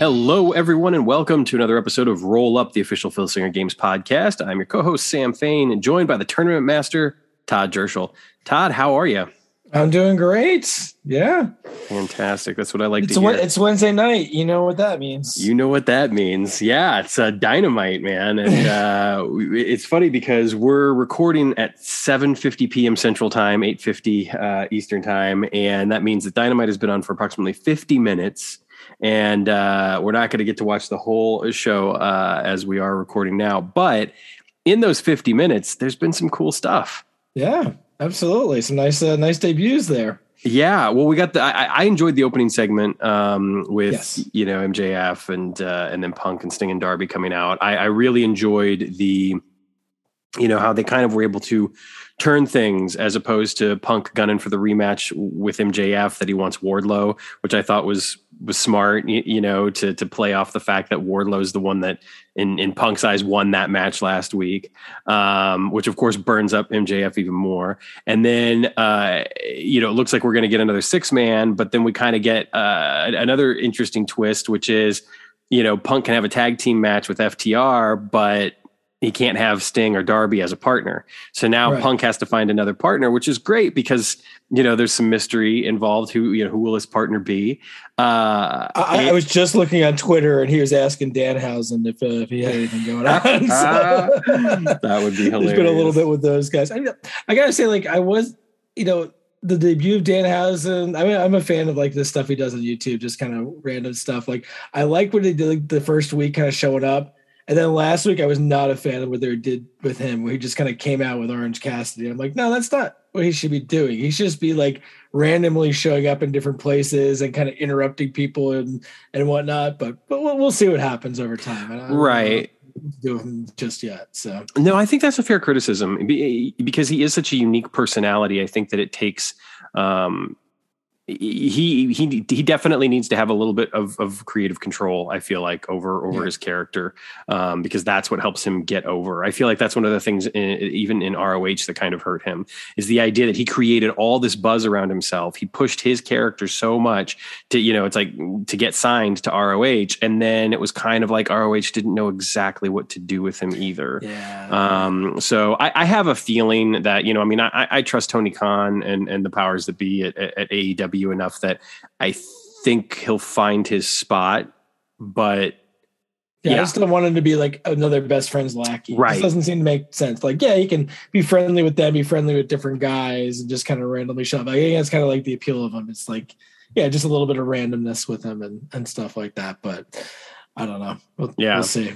Hello, everyone, and welcome to another episode of Roll Up, the official Phil Singer Games podcast. I'm your co-host Sam Fain, and joined by the tournament master Todd Jerschel. Todd, how are you? I'm doing great. Yeah, fantastic. That's what I like it's to hear. It's Wednesday night. You know what that means. You know what that means. Yeah, it's a dynamite, man. And uh, it's funny because we're recording at 7:50 p.m. Central Time, 8:50 uh, Eastern Time, and that means that dynamite has been on for approximately 50 minutes and uh, we're not going to get to watch the whole show uh, as we are recording now. But in those 50 minutes, there's been some cool stuff. Yeah, absolutely. Some nice, uh, nice debuts there. Yeah, well, we got the. I, I enjoyed the opening segment um, with yes. you know MJF and uh, and then Punk and Sting and Darby coming out. I, I really enjoyed the, you know, how they kind of were able to turn things as opposed to Punk gunning for the rematch with MJF that he wants Wardlow, which I thought was was smart, you, you, know, to to play off the fact that Wardlow is the one that in in Punk's eyes won that match last week, um, which of course burns up MJF even more. And then uh, you know, it looks like we're going to get another six man, but then we kind of get uh, another interesting twist, which is you know, Punk can have a tag team match with FTR, but he can't have Sting or Darby as a partner. So now right. Punk has to find another partner, which is great because you know there's some mystery involved. Who you know who will his partner be? Uh, I, I, was just looking on Twitter and he was asking Danhausen if, uh, if he had anything going on. So. that would be hilarious. There's been a little bit with those guys. I, I gotta say, like I was, you know, the debut of Danhausen. I mean, I'm a fan of like the stuff he does on YouTube, just kind of random stuff. Like I like what he did like, the first week, kind of showing up and then last week, I was not a fan of what they did with him, where he just kind of came out with Orange Cassidy. I'm like, no, that's not what he should be doing. He should just be like randomly showing up in different places and kind of interrupting people and and whatnot. But but we'll, we'll see what happens over time. right. Do him just yet. So no, I think that's a fair criticism because he is such a unique personality. I think that it takes um, he he he definitely needs to have a little bit of, of creative control. I feel like over over yeah. his character um, because that's what helps him get over. I feel like that's one of the things in, even in ROH that kind of hurt him is the idea that he created all this buzz around himself. He pushed his character so much to you know it's like to get signed to ROH, and then it was kind of like ROH didn't know exactly what to do with him either. Yeah. Um, so I, I have a feeling that you know I mean I, I trust Tony Khan and and the powers that be at, at AEW enough that I think he'll find his spot, but yeah, yeah, I just don't want him to be like another best friend's lackey. Right. This doesn't seem to make sense. Like, yeah, he can be friendly with them, be friendly with different guys, and just kind of randomly shove. I think that's kind of like the appeal of him. It's like, yeah, just a little bit of randomness with him and, and stuff like that. But I don't know. We'll, yeah. We'll see.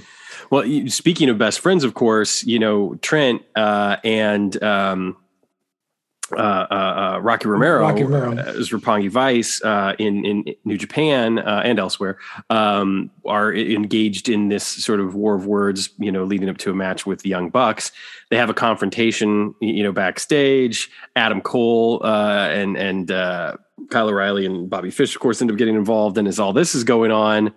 Well, speaking of best friends, of course, you know, Trent uh, and um, uh, uh, uh, Rocky Romero, Rocky Romero. as Roppongi Vice uh, in in New Japan uh, and elsewhere um, are engaged in this sort of war of words, you know, leading up to a match with the Young Bucks. They have a confrontation, you know, backstage. Adam Cole uh, and and Kyle O'Reilly and Bobby Fish, of course, end up getting involved. And as all this is going on,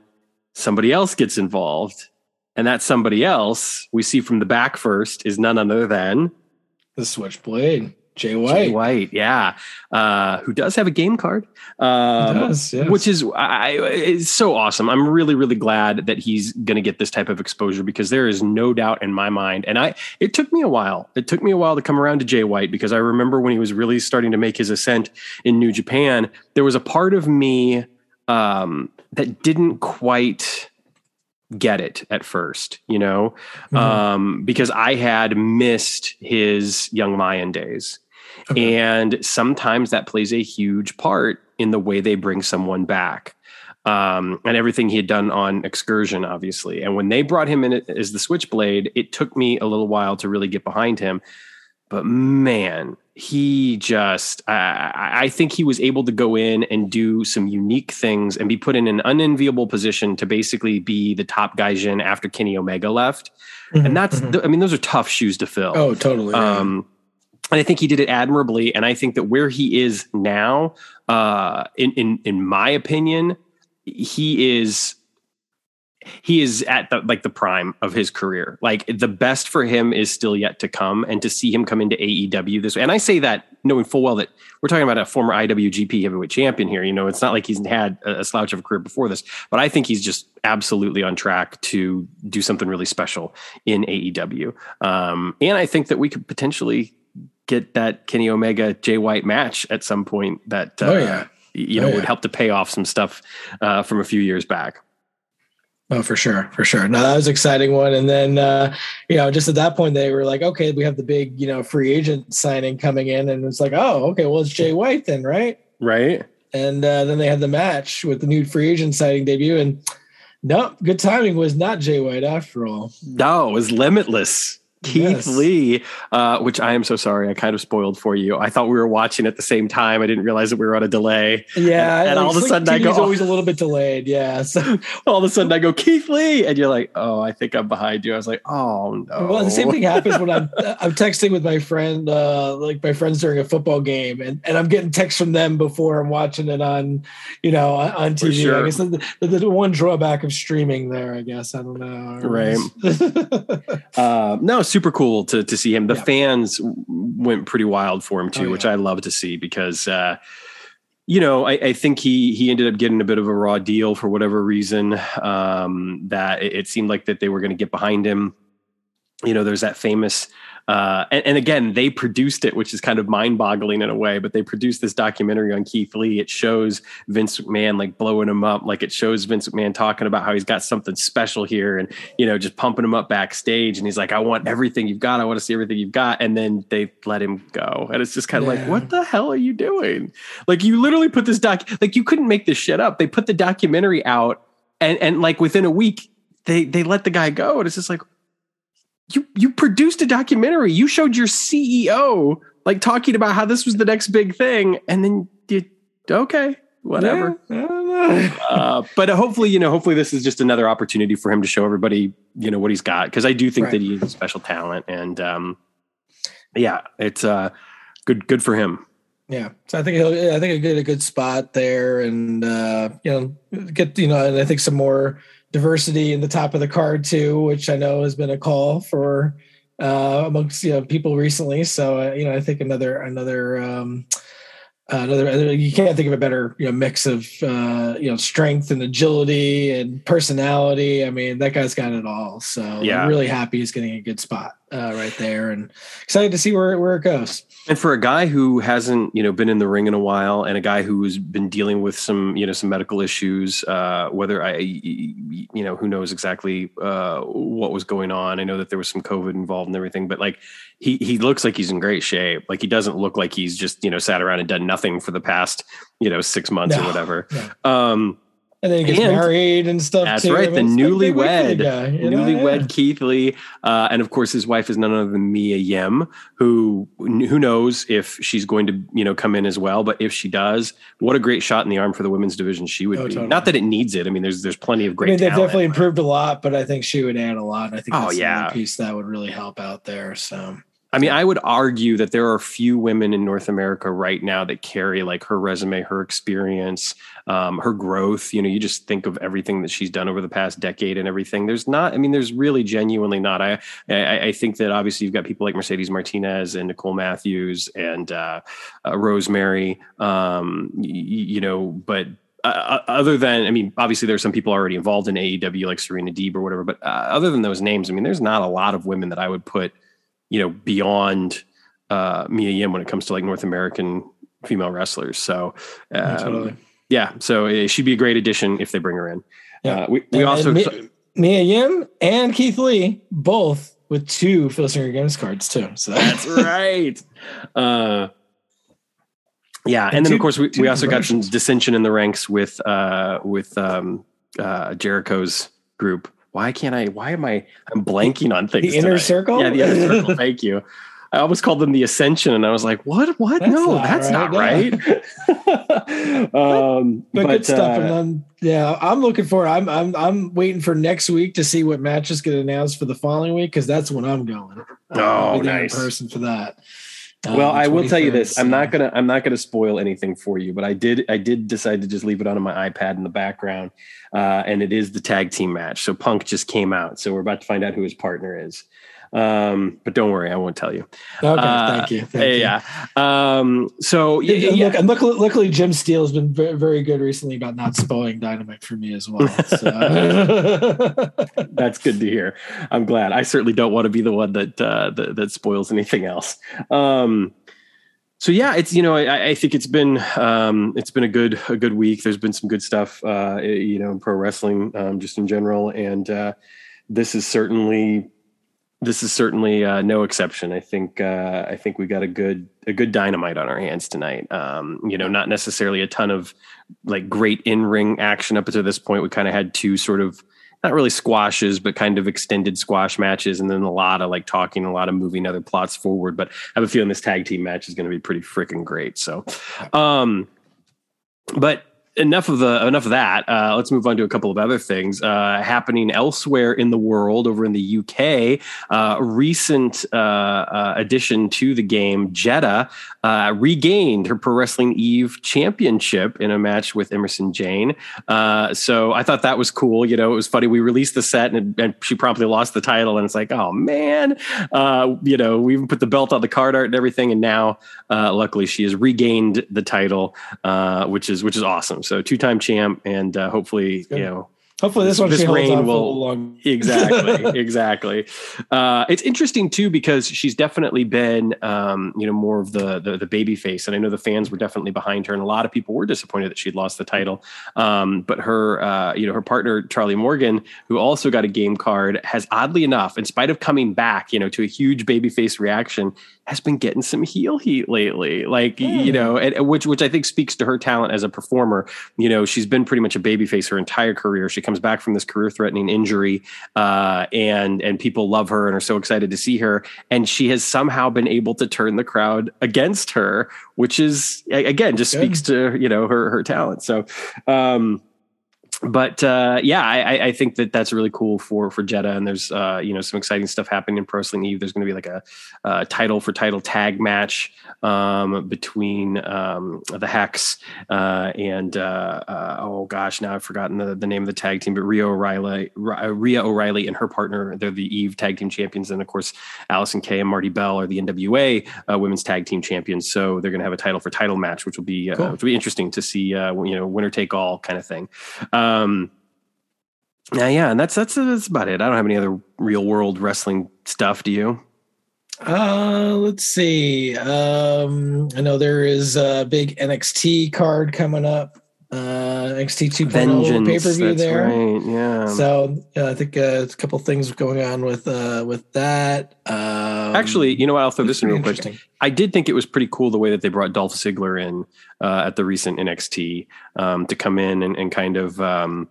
somebody else gets involved, and that somebody else we see from the back first is none other than the Switchblade. Jay White. Jay White, yeah, uh, who does have a game card, um, does, yes. which is I, is so awesome. I'm really, really glad that he's going to get this type of exposure because there is no doubt in my mind. And I, it took me a while. It took me a while to come around to Jay White because I remember when he was really starting to make his ascent in New Japan. There was a part of me um, that didn't quite get it at first, you know, mm-hmm. um, because I had missed his Young Lion days. Okay. And sometimes that plays a huge part in the way they bring someone back. Um, and everything he had done on excursion, obviously. And when they brought him in as the switchblade, it took me a little while to really get behind him. But man, he just, I, I think he was able to go in and do some unique things and be put in an unenviable position to basically be the top gaijin after Kenny Omega left. Mm-hmm, and that's, mm-hmm. I mean, those are tough shoes to fill. Oh, totally. Um, and I think he did it admirably. And I think that where he is now, uh, in in in my opinion, he is he is at the like the prime of his career. Like the best for him is still yet to come, and to see him come into AEW this way, and I say that knowing full well that we're talking about a former IWGP Heavyweight Champion here. You know, it's not like he's had a slouch of a career before this, but I think he's just absolutely on track to do something really special in AEW. Um, and I think that we could potentially get that Kenny Omega Jay White match at some point. That uh, oh yeah, you know, oh, yeah. would help to pay off some stuff uh, from a few years back. Oh, for sure, for sure. No, that was exciting one. And then, uh, you know, just at that point, they were like, okay, we have the big, you know, free agent signing coming in, and it's like, oh, okay, well, it's Jay White then, right? Right. And uh, then they had the match with the new free agent signing debut, and no, good timing was not Jay White after all. No, it was Limitless. Keith yes. Lee, uh, which I am so sorry, I kind of spoiled for you. I thought we were watching at the same time. I didn't realize that we were on a delay. Yeah, and, and all of a sudden I go, always a little bit delayed. Yeah, so all of a sudden I go Keith Lee, and you're like, oh, I think I'm behind you. I was like, oh no. Well, the same thing happens when I'm I'm texting with my friend, uh, like my friends during a football game, and, and I'm getting texts from them before I'm watching it on, you know, on TV. Sure. I guess the, the, the, one drawback of streaming there. I guess I don't know. Right. uh, no super cool to to see him. The yeah. fans went pretty wild for him too, oh, yeah. which I love to see because uh, you know I, I, think he he ended up getting a bit of a raw deal for whatever reason. Um, that it, it seemed like that they were going to get behind him. You know, there's that famous uh, and, and, again, they produced it, which is kind of mind boggling in a way, but they produced this documentary on Keith Lee. It shows Vince McMahon like blowing him up. Like it shows Vince McMahon talking about how he's got something special here and, you know, just pumping him up backstage. And he's like, I want everything you've got. I want to see everything you've got. And then they let him go. And it's just kind of yeah. like, what the hell are you doing? Like you literally put this doc, like you couldn't make this shit up. They put the documentary out and, and like within a week, they, they let the guy go. And it's just like, you you produced a documentary. You showed your CEO like talking about how this was the next big thing, and then you okay, whatever. Yeah, uh, but hopefully, you know, hopefully this is just another opportunity for him to show everybody, you know, what he's got because I do think right. that he's a special talent, and um, yeah, it's uh, good good for him. Yeah, so I think he'll, I think he'll get a good spot there, and uh, you know, get you know, and I think some more diversity in the top of the card too, which I know has been a call for uh, amongst you know people recently. So uh, you know, I think another another um, another you can't think of a better you know mix of uh, you know strength and agility and personality. I mean, that guy's got it all. So yeah, I'm really happy he's getting a good spot uh, right there, and excited to see where where it goes. And for a guy who hasn't, you know, been in the ring in a while, and a guy who's been dealing with some, you know, some medical issues, uh, whether I, you know, who knows exactly uh, what was going on. I know that there was some COVID involved and everything, but like he he looks like he's in great shape. Like he doesn't look like he's just, you know, sat around and done nothing for the past, you know, six months no, or whatever. No. Um, and then he gets and married and stuff. That's too. right. I mean, the newlywed, guy, newlywed yeah. Keith Lee, uh, and of course his wife is none other than Mia Yim, who who knows if she's going to you know come in as well. But if she does, what a great shot in the arm for the women's division she would oh, be. Totally. Not that it needs it. I mean, there's there's plenty of great. I mean, they've definitely improved a lot, but I think she would add a lot. I think oh yeah, piece that would really help out there. So I mean, I would argue that there are few women in North America right now that carry like her resume, her experience, um, her growth. You know, you just think of everything that she's done over the past decade and everything. There's not. I mean, there's really genuinely not. I I, I think that obviously you've got people like Mercedes Martinez and Nicole Matthews and uh, uh, Rosemary. Um, y- you know, but uh, uh, other than, I mean, obviously there's some people already involved in AEW like Serena Deeb or whatever, but uh, other than those names, I mean, there's not a lot of women that I would put you know, beyond uh, Mia Yim when it comes to like North American female wrestlers. So, um, totally. yeah, so she'd be a great addition if they bring her in. Yeah, uh, we, we and, also and Mia, Yim and Keith Lee both with two Phil Singer Games cards too. So that's right. Uh, yeah, and, and then two, of course we, we also got some dissension in the ranks with uh, with um, uh, Jericho's group why can't I? Why am I? I'm blanking on things. The inner tonight. circle. Yeah, the inner circle. Thank you. I almost called them the Ascension, and I was like, "What? What? That's no, not that's right. not right." um, but, but, good stuff. Uh, and then, yeah, I'm looking for. I'm I'm I'm waiting for next week to see what matches get announced for the following week because that's when I'm going. Oh, nice person for that. Well, I will tell you this. I'm not gonna I'm not gonna spoil anything for you, but I did I did decide to just leave it on my iPad in the background, uh, and it is the tag team match. So Punk just came out, so we're about to find out who his partner is. Um, but don't worry, I won't tell you. Okay, uh, thank you. Thank yeah. You. Um, so yeah, yeah, Look, and luckily, luckily, Jim Steele has been very, very, good recently about not spoiling Dynamite for me as well. So. That's good to hear. I'm glad. I certainly don't want to be the one that uh, that, that spoils anything else. Um, so yeah, it's you know I, I think it's been um, it's been a good a good week. There's been some good stuff uh, you know in pro wrestling um, just in general, and uh, this is certainly this is certainly uh, no exception. I think uh, I think we got a good a good dynamite on our hands tonight. Um, you know, not necessarily a ton of like great in ring action up until this point. We kind of had two sort of not really squashes, but kind of extended squash matches, and then a lot of like talking, a lot of moving other plots forward. But I have a feeling this tag team match is going to be pretty freaking great. So, um, but enough of the enough of that. Uh, let's move on to a couple of other things uh, happening elsewhere in the world. Over in the UK, uh, recent uh, uh, addition to the game, Jetta uh, regained her Pro Wrestling Eve championship in a match with Emersyn Jayne. so I thought that was cool. You know, it was funny. We released the set and, and she promptly lost the title, and it's like, oh man, you know, we even put the belt on the card art and everything, and now luckily she has regained the title, which is which is awesome. So two time champ, and uh, hopefully, you know, Hopefully, this, this one this reign will long. exactly exactly. Uh, it's interesting too because she's definitely been um, you know more of the, the, the baby face, and I know the fans were definitely behind her, and a lot of people were disappointed that she'd lost the title. Um, but her uh, you know her partner Charlie Morgan, who also got a game card, has oddly enough, in spite of coming back, you know, to a huge baby face reaction, has been getting some heel heat lately. Like mm. you know, and, which which I think speaks to her talent as a performer. You know, she's been pretty much a baby face her entire career. She comes back from this career threatening injury, uh, and and people love her and are so excited to see her. And she has somehow been able to turn the crowd against her, which is again just Good. speaks to you know her her talent. So. Um, but uh, yeah, I, I, think that that's really cool for for Jetta, and there's uh, you know some exciting stuff happening in Pro Wrestling Eve. There's going to be like a, a, title for title tag match um, between um, the Hex uh, and uh, uh, oh gosh, now I've forgotten the, the name of the tag team, but Rhia O'Reilly, uh, Rhia O'Reilly and her partner, they're the Eve tag team champions, and of course Allysin Kay and Marti Belle are the NWA women's tag team champions. So they're going to have a title for title match, which will be cool. which will be interesting to see. you know, winner take all kind of thing. Um, yeah, yeah, and that's that's that's about it. I don't have any other real world wrestling stuff. Do you? Uh, let's see. Um, I know there is a big NXT card coming up. Uh, NXT 2.0 pay per view there. Right, yeah. So uh, I think uh, a couple things going on with uh with that. Um, Actually, you know what? I'll throw this in real quick. I did think it was pretty cool the way that they brought Dolph Ziggler in uh, at the recent NXT um, to come in and, and kind of. Um,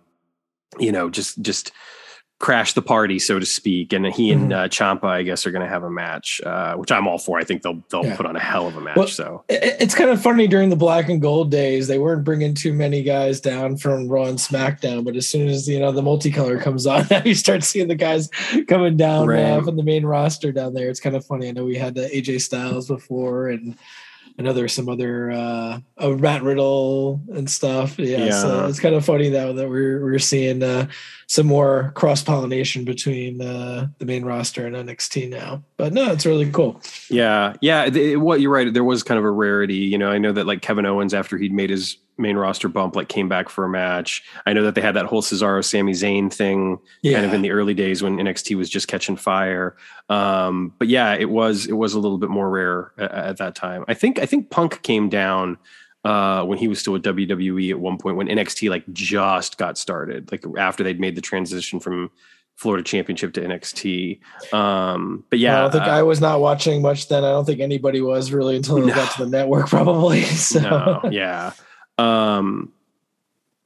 you know, just just crash the party, so to speak. And he and mm-hmm. uh, Ciampa, I guess, are going to have a match, uh, which I'm all for. I think they'll they'll yeah. put on a hell of a match. Well, so it's kind of funny during the Black and Gold days, they weren't bringing too many guys down from Raw and SmackDown, but as soon as you know the multicolor comes on, now you start seeing the guys coming down right. uh, from the main roster down there. It's kind of funny. I know we had the AJ Styles before and I know there's some other uh, uh Matt Riddle and stuff. Yeah, yeah. so it's kind of funny that that we're we're seeing uh, some more cross pollination between uh, the main roster and NXT now. But no, it's really cool. Yeah, yeah. what you're right. There was kind of a rarity. You know, I know that like Kevin Owens after he'd made his main roster bump like came back for a match. I know that they had that whole Cesaro Sami Zayn thing yeah. kind of in the early days when NXT was just catching fire. Um, but yeah, it was it was a little bit more rare at, at that time. I think I think Punk came down uh, when he was still at WWE at one point when NXT like just got started, like after they'd made the transition from Florida Championship to NXT. Um, but yeah, I don't think uh, I was not watching much then. I don't think anybody was really until they no, got to the network, probably. So. No, yeah. Um,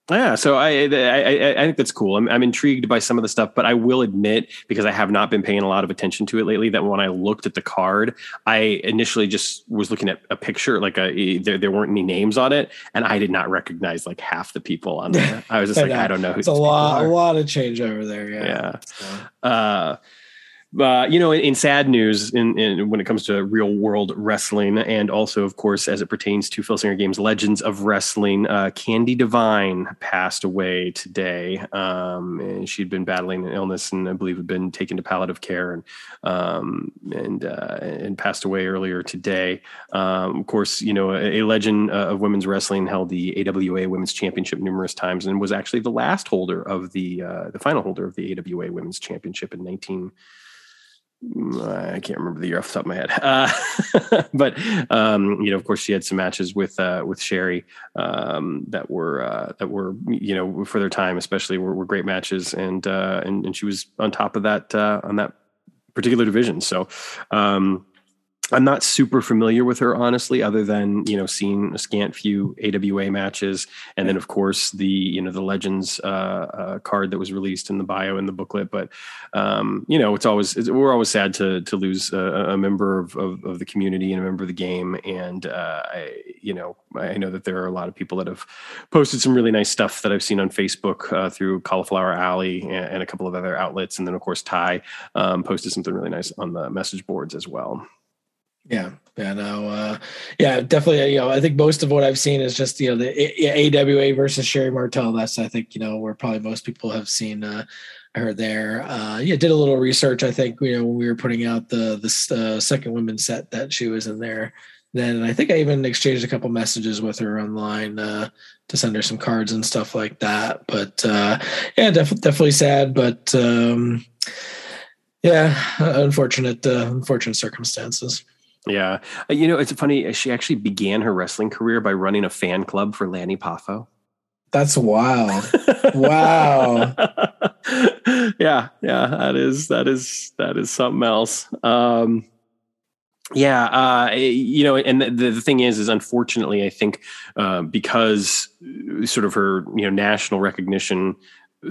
yeah, so I, I, I think that's cool. I'm I'm intrigued by some of the stuff, but I will admit because I have not been paying a lot of attention to it lately that when I looked at the card, I initially just was looking at a picture like a there, there weren't any names on it, and I did not recognize like half the people on there. I was just like, I don't know. It's a lot, a lot of change over there. Yeah. Yeah. So. Uh, uh, you know, in, in sad news, in, in, when it comes to real world wrestling, and also, of course, as it pertains to Phil Singer Games Legends of Wrestling, uh, Candi Devine passed away today. Um, she'd been battling an illness, and I believe had been taken to palliative care, and um, and uh, and passed away earlier today. Um, of course, you know, a, a legend uh, of women's wrestling held the AWA Women's Championship numerous times, and was actually the last holder of the uh, the final holder of the AWA Women's Championship in 19- I can't remember the year off the top of my head, uh, but um, you know, of course, she had some matches with uh, with Sherri um, that were uh, that were you know for their time, especially were, were great matches, and, uh, and and she was on top of that uh, on that particular division. So um, I'm not super familiar with her, honestly, other than you know seeing a scant few AWA matches, and then of course the you know the Legends uh, uh, card that was released in the bio in the booklet. But um, you know, it's always it's, we're always sad to to lose a, a member of, of, of, the community and a member of the game. And uh, I you know I know that there are a lot of people that have posted some really nice stuff that I've seen on Facebook uh, through Cauliflower Alley and, and, a couple of other outlets, and then of course Ty um, posted something really nice on the message boards as well. Yeah, yeah, no, uh, yeah, definitely. You know, I think most of what I've seen is just you know the AWA versus Sherri Martel. That's I think you know where probably most people have seen uh, her there. Uh, yeah, did a little research. I think you know when we were putting out the the uh, second women's set that she was in there. Then I think I even exchanged a couple messages with her online uh, to send her some cards and stuff like that. But uh, yeah, def- definitely sad. But um, yeah, unfortunate, uh, unfortunate circumstances. Yeah. Uh, you know, it's funny. Uh, she actually began her wrestling career by running a fan club for Lanny Poffo. That's wild. wow. yeah. Yeah. That is, that is, that is something else. Um, yeah, uh, eh, you know, and the, the thing is, is unfortunately, I think uh, because sort of her, you know, national recognition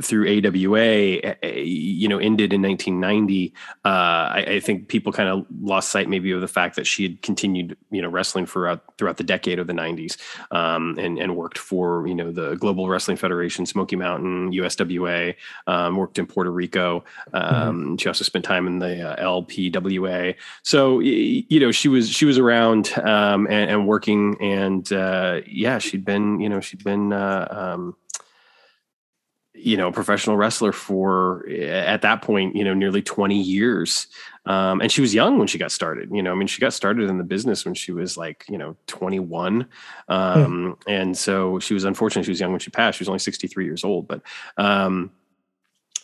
through AWA, eh, eh, you know, ended in 1990. Uh, I, I, think people kind of lost sight maybe of the fact that she had continued, you know, wrestling throughout throughout the decade of the 90s, um, and and worked for you know the Global Wrestling Federation, Smoky Mountain, USWA, um, worked in Puerto Rico. Um, mm-hmm. She also spent time in the uh, LPWA. So you know, she was she was around um, and, and, working, and uh, yeah, she'd been you know she'd been uh, um, you know, professional wrestler for at that point, you know, nearly 20 years. Um, and she was young when she got started. You know, I mean, she got started in the business when she was like, you know, 21. Um, hmm. And so she was unfortunate. She was young when she passed. She was only 63 years old. But, um,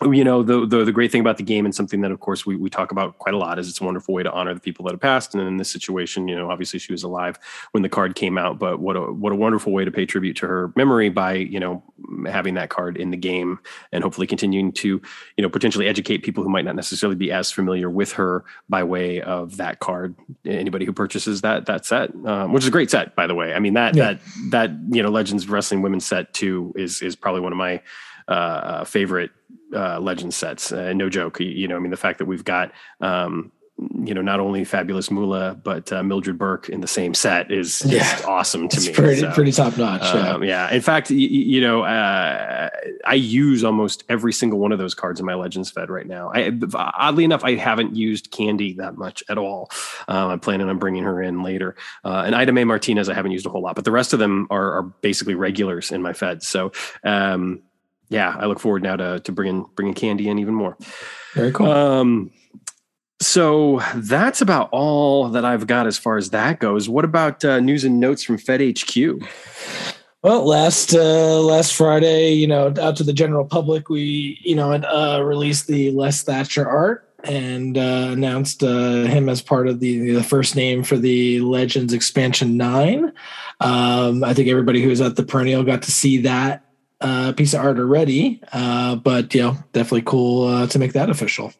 you know the, the, the great thing about the game and something that of course we, we talk about quite a lot is it's a wonderful way to honor the people that have passed. And in this situation you know obviously she was alive when the card came out but what a what a wonderful way to pay tribute to her memory by you know having that card in the game and hopefully continuing to you know potentially educate people who might not necessarily be as familiar with her by way of that card. Anybody who purchases that that set um, which is a great set by the way. I mean that yeah. that that you know legends wrestling women's set too is is probably one of my uh, uh favorite uh, legend sets. Uh, no joke. You, you, know, I mean, the fact that we've got, um, you know, not only fabulous Moolah, but uh, Mildred Burke in the same set is just yeah. awesome to it's me. Pretty, so, pretty top notch. Um, yeah. In fact, you, you know, uh, I use almost every single one of those cards in my Legends Fed right now. I, oddly enough, I haven't used Candi that much at all. Um, I'm planning on bringing her in later. Uh, and Ida Mae Martinez, I haven't used a whole lot, but the rest of them are, are basically regulars in my Fed. So, um, yeah, I look forward now to to bringing bringing Candi in even more. Very cool. Um, so that's about all that I've got as far as that goes. What about uh, news and notes from Fed HQ? Well, last uh, last Friday, you know, out to the general public, we you know uh, released the Les Thatcher art and uh, announced uh, him as part of the the first name for the Legends expansion nine. Um, I think everybody who was at the perennial got to see that uh, piece of art already, uh, but you know, definitely cool uh, to make that official.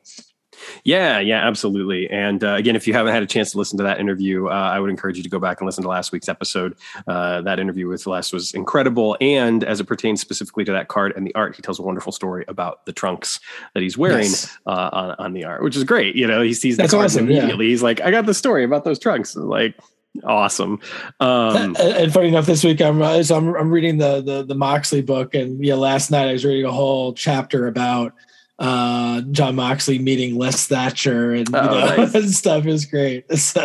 Yeah, yeah, absolutely. And uh, again, if you haven't had a chance to listen to that interview, uh, I would encourage you to go back and listen to last week's episode. Uh, that interview with Les was incredible. And as it pertains specifically to that card and the art, he tells a wonderful story about the trunks that he's wearing yes. uh, on, on the art, which is great. You know, he sees that awesome, immediately. Yeah. He's like, I got the story about those trunks. Like, awesome. Um, and, and, funny enough, this week I'm so I'm, I'm reading the, the the Moxley book, and yeah, last night I was reading a whole chapter about uh, Jon Moxley meeting Les Thatcher and, oh, know, nice. and stuff is great. So,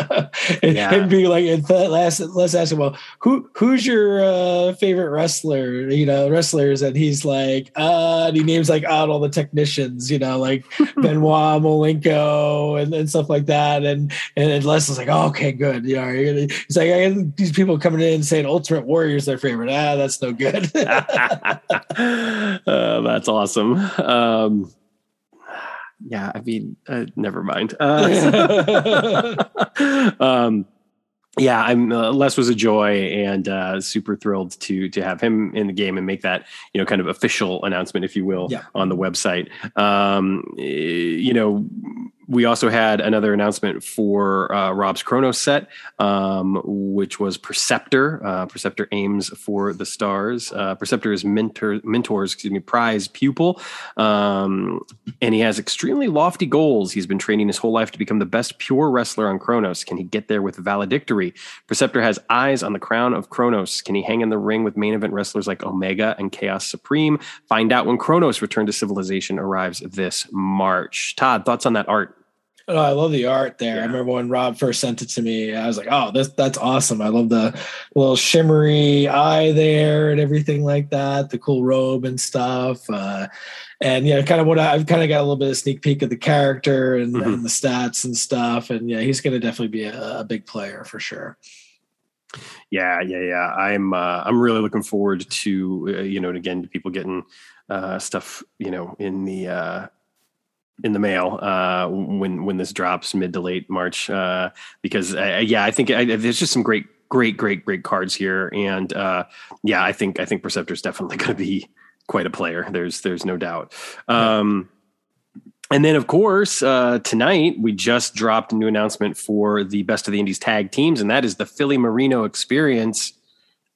and, yeah. and being like, and last, let's ask him, well, who who's your uh, favorite wrestler? You know, wrestlers, and he's like, uh, and he names like out all the technicians, you know, like Benoit, Malenko, and, and stuff like that. And and Les is like, oh, okay, good. You know, he's like, I have these people coming in saying Ultimate Warrior's their favorite. Ah, that's no good. uh, that's awesome. Um, yeah, I mean, uh, never mind. Uh, um, yeah, I'm uh, Les was a joy and uh, super thrilled to to have him in the game and make that you know kind of official announcement, if you will, yeah. on the website. Um, eh, you know, we also had another announcement for uh, Rob's Chronos set, um, which was Perceptor. Uh, Perceptor aims for the stars. Uh, Perceptor is mentor, mentor's, excuse me, prize pupil, um, and he has extremely lofty goals. He's been training his whole life to become the best pure wrestler on Chronos. Can he get there with valedictory? Perceptor has eyes on the crown of Chronos. Can he hang in the ring with main event wrestlers like Omega and Chaos Supreme? Find out when Chronos Return to Civilization arrives this March. Todd, thoughts on that art? Oh, I love the art there. Yeah. I remember when Rob first sent it to me. I was like, "Oh, this that's awesome! I love the little shimmery eye there and everything like that. The cool robe and stuff. Uh, and yeah, kind of what I, have kind of got a little bit of sneak peek of the character and, mm-hmm. and the stats and stuff. And yeah, he's going to definitely be a, a, big player for sure. Yeah, yeah, yeah. I'm uh, I'm really looking forward to uh, you know, again, to people getting uh, stuff you know in the uh, in the mail uh, when when this drops mid to late March uh, because uh, yeah I think I, there's just some great great great great cards here. And uh, yeah I think I think Perceptor is definitely going to be quite a player. There's there's no doubt. Um, and then of course uh, tonight we just dropped a new announcement for the best of the Indies tag teams and that is the Philly Marino experience.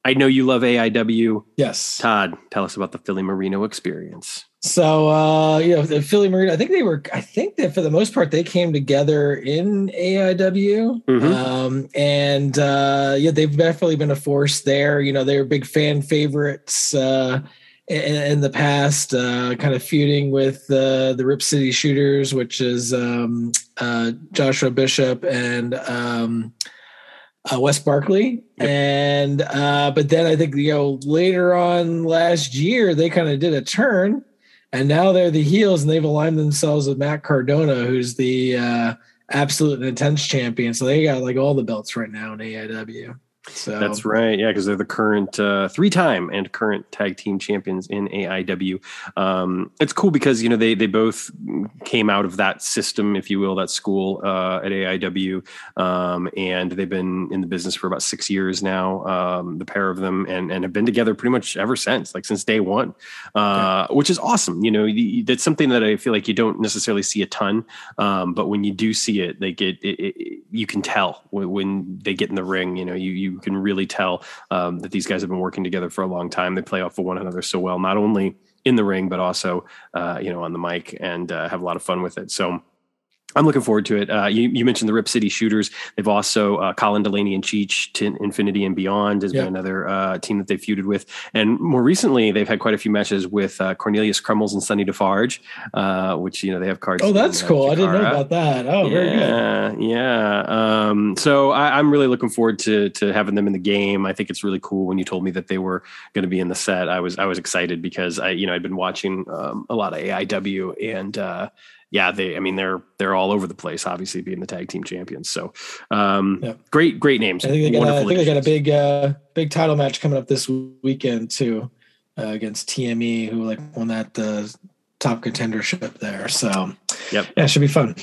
I know you love AIW yes. Todd tell us about the Philly Marino experience so uh, you know, the Philly Marine, I think they were. I think that for the most part, they came together in AIW, mm-hmm. um, and uh, yeah, they've definitely been a force there. You know, they were big fan favorites uh, in, in, the past, uh, kind of feuding with uh, the Rip City Shooters, which is um, uh, Joshua Bishop and. Um, uh, Wes Barkley, yep. and uh, but then I think you know later on last year they kind of did a turn and now they're the heels and they've aligned themselves with Matt Cardona, who's the uh, absolute intense champion. So they got like all the belts right now in AIW. So that's right. Yeah, because they're the current uh, three-time and current tag team champions in AIW. Um, it's cool because you know they they both came out of that system, if you will, that school uh, at AIW, um, and they've been in the business for about six years now. Um, the pair of them, and and have been together pretty much ever since, like since day one, uh, yeah. which is awesome. You know, that's something that I feel like you don't necessarily see a ton, um, but when you do see it, they get it, it, you can tell when, when they get in the ring. You know, you you can really tell um, that these guys have been working together for a long time. They play off of one another so well, not only in the ring but also uh, you know on the mic and uh, have a lot of fun with it. So I'm looking forward to it. Uh, you, you, mentioned the Rip City Shooters. They've also uh, Colin Delaney and Cheech to Infinity and Beyond has been another uh, team that they've feuded with, and more recently they've had quite a few matches with uh, Cornelius Crumbles and Sonny Defarge, uh, which you know they have cards. Oh, that's in, uh, cool! I didn't know about that. Oh, yeah, very good. Yeah, um, so I, am really looking forward to to having them in the game. I think it's really cool. When you told me that they were going to be in the set, I was I was excited because I you know I'd been watching um, a lot of AIW and yeah, they, I mean, they're, they're all over the place, obviously being the tag team champions. So, um, yeah. great, great names. I think they got, I think they got a big, uh, big title match coming up this weekend too, uh, against TME, who like won that, uh, top contendership there. So, yep. Yeah, it should be fun.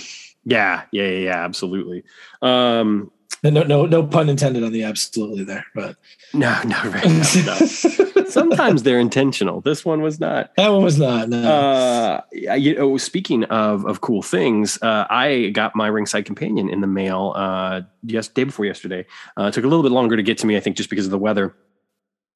Yeah. Yeah. Yeah. yeah absolutely. Um, no, no, no pun intended on the absolutely there, but no, no, right, no, no. Sometimes they're intentional. This one was not. That one was not. No. Uh, you know, speaking of of cool things, uh, I got my ringside companion in the mail. Uh, yes, day before yesterday. Uh, it took a little bit longer to get to me, I think, just because of the weather.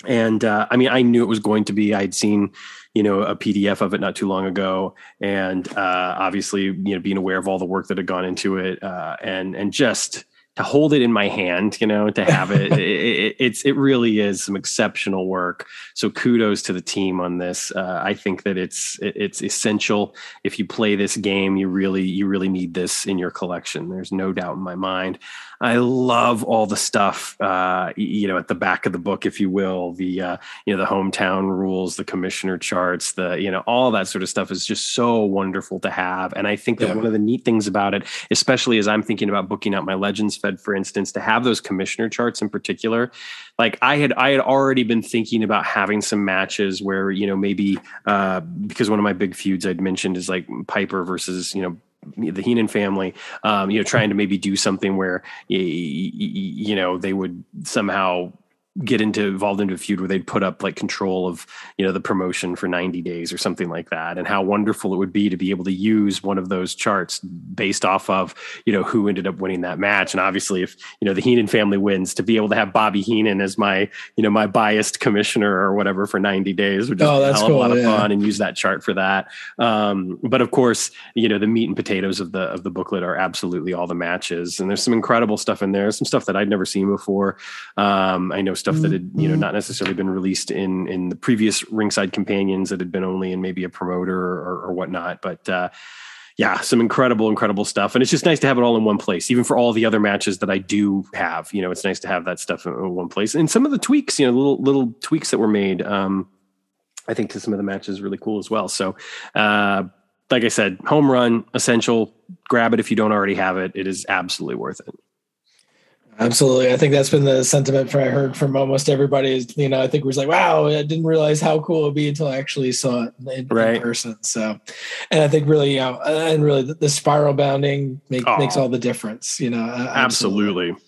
And uh, I mean, I knew it was going to be. I'd seen, you know, a PDF of it not too long ago, and uh, obviously, you know, being aware of all the work that had gone into it, uh, and and just to hold it in my hand, you know, to have it, it, it, it's it really is some exceptional work. So kudos to the team on this. Uh, I think that it's it's essential. If you play this game, you really you really need this in your collection. There's no doubt in my mind. I love all the stuff, uh, you know, at the back of the book, if you will, the uh, you know the hometown rules, the commissioner charts, the you know all that sort of stuff is just so wonderful to have. And I think that yeah. one of the neat things about it, especially as I'm thinking about booking out my Legends Fed, for instance, to have those commissioner charts in particular, like I had I had already been thinking about having some matches where you know maybe uh, because one of my big feuds I'd mentioned is like Piper versus you know the Heenan family, um, you know, trying to maybe do something where, you, know, they would somehow get into involved into a feud where they'd put up like control of you know the promotion for 90 days or something like that and how wonderful it would be to be able to use one of those charts based off of you know who ended up winning that match. And obviously if you know the Heenan family wins to be able to have Bobby Heenan as my you know my biased commissioner or whatever for 90 days would just oh, that's a, cool, a lot of yeah. fun and use that chart for that. Um, but of course you know the meat and potatoes of the of the booklet are absolutely all the matches and there's some incredible stuff in there some stuff that I'd never seen before. Um, I know stuff that had you know mm-hmm. not necessarily been released in in the previous ringside companions that had been only in maybe a promoter or, or whatnot but uh, yeah, some incredible, incredible stuff. And it's just nice to have it all in one place, even for all the other matches that I do have. You know, it's nice to have that stuff in one place. And some of the tweaks, you know, little little tweaks that were made, um, I think to some of the matches really cool as well. So, uh, like I said, home run, essential. Grab it if you don't already have it. It is absolutely worth it. Absolutely. I think that's been the sentiment for I heard from almost everybody is, you know, I think it was like, wow, I didn't realize how cool it would be until I actually saw it in, right. in person. So, and I think really, you know, uh, and really the, the spiral bounding make, oh. makes all the difference, you know. Uh, absolutely. absolutely.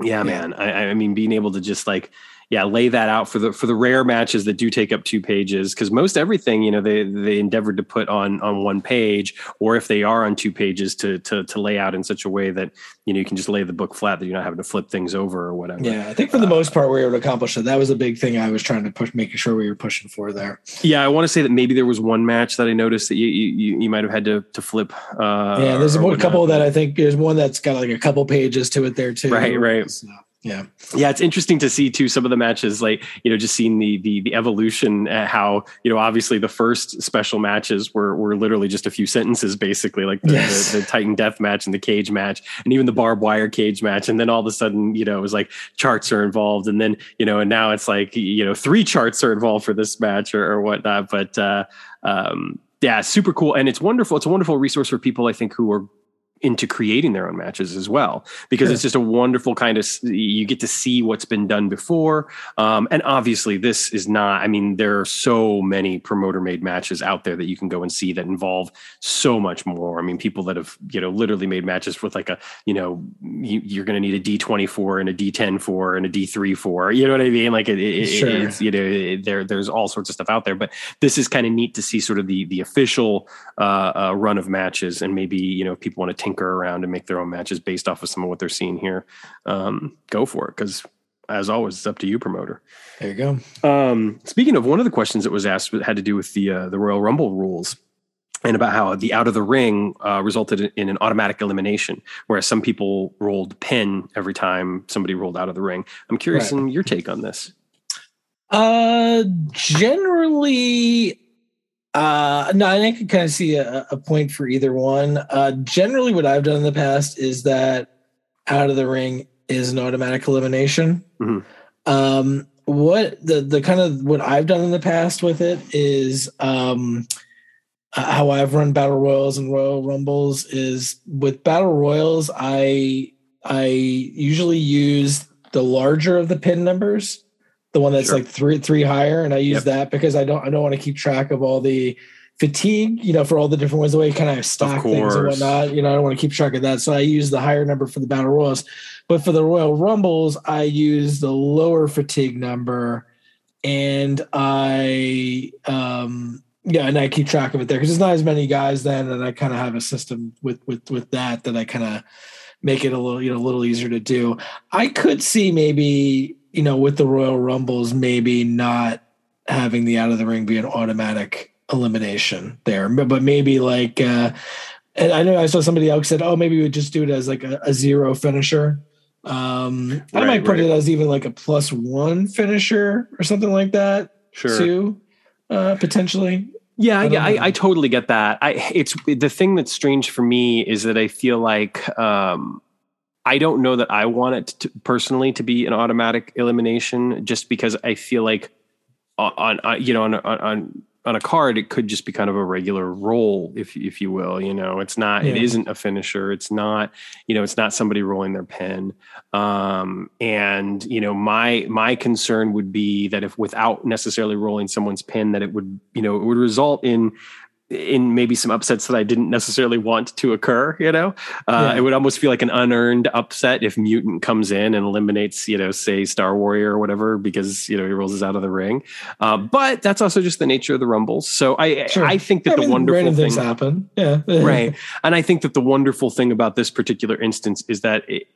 Yeah, yeah, man. I, I mean, being able to just like, yeah, lay that out for the for the rare matches that do take up two pages because most everything you know they they endeavored to put on on one page or if they are on two pages to to to lay out in such a way that you know you can just lay the book flat that you're not having to flip things over or whatever. Yeah, I think for the uh, most part we were able to accomplish it. That was a big thing I was trying to push, making sure we were pushing for there. Yeah, I want to say that maybe there was one match that I noticed that you you, you might have had to to flip. Uh, yeah, there's a couple that I think there's one that's got like a couple pages to it there too. Right, right. So. Yeah. Yeah. It's interesting to see too, some of the matches, like, you know, just seeing the, the, the evolution, uh, how, you know, obviously the first special matches were, were literally just a few sentences, basically like the, yes. the, the, Titan death match and the cage match and even the barbed wire cage match. And then all of a sudden, you know, it was like charts are involved. And then, you know, and now it's like, you know, three charts are involved for this match or, or whatnot. But, uh, um, yeah, super cool. And it's wonderful. It's a wonderful resource for people, I think, who are into creating their own matches as well because sure. it's just a wonderful kind of you get to see what's been done before um, and obviously this is not i mean there are so many promoter made matches out there that you can go and see that involve so much more i mean people that have you know literally made matches with like a you know you, are going to need a d24 and a d10 for and a d3 for you know what i mean like it, it, sure. it's you know there there's all sorts of stuff out there but this is kind of neat to see sort of the the official uh, uh, run of matches and maybe you know if people want to tinker around and make their own matches based off of some of what they're seeing here, um, go for it. Because as always, it's up to you, promoter. There you go. Um, speaking of one of the questions that was asked had to do with the uh, the Royal Rumble rules and about how the out of the ring uh, resulted in an automatic elimination, whereas some people rolled pin every time somebody rolled out of the ring. I'm curious right. in your take on this. Uh, generally, uh, no, I think can kind of see a, a point for either one. Uh, generally, what I've done in the past is that out of the ring is an automatic elimination. Mm-hmm. Um, what the the kind of what I've done in the past with it is um, how I've run battle royals and royal rumbles is with battle royals. I I usually use the larger of the pin numbers the one that's sure. like three three higher, and I use yep. that because I don't I don't want to keep track of all the fatigue, you know, for all the different ones the way you kind of stock things and whatnot. You know, I don't want to keep track of that. So I use the higher number for the battle royals. But for the Royal Rumbles, I use the lower fatigue number and I um yeah, and I keep track of it there because there's not as many guys then, and I kind of have a system with with with that that I kind of make it a little you know a little easier to do. I could see maybe you know, with the Royal Rumbles, maybe not having the out of the ring be an automatic elimination there, but, but maybe like, uh, and I know I saw somebody else said, "Oh, maybe we would just do it as like a, a zero finisher." Um, right, I might put right. it as even like a plus one finisher or something like that. Sure. Too, uh, potentially. Yeah, I, I, I, totally get that. I it's the thing that's strange for me is that I feel like um, I don't know that I want it to, personally to be an automatic elimination, just because I feel like on, on you know on, on on a card, it could just be kind of a regular roll, if if you will. You know, it's not, yeah. it isn't a finisher. It's not, you know, it's not somebody rolling their pen. Um, and you know, my my concern would be that if without necessarily rolling someone's pin, that it would, you know, it would result in in maybe some upsets that I didn't necessarily want to occur. You know, uh, yeah. it would almost feel like an unearned upset if Mutant comes in and eliminates, you know, say Star Warrior or whatever because you know he rolls us out of the ring. Uh, but that's also just the nature of the Rumbles. So I sure. I think that I the mean, wonderful thing things happen, yeah, right. And I think that the wonderful thing about this particular instance is that. It,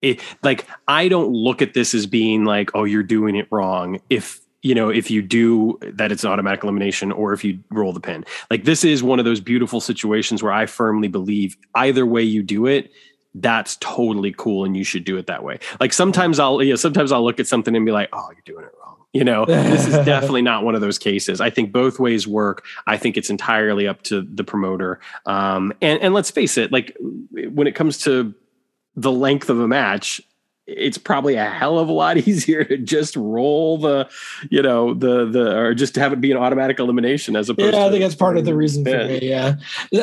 it, like I don't look at this as being like, oh, you're doing it wrong. If you know, if you do that, it's an automatic elimination, or if you roll the pin. Like this is one of those beautiful situations where I firmly believe either way you do it, that's totally cool, and you should do it that way. Like sometimes I'll, you know, sometimes I'll look at something and be like, oh, you're doing it wrong. You know, this is definitely not one of those cases. I think both ways work. I think it's entirely up to the promoter. Um, and and let's face it, like when it comes to the length of a match, it's probably a hell of a lot easier to just roll the, you know, the the or just to have it be an automatic elimination as opposed. To yeah, I think that's part of the reason for me. Yeah.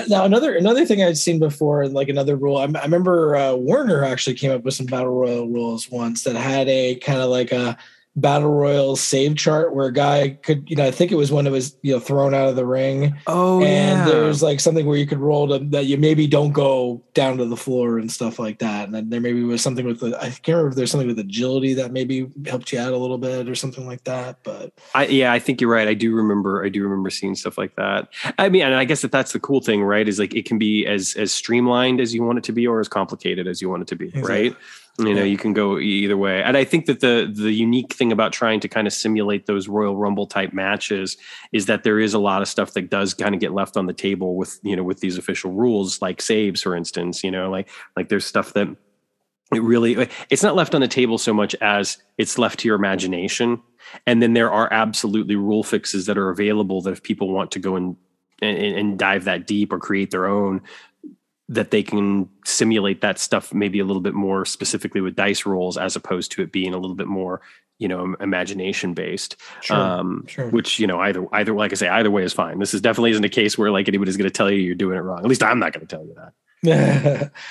Now another another thing I'd seen before, like another rule. I, I remember uh, Warner actually came up with some battle royal rules once that had a kind of like a battle royal save chart where a guy could, you know, I think it was when it was, you know, thrown out of the ring. Oh, and yeah. there's like something where you could roll to, that you maybe don't go down to the floor and stuff like that. And then there maybe was something with the, I can't remember if there's something with agility that maybe helped you out a little bit or something like that. But I, yeah, I think you're right. I do remember, I do remember seeing stuff like that. I mean, and I guess that that's the cool thing, right? Is like it can be as, as streamlined as you want it to be or as complicated as you want it to be, exactly. right? You know you can go either way. And i think that the the unique thing about trying to kind of simulate those royal rumble type matches is that there is a lot of stuff that does kind of get left on the table with you know with these official rules like saves for instance you know like like there's stuff that it really it's not left on the table so much as it's left to your imagination. And then there are absolutely rule fixes that are available that if people want to go and and, and dive that deep or create their own that they can simulate that stuff maybe a little bit more specifically with dice rolls as opposed to it being a little bit more you know imagination based sure, um, sure. which you know either either like i say either way is fine. This is definitely isn't a case where like anybody's going to tell you you're doing it wrong. At least i'm not going to tell you that.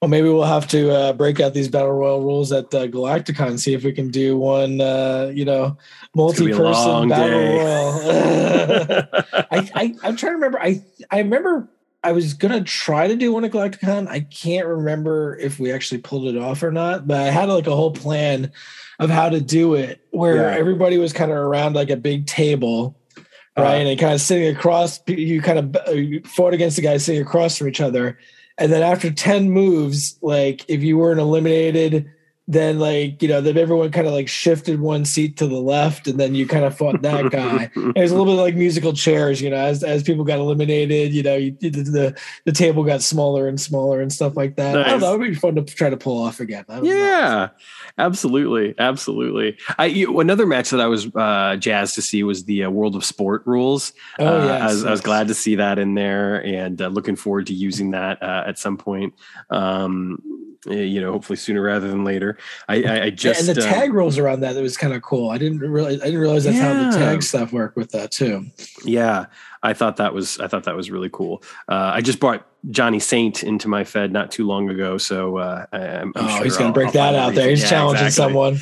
Well maybe we'll have to uh, break out these battle royal rules at uh, galacticon see if we can do one uh, you know multi-person battle day. royal. I, I i'm trying to remember. I i remember I was gonna try to do one at Galacticon. I can't remember if we actually pulled it off or not, but I had like a whole plan of how to do it where yeah. everybody was kind of around like a big table, uh-huh. right? Uh, and kind of sitting across, you kind of uh, fought against the guys sitting across from each other. And then after 10 moves, like if you weren't eliminated, then like you know then everyone kind of like shifted one seat to the left and then you kind of fought that guy. It was a little bit like musical chairs you know as, as people got eliminated you know you, the, the, table got smaller and smaller and stuff like that. Nice. i don't know it would be fun to try to pull off again. Yeah absolutely absolutely. I you, another match that i was uh, jazzed to see was the uh, world of sport rules. Oh uh, yes, I, was, yes. I was glad to see that in there and uh, looking forward to using that uh, at some point. Um, you know, hopefully sooner rather than later. I, I, I just yeah, and the um, tag rules around that that was kind of cool. I didn't realize I didn't realize that's yeah. how the tag stuff worked with that too. Yeah, I thought that was I thought that was really cool. Uh, I just brought Johnny Saint into my Fed not too long ago, so uh, I, am oh, sure he's going to break I'll that out there. He's yeah, challenging exactly. someone.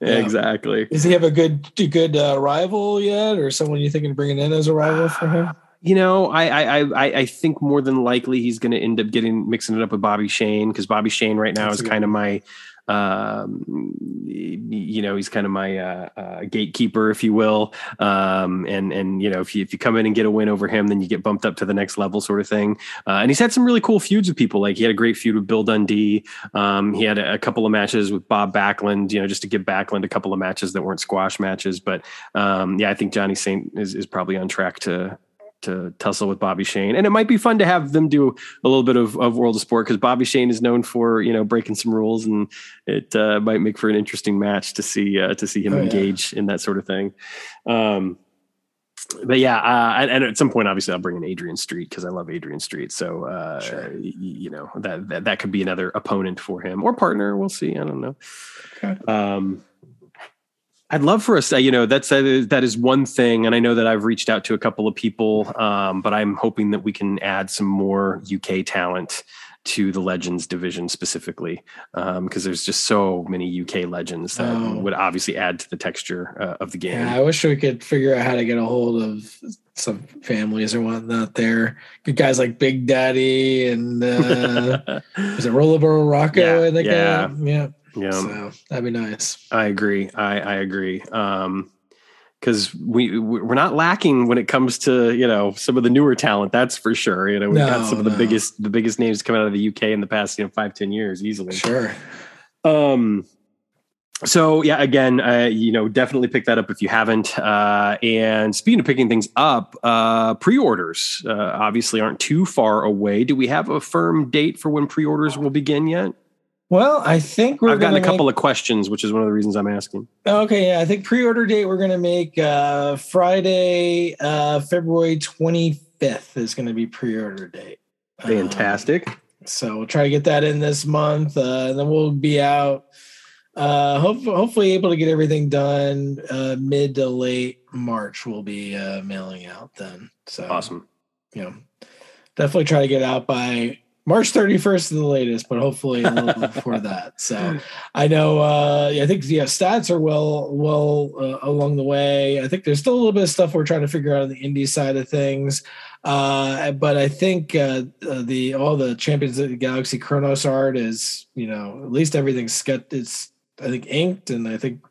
Yeah. Exactly. Does he have a good good uh, rival yet, or someone you thinking of bringing in as a rival for him? You know, I I I, I think more than likely he's going to end up getting mixing it up with Bobby Shane because Bobby Shane right now That's is kind of my um, you know, he's kind of my uh, uh, gatekeeper, if you will. Um, and and you know, if you if you come in and get a win over him, then you get bumped up to the next level, sort of thing. Uh, and he's had some really cool feuds with people. Like he had a great feud with Bill Dundee. Um, he had a, a, couple of matches with Bob Backlund. You know, just to give Backlund a couple of matches that weren't squash matches. But um, yeah, I think Johnny Saint is is probably on track to to tussle with Bobby Shane, and it might be fun to have them do a little bit of, of World of Sport because Bobby Shane is known for you know breaking some rules, and it uh, might make for an interesting match to see uh, to see him oh, engage yeah. in that sort of thing. Um, but yeah, uh, and, at some point, obviously, I'll bring in Adrian Street because I love Adrian Street. So, uh, sure. you know, that, that, that could be another opponent for him or partner. We'll see. I don't know. Okay. Um, I'd love for us, uh, you know, that's uh, that is one thing, and I know that I've reached out to a couple of people, um, but I'm hoping that we can add some more UK talent to the legends division specifically because um, there's just so many UK legends that oh. would obviously add to the texture uh, of the game. Yeah, I wish we could figure out how to get a hold of some families or whatnot there. Good guys like Big Daddy and uh, is it Rollerball Rocco? Yeah, yeah. yeah, yeah. So that'd be nice. I agree. I I agree. Um, because we we're not lacking when it comes to you know some of the newer talent. That's for sure. You know we've no, got some of the biggest the biggest names coming out of the UK in the past you know five ten years easily. Sure. Um. So yeah, again, uh, you know, definitely pick that up if you haven't. Uh, and speaking of picking things up, uh, pre-orders uh, obviously aren't too far away. Do we have a firm date for when pre-orders will begin yet? Well, I think we're. I've gotten a couple of questions, which is one of the reasons I'm asking. Okay, yeah, I think pre-order date we're going to make uh, Friday, uh, February 25th is going to be pre-order date. Fantastic. Um, so we'll try to get that in this month, uh, and then we'll be out. Uh, hope, hopefully, able to get everything done uh, mid to late March. We'll be uh, mailing out then. So awesome. You know, definitely try to get out by March 31st is the latest, but hopefully a little before that. So I know, uh, I think, yeah, stats are well, well uh, along the way. I think there's still a little bit of stuff we're trying to figure out on the indie side of things. Uh, but I think uh, uh the all the Champions of the Galaxy Chronos art is, you know, at least everything's sketched. It's I think inked, and I think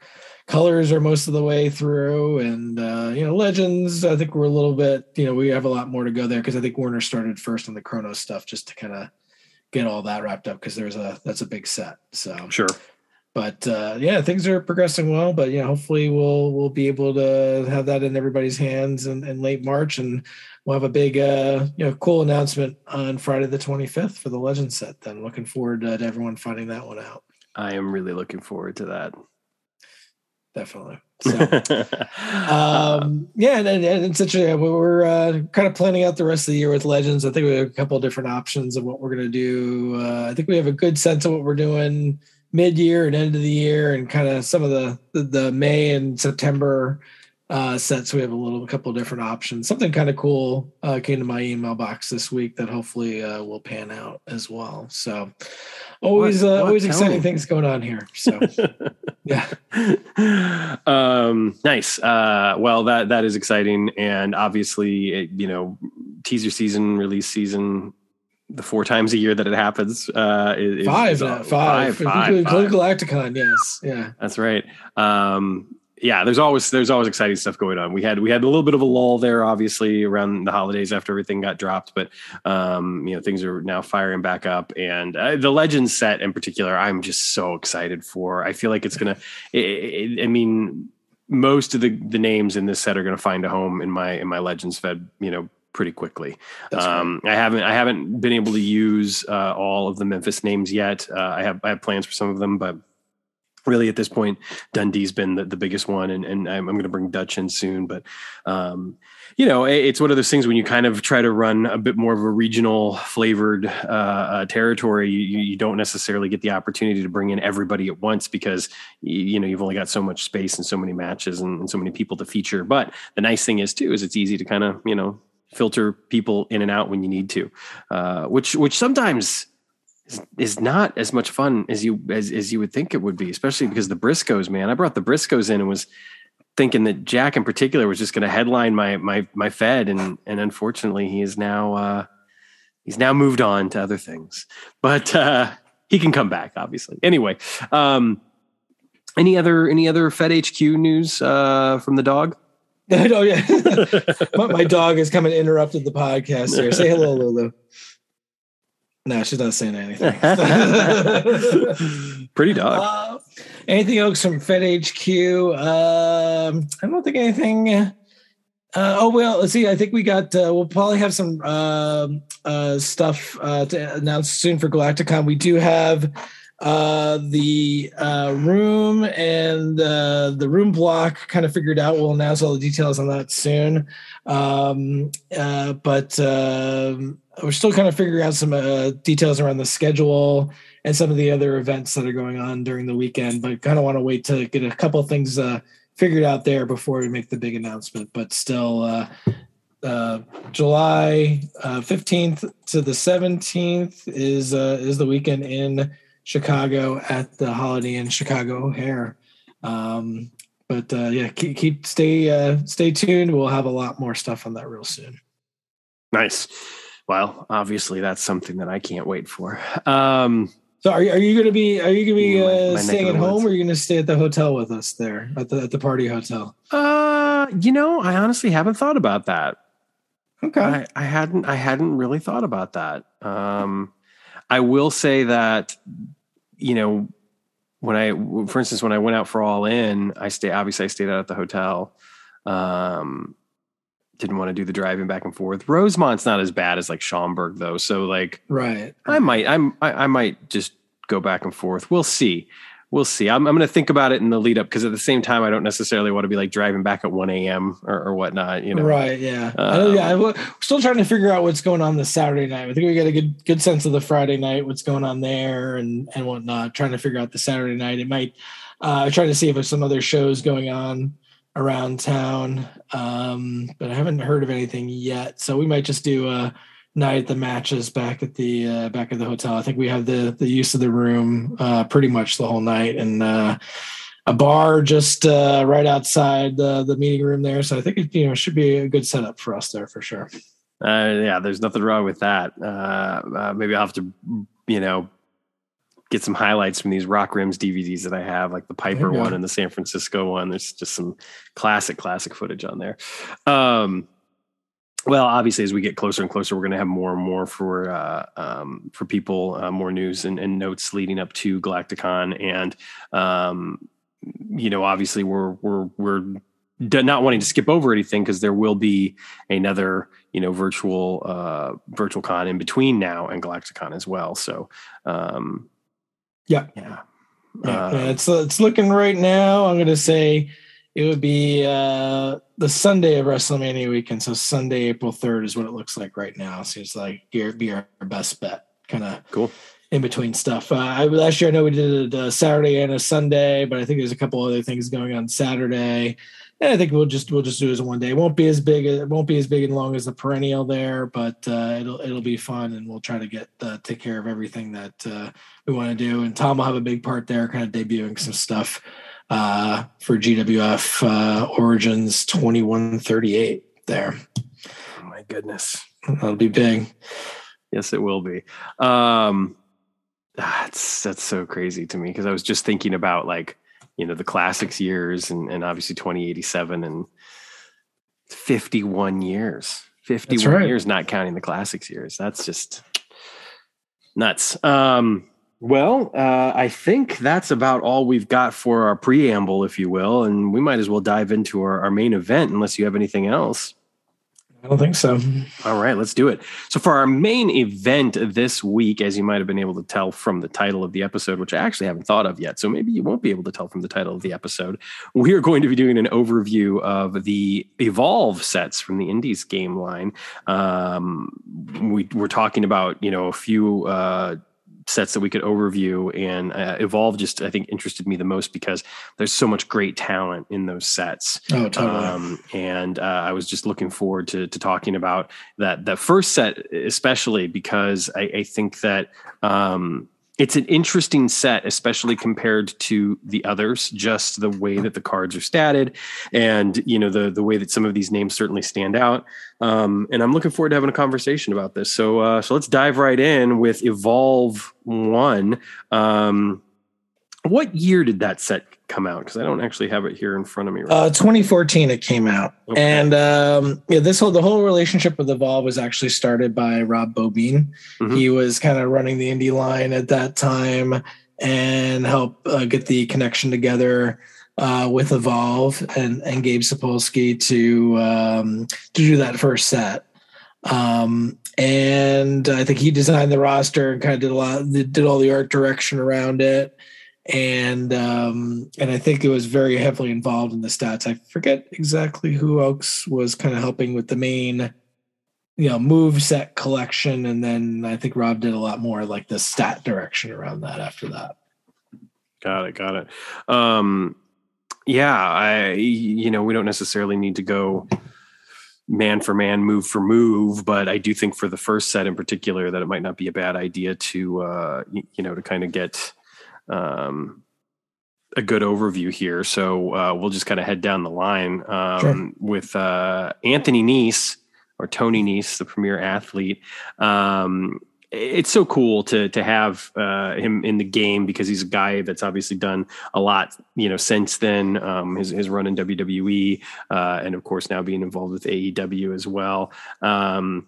colors are most of the way through and uh, you know legends i think we're a little bit you know we have a lot more to go there because i think warner started first on the chronos stuff just to kind of get all that wrapped up because there's a that's a big set so. Sure. But uh, yeah things are progressing well but yeah hopefully we'll we'll be able to have that in everybody's hands in, in late march and we'll have a big uh, you know cool announcement on friday the 25th for the legend set then. Looking forward to everyone finding that one out. I am really looking forward to that definitely. So, um, yeah, and, and, we're uh, kind of planning out the rest of the year with Legends. I think we have a couple different options of what we're going to do. Uh, I think we have a good sense of what we're doing mid year and end of the year, and kind of some of the, the, the May and September uh, sets. We have a little, a couple different options. Something kind of cool uh, came to my email box this week that hopefully uh, will pan out as well. So, always, what, uh, what always exciting things going on here. So. Yeah. um, nice. Uh, well, that that is exciting, and obviously, it, you know, teaser season, release season, the four times a year that it happens. Uh, is, five, is, five, five, five, five. Galacticon, yes, yeah, that's right. Um, yeah, there's always there's always exciting stuff going on. We had we had a little bit of a lull there, obviously, around the holidays after everything got dropped, but um, you know things are now firing back up. And uh, the Legends set in particular, I'm just so excited for. I feel like it's gonna. It, it, I mean, most of the the names in this set are gonna find a home in my in my Legends Fed. You know, pretty quickly. Um, I haven't I haven't been able to use uh, all of the Memphis names yet. Uh, I have I have plans for some of them, but really at this point dundee's been the, the biggest one and, and i'm, I'm going to bring dutch in soon but um, you know it, it's one of those things when you kind of try to run a bit more of a regional flavored uh, uh, territory you, you, don't necessarily get the opportunity to bring in everybody at once because you, you know you've only got so much space and so many matches and, and so many people to feature. But the nice thing is too is it's easy to kind of you know filter people in and out when you need to uh, which which sometimes is, is not as much fun as you as, as you would think it would be, especially because the Briscoes, man. I brought the Briscoes in and was thinking that Jack in particular was just going to headline my my my Fed, and and unfortunately he is now uh, he's now moved on to other things, but uh, he can come back, obviously. Anyway, um, any other any other Fed HQ news uh, from the dog? oh yeah, my, my dog has come and interrupted the podcast here. Say hello, Lulu. No, she's not saying anything. Pretty dog. Uh, anything else from Fed HQ? Um, I don't think anything Uh, oh well, let's see. I think we got. Uh, we'll probably have some uh, uh, stuff uh, to announce soon for Galacticon. We do have uh, the uh, room and uh, the room block kind of figured out. We'll announce all the details on that soon. Um, uh, but uh, we're still kind of figuring out some uh, details around the schedule and some of the other events that are going on during the weekend. But kind of want to wait to get a couple things. Uh, figured out there before we make the big announcement. But still, uh, uh, July uh, fifteenth to the seventeenth is uh, is the weekend in Chicago at the Holiday Inn Chicago O'Hare. Um, but uh, yeah, keep, keep stay uh, stay tuned. We'll have a lot more stuff on that real soon. Nice. Well, obviously that's something that I can't wait for. Um, so are, are you going to be are you going to be uh, my staying at home, or are you going to stay at the hotel with us there at the at the party hotel? Uh, you know, I honestly haven't thought about that. Okay, I, I hadn't I hadn't really thought about that. Um, I will say that you know when I, for instance, when I went out for All In, I stay obviously I stayed out at the hotel. Um, didn't want to do the driving back and forth. Rosemont's not as bad as like Schaumburg though. So like, right. I might, I'm, I, I might just go back and forth. We'll see. We'll see. I'm, I'm going to think about it in the lead up because at the same time, I don't necessarily want to be like driving back at 1 a.m. Or, or, whatnot. You know, right? Yeah, um, yeah. We're still trying to figure out what's going on this Saturday night. I think we got a good good sense of the Friday night, what's going on there, and and whatnot. Trying to figure out the Saturday night. It might. Uh, trying to see if there's some other shows going on around town, um, but I haven't heard of anything yet. So we might just do a night the matches back at the uh, back at the hotel. I think we have the the use of the room uh, pretty much the whole night, and uh, a bar just uh, right outside the the meeting room there. So I think it you know should be a good setup for us there for sure. Uh, yeah, there's nothing wrong with that. Uh, maybe I'll have to you know get some highlights from these Rock Rims DVDs that I have, like the Piper one and the San Francisco one. There's just some classic, classic footage on there. Um, well, obviously, as we get closer and closer, we're going to have more and more for uh, um, for people, uh, more news and, and, notes leading up to Galacticon, and um, you know, obviously, we're we're we're not wanting to skip over anything because there will be another you know virtual uh, virtual con in between now and Galacticon as well. So um, yeah. Yeah. Yeah, um, it's it's looking right now. I'm gonna say it would be uh, the Sunday of WrestleMania weekend. So Sunday, April 3rd is what it looks like right now. Seems like it be our best bet. Kind of cool in between stuff. Uh, I, last year I know we did a Saturday and a Sunday, but I think there's a couple other things going on Saturday. And I think we'll just we'll just do it as one day. It won't be as big. It won't be as big and long as the perennial there, but uh, it'll it'll be fun, and we'll try to get uh, take care of everything that uh, we want to do. And Tom will have a big part there, kind of debuting some stuff uh, for GWF uh, Origins twenty one thirty eight there. Oh my goodness, that'll be big. Yes, it will be. Um, that's that's so crazy to me because I was just thinking about like you know the classics years and, and obviously 2087 and 51 years 51 right. years not counting the classics years that's just nuts um, well uh, i think that's about all we've got for our preamble if you will and we might as well dive into our, our main event unless you have anything else I don't think so. All right, let's do it. So, for our main event this week, as you might have been able to tell from the title of the episode, which I actually haven't thought of yet, so maybe you won't be able to tell from the title of the episode, we are going to be doing an overview of the Evolve sets from the Indies game line. Um, we, we're talking about, you know, a few. Uh, sets that we could overview and uh, evolve just i think interested me the most because there's so much great talent in those sets. Oh totally. Um, and uh, i was just looking forward to, to talking about that that first set especially because i, I think that um, it's an interesting set, especially compared to the others. Just the way that the cards are statted, and you know the the way that some of these names certainly stand out. Um, and I'm looking forward to having a conversation about this. So uh, so let's dive right in with Evolve One. Um, what year did that set come out? Because I don't actually have it here in front of me. Right uh, 2014, it came out, okay. and um, yeah, this whole the whole relationship with Evolve was actually started by Rob Bobine. Mm-hmm. He was kind of running the indie line at that time and help uh, get the connection together. uh, with Evolve and and Gabe Sapolsky to um, to do that first set. Um, and I think he designed the roster and kind of did a lot, did all the art direction around it, and um, and I think it was very heavily involved in the stats. I forget exactly who else was kind of helping with the main, you know, move set collection, and then I think Rob did a lot more like the stat direction around that after that. Got it. Got it. Um, yeah, I you know we don't necessarily need to go man for man, move for move. But I do think for the first set in particular that it might not be a bad idea to uh, you know to kind of get um, a good overview here. So uh, we'll just kind of head down the line um, sure. with uh, Anthony Nese or Tony Nese, the premier athlete. Um, it's so cool to to have uh, him in the game because he's a guy that's obviously done a lot, you know, since then. Um, his his run in WWE, uh, and of course now being involved with AEW as well. Um,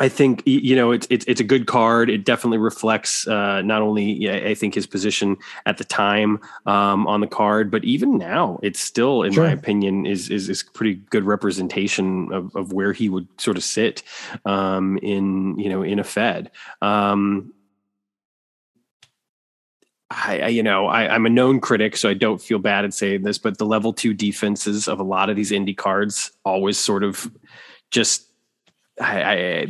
I think you know it's it's it's a good card. It definitely reflects uh, not only I think his position at the time um, on the card, but even now, it's still, in sure. my opinion, is is is pretty good representation of, of where he would sort of sit um, in you know in a Fed. Um, I, I, you know, I, am a known critic, so I don't feel bad at saying this, but the level two defenses of a lot of these indie cards always sort of just I, I,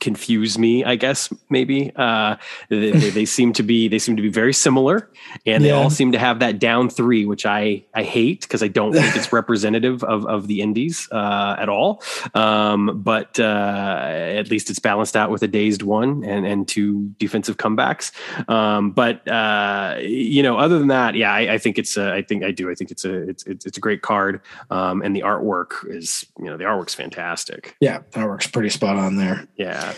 confuse me, I guess maybe uh, they, they, seem to be they seem to be very similar, and they all seem to have that down three, which I I hate because I don't think it's representative of of the indies uh, at all. Um, but uh, at least it's balanced out with a dazed one and and two defensive comebacks. Um, but uh, you know, other than that, yeah, I, I think it's a, I think I do. I think it's a it's it's, a great card, um, and the artwork is you know the artwork's fantastic. Yeah, the artwork's pretty spot on there. Yeah.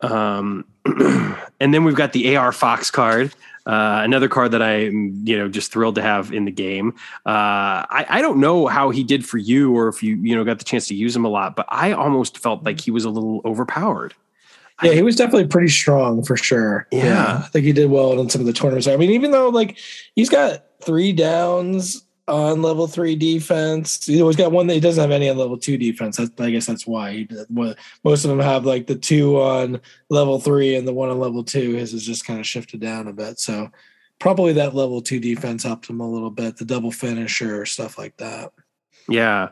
Um, and then we've got the AR Fox card. Uh, another card that I'm, you know, just thrilled to have in the game. Uh, I, I don't know how he did for you, or if you, you know, got the chance to use him a lot, but I almost felt like he was a little overpowered. Yeah, he was definitely pretty strong for sure. Yeah. yeah. I think he did well in some of the tournaments. I mean, even though like he's got three downs on level three defense. Know, he's got one that he doesn't have any on level two defense. That's, I guess that's why he, most of them have like the two on level three and the one on level two. His is just kind of shifted down a bit. So probably that level two defense helped him a little bit. The double finisher stuff like that. Yeah,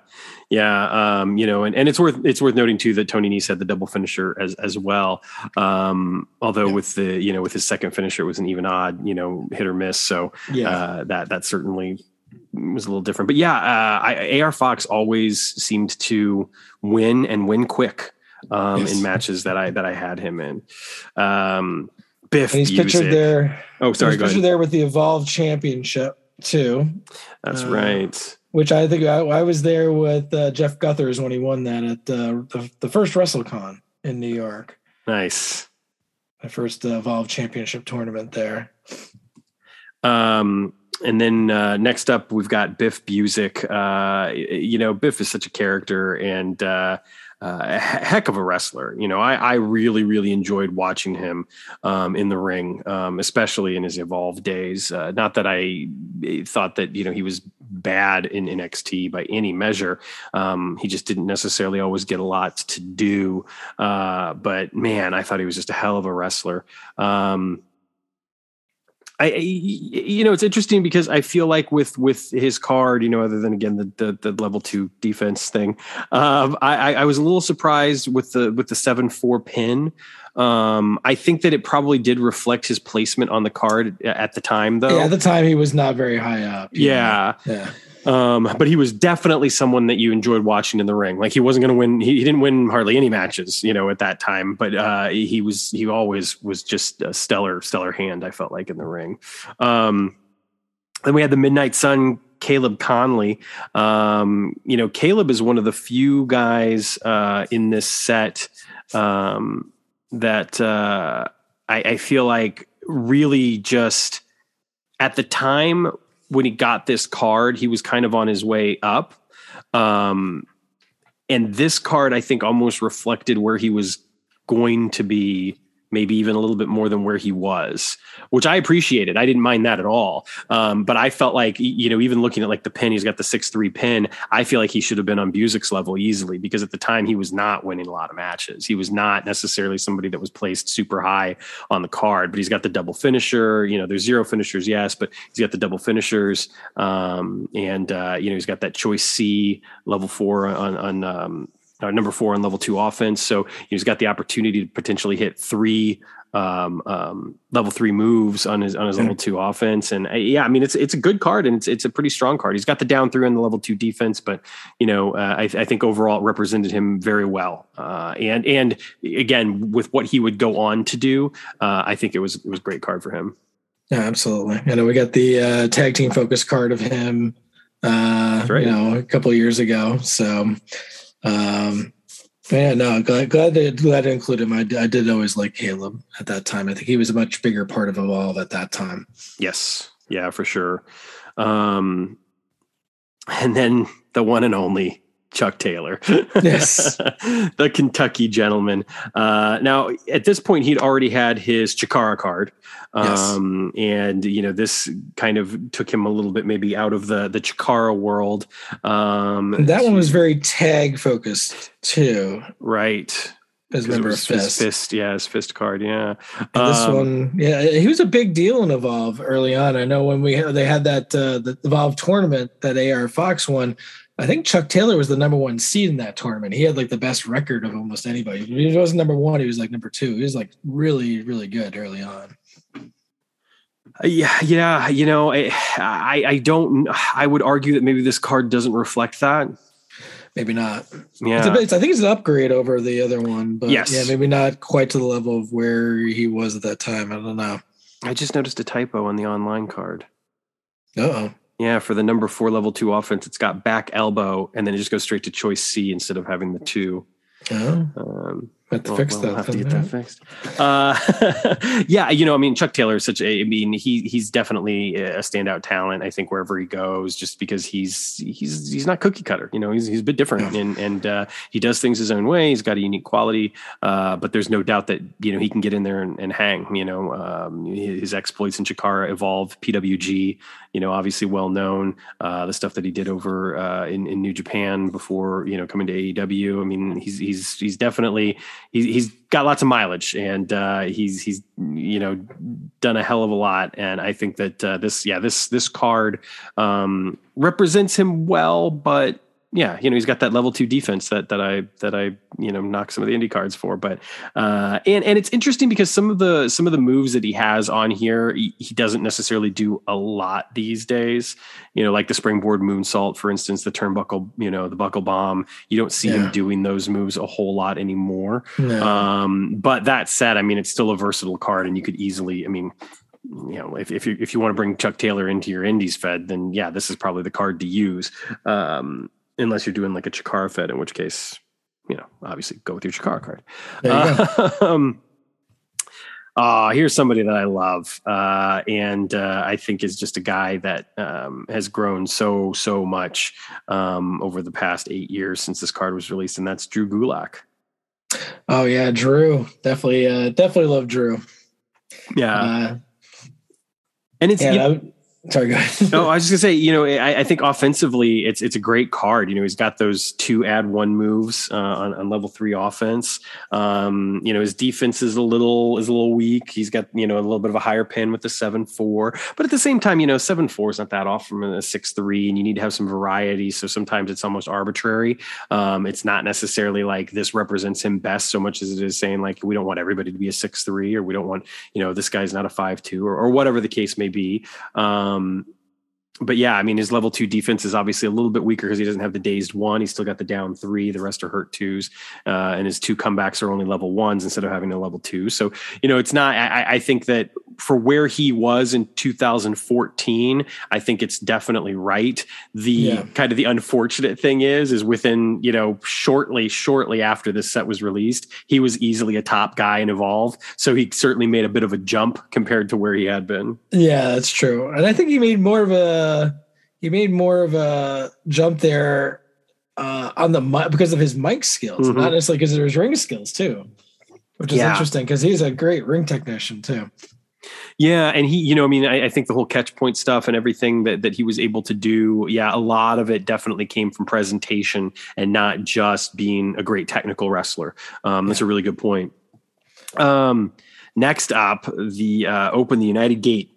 yeah, um, you know, and, and it's worth it's worth noting too that Tony Nese had the double finisher as as well. Um, although yeah. with the you know with his second finisher it was an even odd you know hit or miss. So yeah, uh, that that certainly was a little different. But yeah, uh, I, AR Fox always seemed to win and win quick um, yes. in matches that I that I had him in. Um, Biff, and he's pictured there. Oh, sorry, he's pictured there with the Evolve Championship too. That's uh, right. Which I think I, I was there with uh, Jeff Guthers when he won that at uh, the the first WrestleCon in New York. Nice. My first uh, Evolve Championship tournament there. Um, and then uh, next up, we've got Biff Busick. Uh, you know, Biff is such a character and uh, uh a heck of a wrestler. You know, I, I really, really enjoyed watching him um, in the ring, um, especially in his evolved days. Uh, not that I thought that you know he was bad in NXT by any measure. Um, he just didn't necessarily always get a lot to do. Uh, but man, I thought he was just a hell of a wrestler. Um, I, you know, it's interesting because I feel like with with his card, you know, other than again the the, the level two defense thing, um, I, I was a little surprised with the with the seven four pin. Um, I think that it probably did reflect his placement on the card at the time, though. Yeah, at the time he was not very high up. Yeah, know? yeah. Um, but he was definitely someone that you enjoyed watching in the ring. Like he wasn't going to win. He, he, didn't win hardly any matches, you know, at that time. But uh, he was he always was just a stellar stellar hand. I felt like in the ring. Um, then we had the Midnight Sun Caleb Conley. Um, you know, Caleb is one of the few guys uh, in this set um, that uh, I, I, feel like really just at the time when he got this card, he was kind of on his way up. Um, and this card, I think, almost reflected where he was going to be maybe even a little bit more than where he was, which I appreciated. I didn't mind that at all. Um, but I felt like, you know, even looking at like the pin, he's got the six three pin. I feel like he should have been on Busick's level easily because at the time he was not winning a lot of matches. He was not necessarily somebody that was placed super high on the card, but he's got the double finisher. You know, there's zero finishers, yes, but he's got the double finishers. Um, and, uh, you know, he's got that choice C level four on, on, um, uh, number four on level two offense. So he's got the opportunity to potentially hit three um, um, level three moves on his on his level two offense. And uh, yeah, I mean it's it's a good card and it's it's a pretty strong card. He's got the down through in the level two defense, but you know uh, I, I, think overall it represented him very well. Uh, and and again with what he would go on to do, uh, I think it was it was a great card for him. Yeah, absolutely. I know we got the uh, tag team focus card of him. Right. You know, a couple years ago. So um, yeah, no, glad glad to, glad to include him. I, I did always like Caleb at that time. I think he was a much bigger part of Evolve at that time. Yes, yeah, for sure. Um, and then the one and only Chuck Taylor. Yes. the Kentucky gentleman. Uh, now, at this point, he'd already had his Chikara card. Um, yes. And, you know, this kind of took him a little bit maybe out of the, the Chikara world. Um, that one was very tag focused too. Right. As member of Fist. Fist. Yeah, his Fist card. Yeah. And this um, one, yeah, he was a big deal in Evolve early on. I know when we they had that uh, the Evolve tournament that AR Fox won I think Chuck Taylor was the number one seed in that tournament. He had like the best record of almost anybody. He wasn't number one. He was like number two. He was like really, really good early on. Uh, yeah, yeah. You know, I, I, I don't. I would argue that maybe this card doesn't reflect that. Maybe not. Yeah, it's a, I think it's an upgrade over the other one, but yes. yeah, maybe not quite to the level of where he was at that time. I don't know. I just noticed a typo on the online card. oh. Yeah, for the number four level two offense, it's got back elbow, and then it just goes straight to choice C instead of having the two. Oh. Um, have to well, fix that. We'll have to get that fixed. Uh, yeah, you know, I mean, Chuck Taylor is such a. I mean, he he's definitely a standout talent. I think wherever he goes, just because he's he's he's not cookie cutter. You know, he's he's a bit different, yeah. and and uh, he does things his own way. He's got a unique quality, uh, but there's no doubt that you know he can get in there and, and hang. You know, um, his exploits in Chikara evolve PWG. You know, obviously well known. Uh, the stuff that he did over uh, in in New Japan before you know coming to AEW. I mean, he's he's he's definitely he's he's got lots of mileage and uh, he's he's you know done a hell of a lot. And I think that uh, this yeah this this card um, represents him well, but yeah, you know, he's got that level two defense that that I that I you know knock some of the indie cards for. But uh, and and it's interesting because some of the some of the moves that he has on here, he, he doesn't necessarily do a lot these days. You know, like the springboard moonsault, for instance, the turnbuckle, you know, the buckle bomb. You don't see yeah. him doing those moves a whole lot anymore. No. Um, but that said, I mean, it's still a versatile card, and you could easily, I mean, you know, if, if you if you want to bring Chuck Taylor into your indies fed, then yeah, this is probably the card to use. Um, unless you're doing like a Chikara Fed, in which case, you know, obviously go with your Chikara card. Uh, um, uh, here's somebody that I love, uh, and uh, I think is just a guy that um, has grown so so much um, over the past eight years since this card was released, and that's Drew Gulak. Oh yeah, Drew, definitely, uh, definitely love Drew. Yeah, uh, and it's yeah, you know, Sorry, guys. no, I was just gonna say, you know, I, I, think offensively, it's it's a great card. You know, he's got those two add one moves uh, on, on, level three offense. Um, you know, his defense is a little is a little weak. He's got you know a little bit of a higher pin with the seven four, but at the same time, you know, seven four is not that off from a six three, and you need to have some variety. So sometimes it's almost arbitrary. Um, it's not necessarily like this represents him best so much as it is saying like we don't want everybody to be a six three, or we don't want you know this guy's not a five two, or, or whatever the case may be. Um, um, but yeah, I mean, his level two defense is obviously a little bit weaker because he doesn't have the dazed one. He's still got the down three. The rest are hurt twos, uh, and his two comebacks are only level ones instead of having a level two. So you know, it's not. I, I think that for where he was in 2014, I think it's definitely right. The yeah. kind of the unfortunate thing is, is within you know shortly, shortly after this set was released, he was easily a top guy in Evolve. So he certainly made a bit of a jump compared to where he had been. Yeah, that's true, and I think he made more of a he made more of a jump there uh, on the because of his mic skills, mm-hmm. not necessarily because of his ring skills too. which is yeah. interesting because he's a great ring technician too. Yeah, and he, you know, I mean, I, I, think the whole catch point stuff and everything that that he was able to do, yeah, a lot of it definitely came from presentation and not just being a great technical wrestler. Um, that's a really good point. Um, next up, the uh, Open the United Gate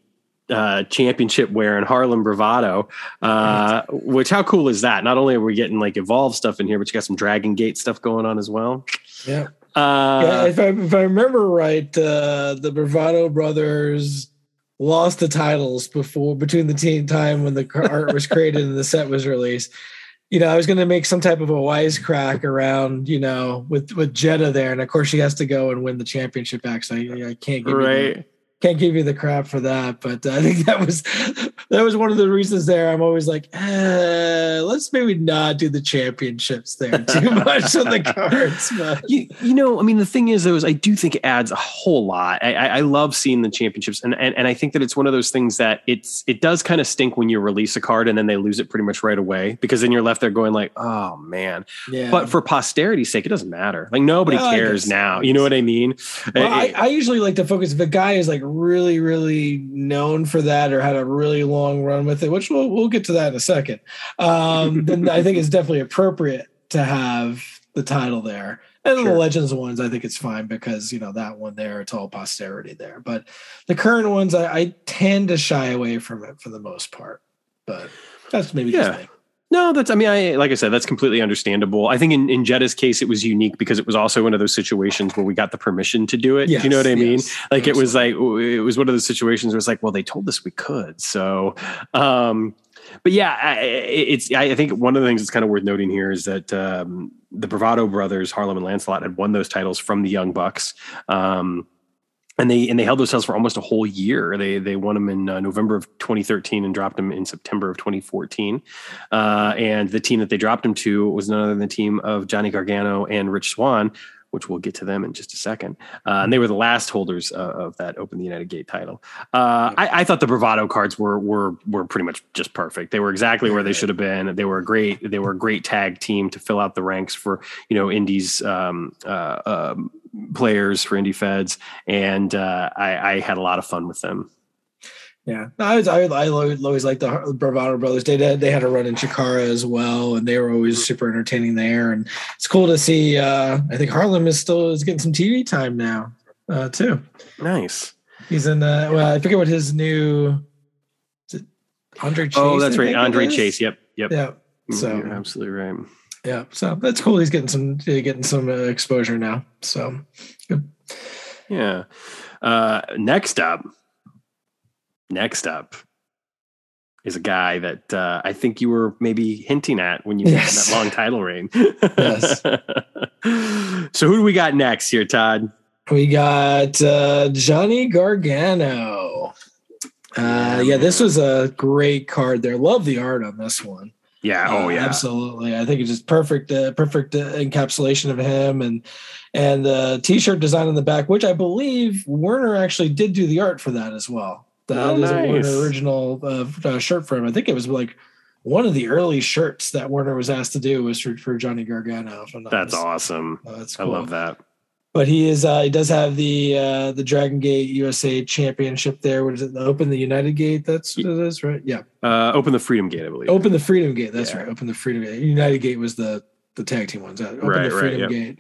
uh, championship wearing Harlem Bravado. Uh, which how cool is that? Not only are we getting like evolved stuff in here, but you got some Dragon Gate stuff going on as well. Yeah. Uh, yeah, if I if I remember right, uh, the Bravado brothers lost the titles before between the team time when the art was created and the set was released. You know, I was going to make some type of a wisecrack around, you know, with with Jetta there, and of course she has to go and win the championship back. So I, I can't give right. you can't give you the crap for that, but I think that was that was one of the reasons there. I'm always like, eh, let's maybe not do the championships there too much on the cards. But. You, you know, I mean, the thing is, though, is I do think it adds a whole lot. I, I, I love seeing the championships, and, and and I think that it's one of those things that it's it does kind of stink when you release a card and then they lose it pretty much right away because then you're left there going like, oh man. Yeah. But for posterity's sake, it doesn't matter. Like nobody well, cares now. You know what I mean? Well, it, I, I usually like to focus if a guy is like really, really known for that or had a really long run with it, which we'll, we'll get to that in a second, um, then I think it's definitely appropriate to have the title there. And sure. the Legends ones, I think it's fine because, you know, that one there, it's all posterity there. But the current ones, I, I tend to shy away from it for the most part. But that's maybe yeah. just me. No, that's, I mean, I, like I said, that's completely understandable. I think in, in Jetta's case, it was unique because it was also one of those situations where we got the permission to do it. Yes, do you know what I mean? Yes, like it was like, it was one of those situations where it's like, well, they told us we could. So, um, but yeah, it's, I think one of the things that's kind of worth noting here is that, um, the Bravado brothers, Harlem and Lancelot had won those titles from the Young Bucks. Um, and they and they held those titles for almost a whole year. They they won them in uh, November of 2013 and dropped them in September of 2014. Uh, and the team that they dropped them to was none other than the team of Johnny Gargano and Rich Swann, which we'll get to them in just a second. Uh, and they were the last holders uh, of that Open the United Gate title. Uh, I, I, thought the Bravado cards were were were pretty much just perfect. They were exactly where they should have been. They were a great. They were a great tag team to fill out the ranks for you know Indies. Um, uh, um, players for indie feds, and uh, I, I, had a lot of fun with them. Yeah, I was, I, I always liked the Bravado Brothers. They had, they had a run in Chikara as well, and they were always super entertaining there. And it's cool to see. Uh, I think Harlem is still is getting some TV time now uh, too. Nice. He's in. the well, I forget what his new. Andre Chase. Oh, that's right, Andre Chase. Yep, yep. Yeah. Mm, so You're absolutely right yeah so that's cool he's getting some getting some uh, exposure now so good yeah uh next up next up is a guy that uh, I think you were maybe hinting at when you yes. that long title reign. yes. so who do we got next here, Todd? We got uh, Johnny Gargano. Uh, yeah, this was a great card there. Love the art on this one. Yeah. Oh, uh, yeah. Absolutely. I think it's just perfect, uh, perfect uh, encapsulation of him and and the t-shirt design on the back, which I believe Werner actually did do the art for that as well. That oh, is nice. a Werner original uh, uh, shirt for him. I think it was like one of the early shirts that Werner was asked to do was for, for Johnny Gargano. That's awesome. that's cool. I love that but he is uh, he does have the uh, the Dragon Gate USA Championship there. What is it? The Open the United Gate. That's what it is, right? Yeah. Uh, open the Freedom Gate, I believe. Open the Freedom Gate. That's yeah. right. Open the Freedom Gate. United Gate was the the tag team ones. Open right, the Freedom right, yep. Gate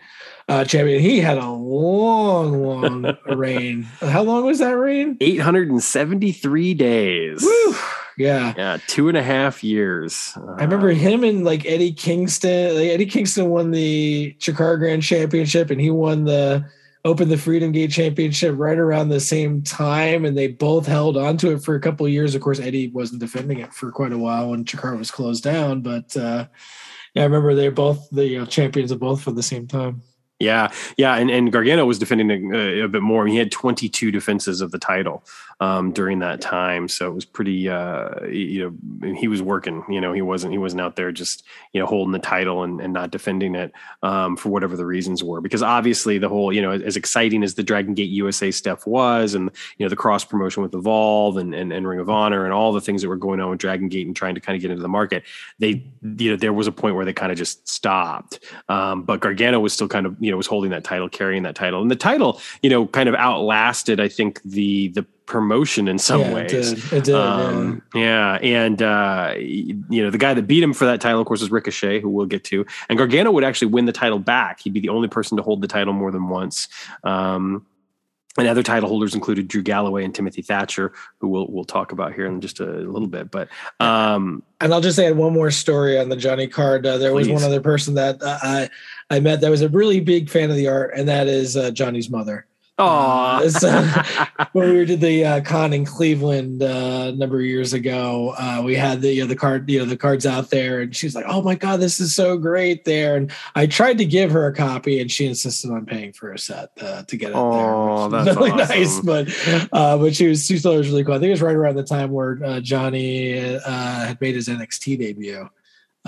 uh, champion. He had a long, long reign. How long was that reign? Eight hundred and seventy three days. Woo! Yeah. Yeah. Two and a half years. Uh, I remember him and like Eddie Kingston. Like Eddie Kingston won the Chikara Grand Championship and he won the Open the Freedom Gate Championship right around the same time. And they both held onto it for a couple years. Of course, Eddie wasn't defending it for quite a while when Chikara was closed down. But uh, yeah, I remember they're both the you know, champions of both for the same time. Yeah, yeah, and, and Gargano was defending a, a, bit more. He had 22 defenses of the title um, during that time, so it was pretty. Uh, you know, he was working. You know, he wasn't he wasn't out there just you know holding the title and, and not defending it um, for whatever the reasons were. Because obviously, the whole you know as exciting as the Dragon Gate USA stuff was, and you know the cross promotion with Evolve and, and and Ring of Honor and all the things that were going on with Dragon Gate and trying to kind of get into the market, they you know there was a point where they kind of just stopped. Um, but Gargano was still kind of you know was holding that title, carrying that title, and the title you know kind of outlasted I think the the promotion in some yeah, ways. It did. It did um, yeah. yeah. and uh, you know the guy that beat him for that title, of course, is Ricochet, who we'll get to, and Gargano would actually win the title back. He'd be the only person to hold the title more than once. Um, and other title holders included Drew Galloway and Timothy Thatcher, who we'll we'll talk about here in just a little bit. But um, and I'll just add one more story on the Johnny card. Uh, there please. was one other person that uh, I I met that was a really big fan of the art, and that is uh, Johnny's mother. Oh, uh, when we did the uh, con in Cleveland uh, a number of years ago, uh, we had the you know, the card you know the cards out there, and she was like, "Oh my god, this is so great!" There, and I tried to give her a copy, and she insisted on paying for a set uh, to get it oh, there. that's really awesome. nice, but uh, but she was she thought it was really cool. I think it was right around the time where Johnny had made his NXT debut.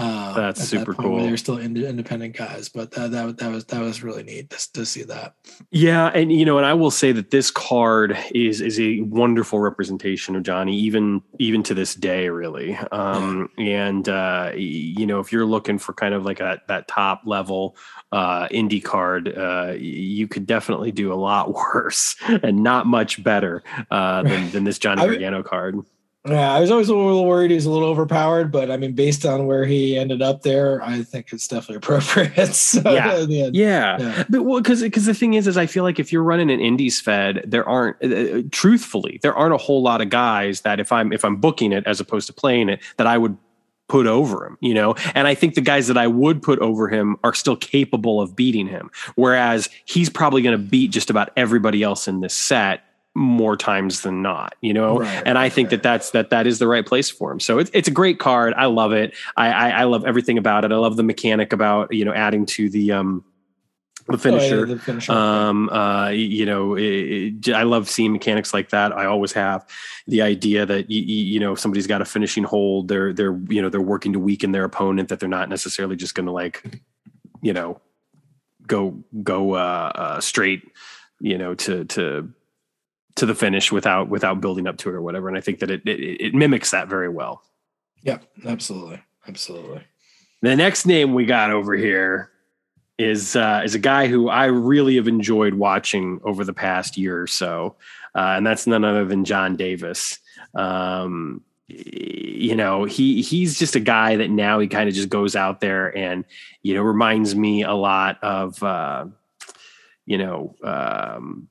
Uh, That's super that cool. They're still independent guys, but that, that that was that was really neat to, to, see that. Yeah, and you know, and I will say that this card is is a wonderful representation of Johnny, even even to this day, really. Um, yeah. And uh, you know, if you're looking for kind of like a, that top level uh, indie card, uh, you could definitely do a lot worse and not much better uh, than, than this Johnny Gargano card. Yeah, I was always a little worried he was a little overpowered, but I mean, based on where he ended up there, I think it's definitely appropriate. so, yeah. yeah. yeah, But well, because because the thing is, is I feel like if you're running an indies fed, there aren't, uh, uh, truthfully, there aren't a whole lot of guys that if I'm if I'm booking it as opposed to playing it, that I would put over him, you know? And I think the guys that I would put over him are still capable of beating him. Whereas he's probably going to beat just about everybody else in this set more times than not, you know. Right, and I think right. that that's that that is the right place for him. So it's it's a great card. I love it. I, I, I love everything about it. I love the mechanic about you know adding to the um the finisher. Oh, yeah, the finisher. Um, uh, you know, it, it, I love seeing mechanics like that. I always have the idea that you, you know, if somebody's got a finishing hold, they're they're you know they're working to weaken their opponent. That they're not necessarily just going to like, you know, go go uh, uh, straight, you know, to to to the finish without without building up to it or whatever. And I think that it it, it mimics that very well. Yeah, absolutely, absolutely. The next name we got over here is uh, is a guy who I really have enjoyed watching over the past year or so, uh, and that's none other than John Davis. Um, you know, he he's just a guy that now he kind of just goes out there and you know reminds me a lot of uh, you know um,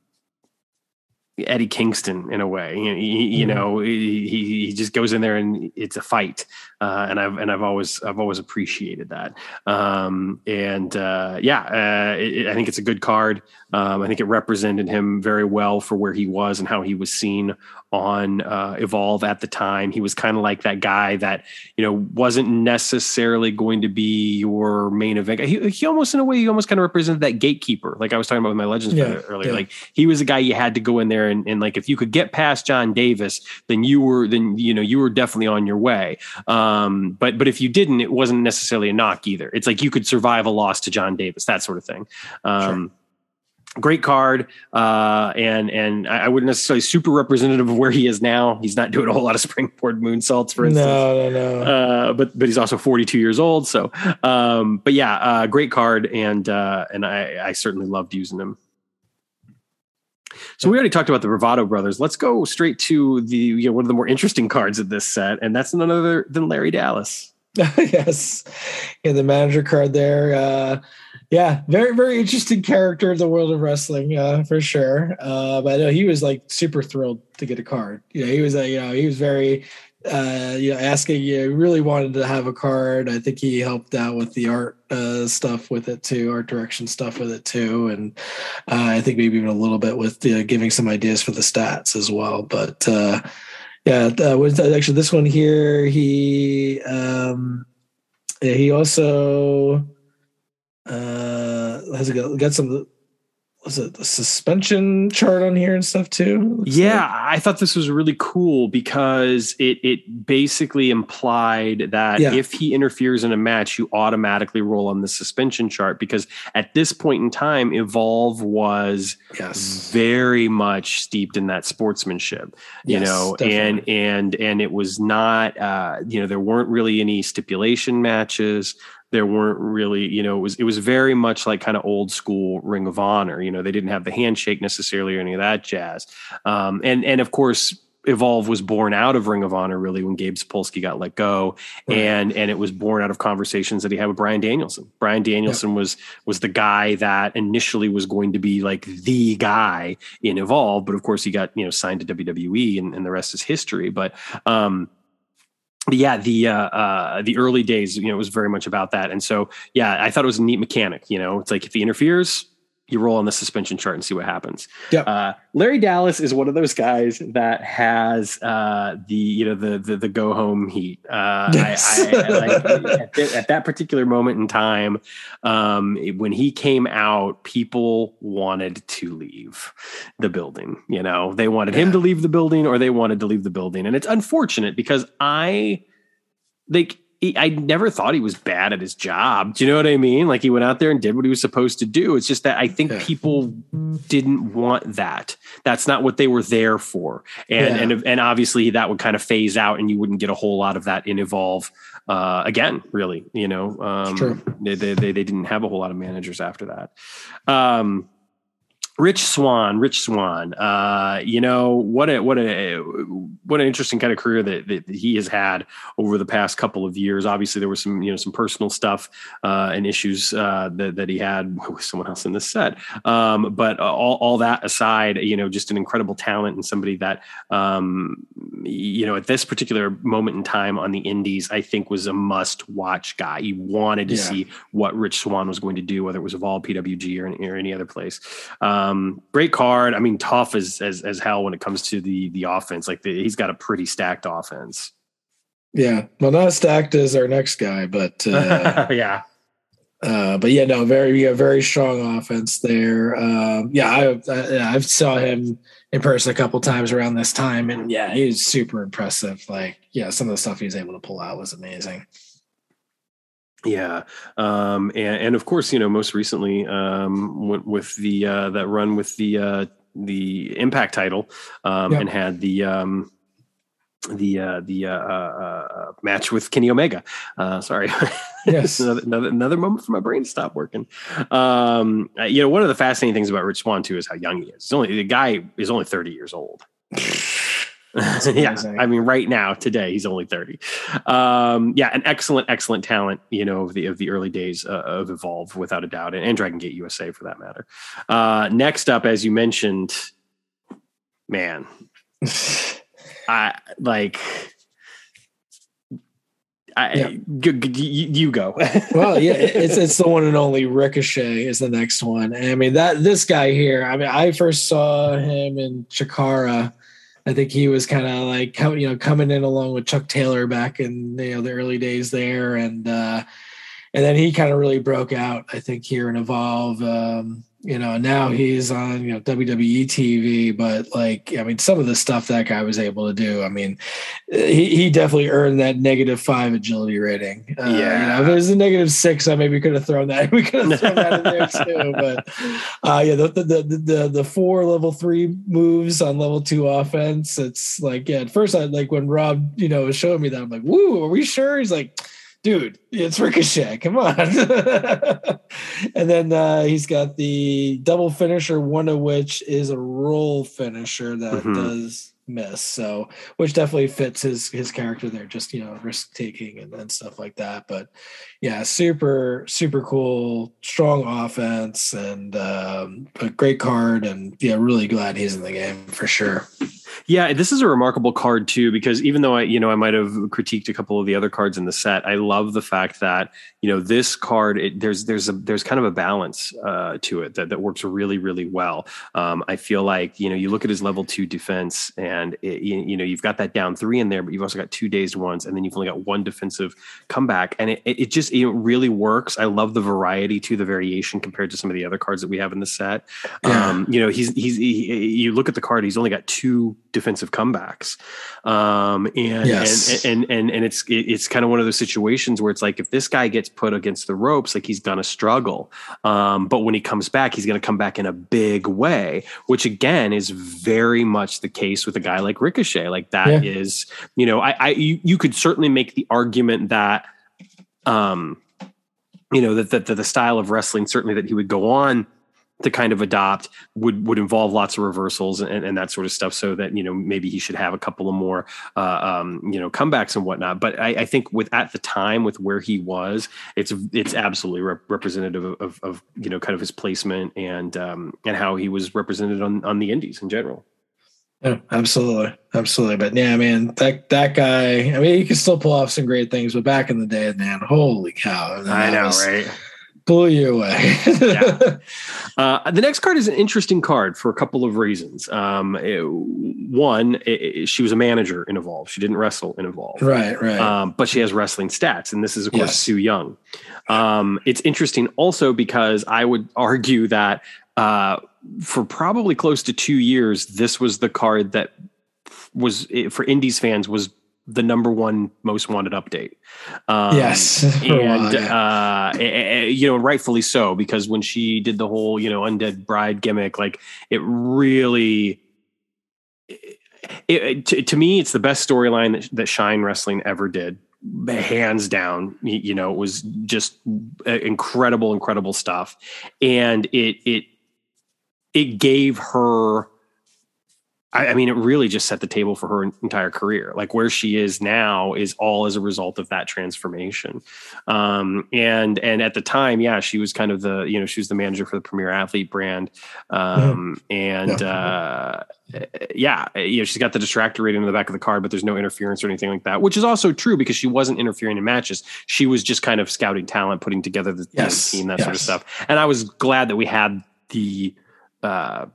Eddie Kingston in a way. He, you mm-hmm. know, he, he just goes in there and it's a fight, uh, and I've and I've always I've always appreciated that. Um, and uh, yeah, uh, it, I think it's a good card. Um, I think it represented him very well for where he was and how he was seen on uh, Evolve at the time. He was kind of like that guy that you know wasn't necessarily going to be your main event. He, he almost in a way he almost kind of represented that gatekeeper, like I was talking about with my Legends yeah, earlier. Yeah. Like he was a guy you had to go in there and, and, like if you could get past John Davis, then you were then you know you were definitely on your way. Um, but but if you didn't, it wasn't necessarily a knock either. It's like you could survive a loss to John Davis, that sort of thing. Um, sure great card uh, and and I wouldn't necessarily super representative of where he is now. He's not doing a whole lot of springboard moonsaults, for instance. No, no, no. Uh, but but he's also 42 years old. So, um, but yeah, uh, great card, and uh, and I, I certainly loved using him. So we already talked about the Bravado brothers. Let's go straight to the you know, one of the more interesting cards of this set, and that's none other than Larry Dallas. yes, yeah, the manager card there. Uh, yeah, very very interesting character in the world of wrestling uh, for sure. Uh, but I know he was like super thrilled to get a card. You know, he was a you know he was very uh, you know asking you really wanted to have a card. I think he helped out with the art uh, stuff with it too, art direction stuff with it too, and uh, I think maybe even a little bit with you know, giving some ideas for the stats as well. But uh, yeah, uh, was actually this one here. He um, he also uh, has got some was it the suspension chart on here and stuff too? Yeah, like. I thought this was really cool because it it basically implied that yeah. if he interferes in a match, you automatically roll on the suspension chart because at this point in time, Evolve was yes. very much steeped in that sportsmanship, you yes, know, definitely. and and and it was not uh, you know, there weren't really any stipulation matches there weren't really, you know, it was it was very much like kind of old school Ring of Honor. You know, they didn't have the handshake necessarily or any of that jazz. Um, and and of course, Evolve was born out of Ring of Honor really when Gabe Sapolsky got let go, right. and and it was born out of conversations that he had with Bryan Danielson. Bryan Danielson yep. was was the guy that initially was going to be like the guy in Evolve, but of course he got you know signed to WWE, and, and the rest is history. But um, yeah, the uh, uh, the early days, you know, it was very much about that, and so yeah, I thought it was a neat mechanic. You know, it's like if he interferes, you roll on the suspension chart and see what happens. Yeah. Uh, Larry Dallas is one of those guys that has uh, the you know the the, the go home heat. Uh, yes. I, I, like, at, at, that particular moment in time, um, when he came out, people wanted to leave the building. You know, they wanted yeah. him to leave the building, or they wanted to leave the building, and it's unfortunate because I like he, I never thought he was bad at his job. Do you know what I mean? Like he went out there and did what he was supposed to do. It's just that I think yeah. people didn't want that. That's not what they were there for. And yeah. and and obviously that would kind of phase out, and you wouldn't get a whole lot of that in Evolve uh, again. Really, you know, um, they, they they didn't have a whole lot of managers after that. Um, Rich Swann, Rich Swann. Uh, you know what a what a what an interesting kind of career that, that, he has had over the past couple of years. Obviously, there was some you know some personal stuff uh, and issues uh, that that he had with someone else in the set. Um, but all all that aside, you know, just an incredible talent and somebody that um, you know at this particular moment in time on the Indies, I think was a must watch guy. You wanted to yeah. see what Rich Swann was going to do, whether it was Evolve, PWG, or, or any other place. Um, um, great card. I mean, tough as, as as hell when it comes to the the offense. Like the, he's got a pretty stacked offense. Yeah, well, not stacked as our next guy, but uh, yeah. Uh, but yeah, no, very yeah, very strong offense there. Um, yeah, I, I I saw him in person a couple times around this time, and yeah, he was super impressive. Like, yeah, some of the stuff he was able to pull out was amazing. Yeah, um, and, and of course, you know, most recently um, with, with the uh, that run with the uh, the Impact title, um, yep. and had the um, the uh, the uh, uh, uh, match with Kenny Omega. Uh, sorry, yes, another, another, another moment for my brain to stop working. Um, uh, you know, one of the fascinating things about Rich Swann too is how young he is. He's only the guy is only thirty years old. yeah, I mean, right now, today, he's only thirty. Um, yeah, an excellent, excellent talent. You know, of the of the early days uh, of Evolve, without a doubt, and, and Dragon Gate USA for that matter. Uh, next up, as you mentioned, man, I like. I, yeah. g- g- you go. well, yeah, it's it's the one and only Ricochet is the next one. And I mean that this guy here. I mean, I first saw him in Chikara I think he was kind of like you know coming in along with Chuck Taylor back in you know the early days there, and uh, and then he kind of really broke out. I think here in Evolve. Um, you know, now he's on, you know, WWE TV, but like, I mean, some of the stuff that guy was able to do, I mean, he, he definitely earned that negative five agility rating. Uh, yeah. You know, if it was a negative six, I maybe could have thrown that. We could have thrown that in there too. But uh, yeah, the, the, the, the, the four level three moves on level two offense, it's like, yeah, at first I like when Rob, you know, was showing me that, I'm like, woo, are we sure? He's like, dude, it's Ricochet. Come on. and then uh, he's got the double finisher, one of which is a roll finisher that mm-hmm. does miss. So, which definitely fits his his character there, just you know, risk taking and, and stuff like that. But yeah, super super cool, strong offense, and um, a great card. And yeah, really glad he's in the game for sure. Yeah, this is a remarkable card too because even though I, you know, I might have critiqued a couple of the other cards in the set, I love the fact that you know this card it, there's there's a there's kind of a balance uh, to it that that works really really well. Um, I feel like you know you look at his level two defense and it, you, you, know you've got that down three in there, but you've also got two dazed ones, and then you've only got one defensive comeback, and it it just it really works. I love the variety to the variation compared to some of the other cards that we have in the set. Yeah. Um, you know, he's he's he, you look at the card, he's only got two defensive comebacks, um, and, yes. and, and and and it's it's kind of one of those situations where it's like if this guy gets put against the ropes, like he's gonna struggle, um, but when he comes back, he's gonna come back in a big way, which again is very much the case with a guy like Ricochet. Like that yeah. is, you know, I, I you, you could certainly make the argument that um you know that, that, that the style of wrestling certainly that he would go on to kind of adopt would would involve lots of reversals and, and, that sort of stuff so that you know maybe he should have a couple of more uh, um, you know comebacks and whatnot but I, I, think with at the time with where he was it's it's absolutely rep- representative of, of, of, you know kind of his placement and um, and how he was represented on on the indies in general yeah, absolutely, absolutely. But yeah, man, that that guy. I mean, he can still pull off some great things, but back in the day, man, holy cow! I know, right? Blew you away. yeah. uh, the next card is an interesting card for a couple of reasons. Um, it, one, it, it, she was a manager in Evolve. She didn't wrestle in Evolve, right? Right. Um, but she has wrestling stats, and this is of course yes. Su Yung. Um, it's interesting also because I would argue that uh, for probably close to two years, this was the card that was for Indies fans was the number one most wanted update. Um, yes, and uh, you know, rightfully so because when she did the whole you know undead bride gimmick, like it really. It, to, to me, it's the best storyline that, that Shine Wrestling ever did hands down you know it was just uh, incredible incredible stuff and it it it gave her I, I, mean, it really just set the table for her entire career. Like where she is now is all as a result of that transformation. Um, and and at the time, yeah, she was kind of the you know she was the manager for the Premier Athlete brand, um, yeah. and yeah. Uh, yeah, you know she's got the distractor rating in the back of the card, but there's no interference or anything like that, which is also true because she wasn't interfering in matches. She was just kind of scouting talent, putting together the yes. team, that yes. sort of stuff. And I was glad that we had the uh,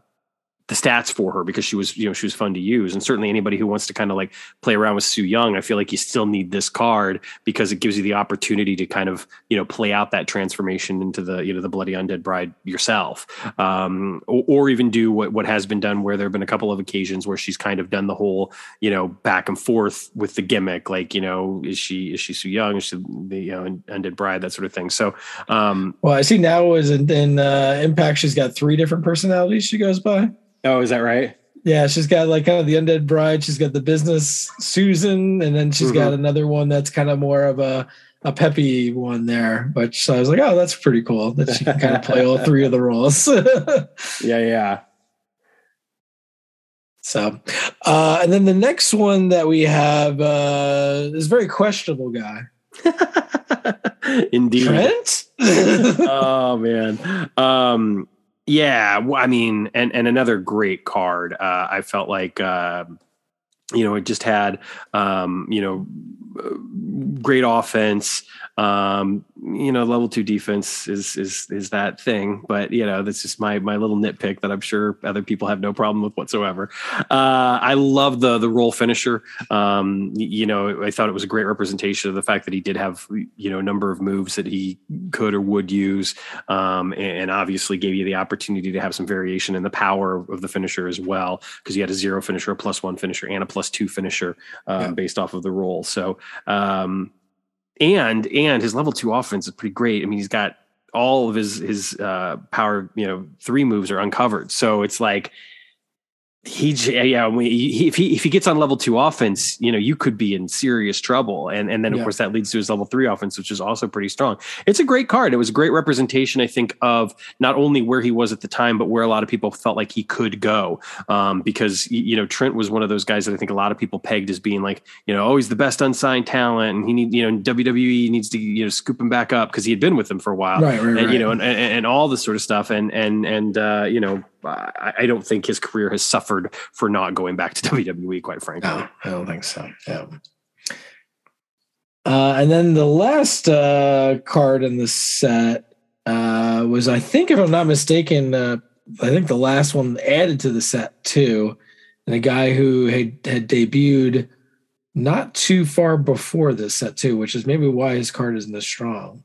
the stats for her because she was you know she was fun to use. And certainly anybody who wants to kind of like play around with Su Yung I feel like you still need this card because it gives you the opportunity to kind of you know play out that transformation into the you know the bloody undead bride yourself. Um, or, or, even do what what has been done where there have been a couple of occasions where she's kind of done the whole you know back and forth with the gimmick like you know is she is she Su Yung? Is she the you know undead bride? That sort of thing. So um, well I see now is in, in uh, Impact she's got three different personalities she goes by Oh, is that right? Yeah, she's got like kind of the undead bride. She's got the business Susan, and then she's mm-hmm. got another one that's kind of more of a a peppy one there. But so I was like, oh, that's pretty cool that she can kind of play all three of the roles. yeah, yeah. So, uh, and then the next one that we have uh, is very questionable guy. Indeed. Trent? oh man. Um, yeah, I mean, and and another great card. Uh, I felt like uh, you know it just had um, you know great offense. Um, you know, level two defense is is is that thing, but you know, that's just my my little nitpick that I'm sure other people have no problem with whatsoever. Uh, I love the the roll finisher. Um, you know, I thought it was a great representation of the fact that he did have you know a number of moves that he could or would use, um, and, and obviously gave you the opportunity to have some variation in the power of the finisher as well, because you had a zero finisher, a plus one finisher, and a plus two finisher um, yeah. based off of the roll. So um, and and his level two offense is pretty great. I mean, he's got all of his his uh, power, you know, three moves are uncovered. So it's like he yeah he, if he if he gets on level two offense you know you could be in serious trouble. And and then of yeah. course that leads to his level three offense which is also pretty strong. It's a great card. It was a great representation i think of not only where he was at the time but where a lot of people felt like he could go. Um, because you know trent was one of those guys that i think a lot of people pegged as being like you know oh he's the best unsigned talent and he need you know wwe needs to you know scoop him back up because he had been with them for a while. Right, right, and right. you know and, and, and all this sort of stuff. And and and uh, you know I, I, don't think his career has suffered for not going back to WWE, quite frankly. No, I don't think so. Yeah. Uh, and then the last uh, card in the set uh, was, I think, if I'm not mistaken, uh, I think the last one added to the set too, and a guy who had, had debuted not too far before this set too, which is maybe why his card isn't as strong.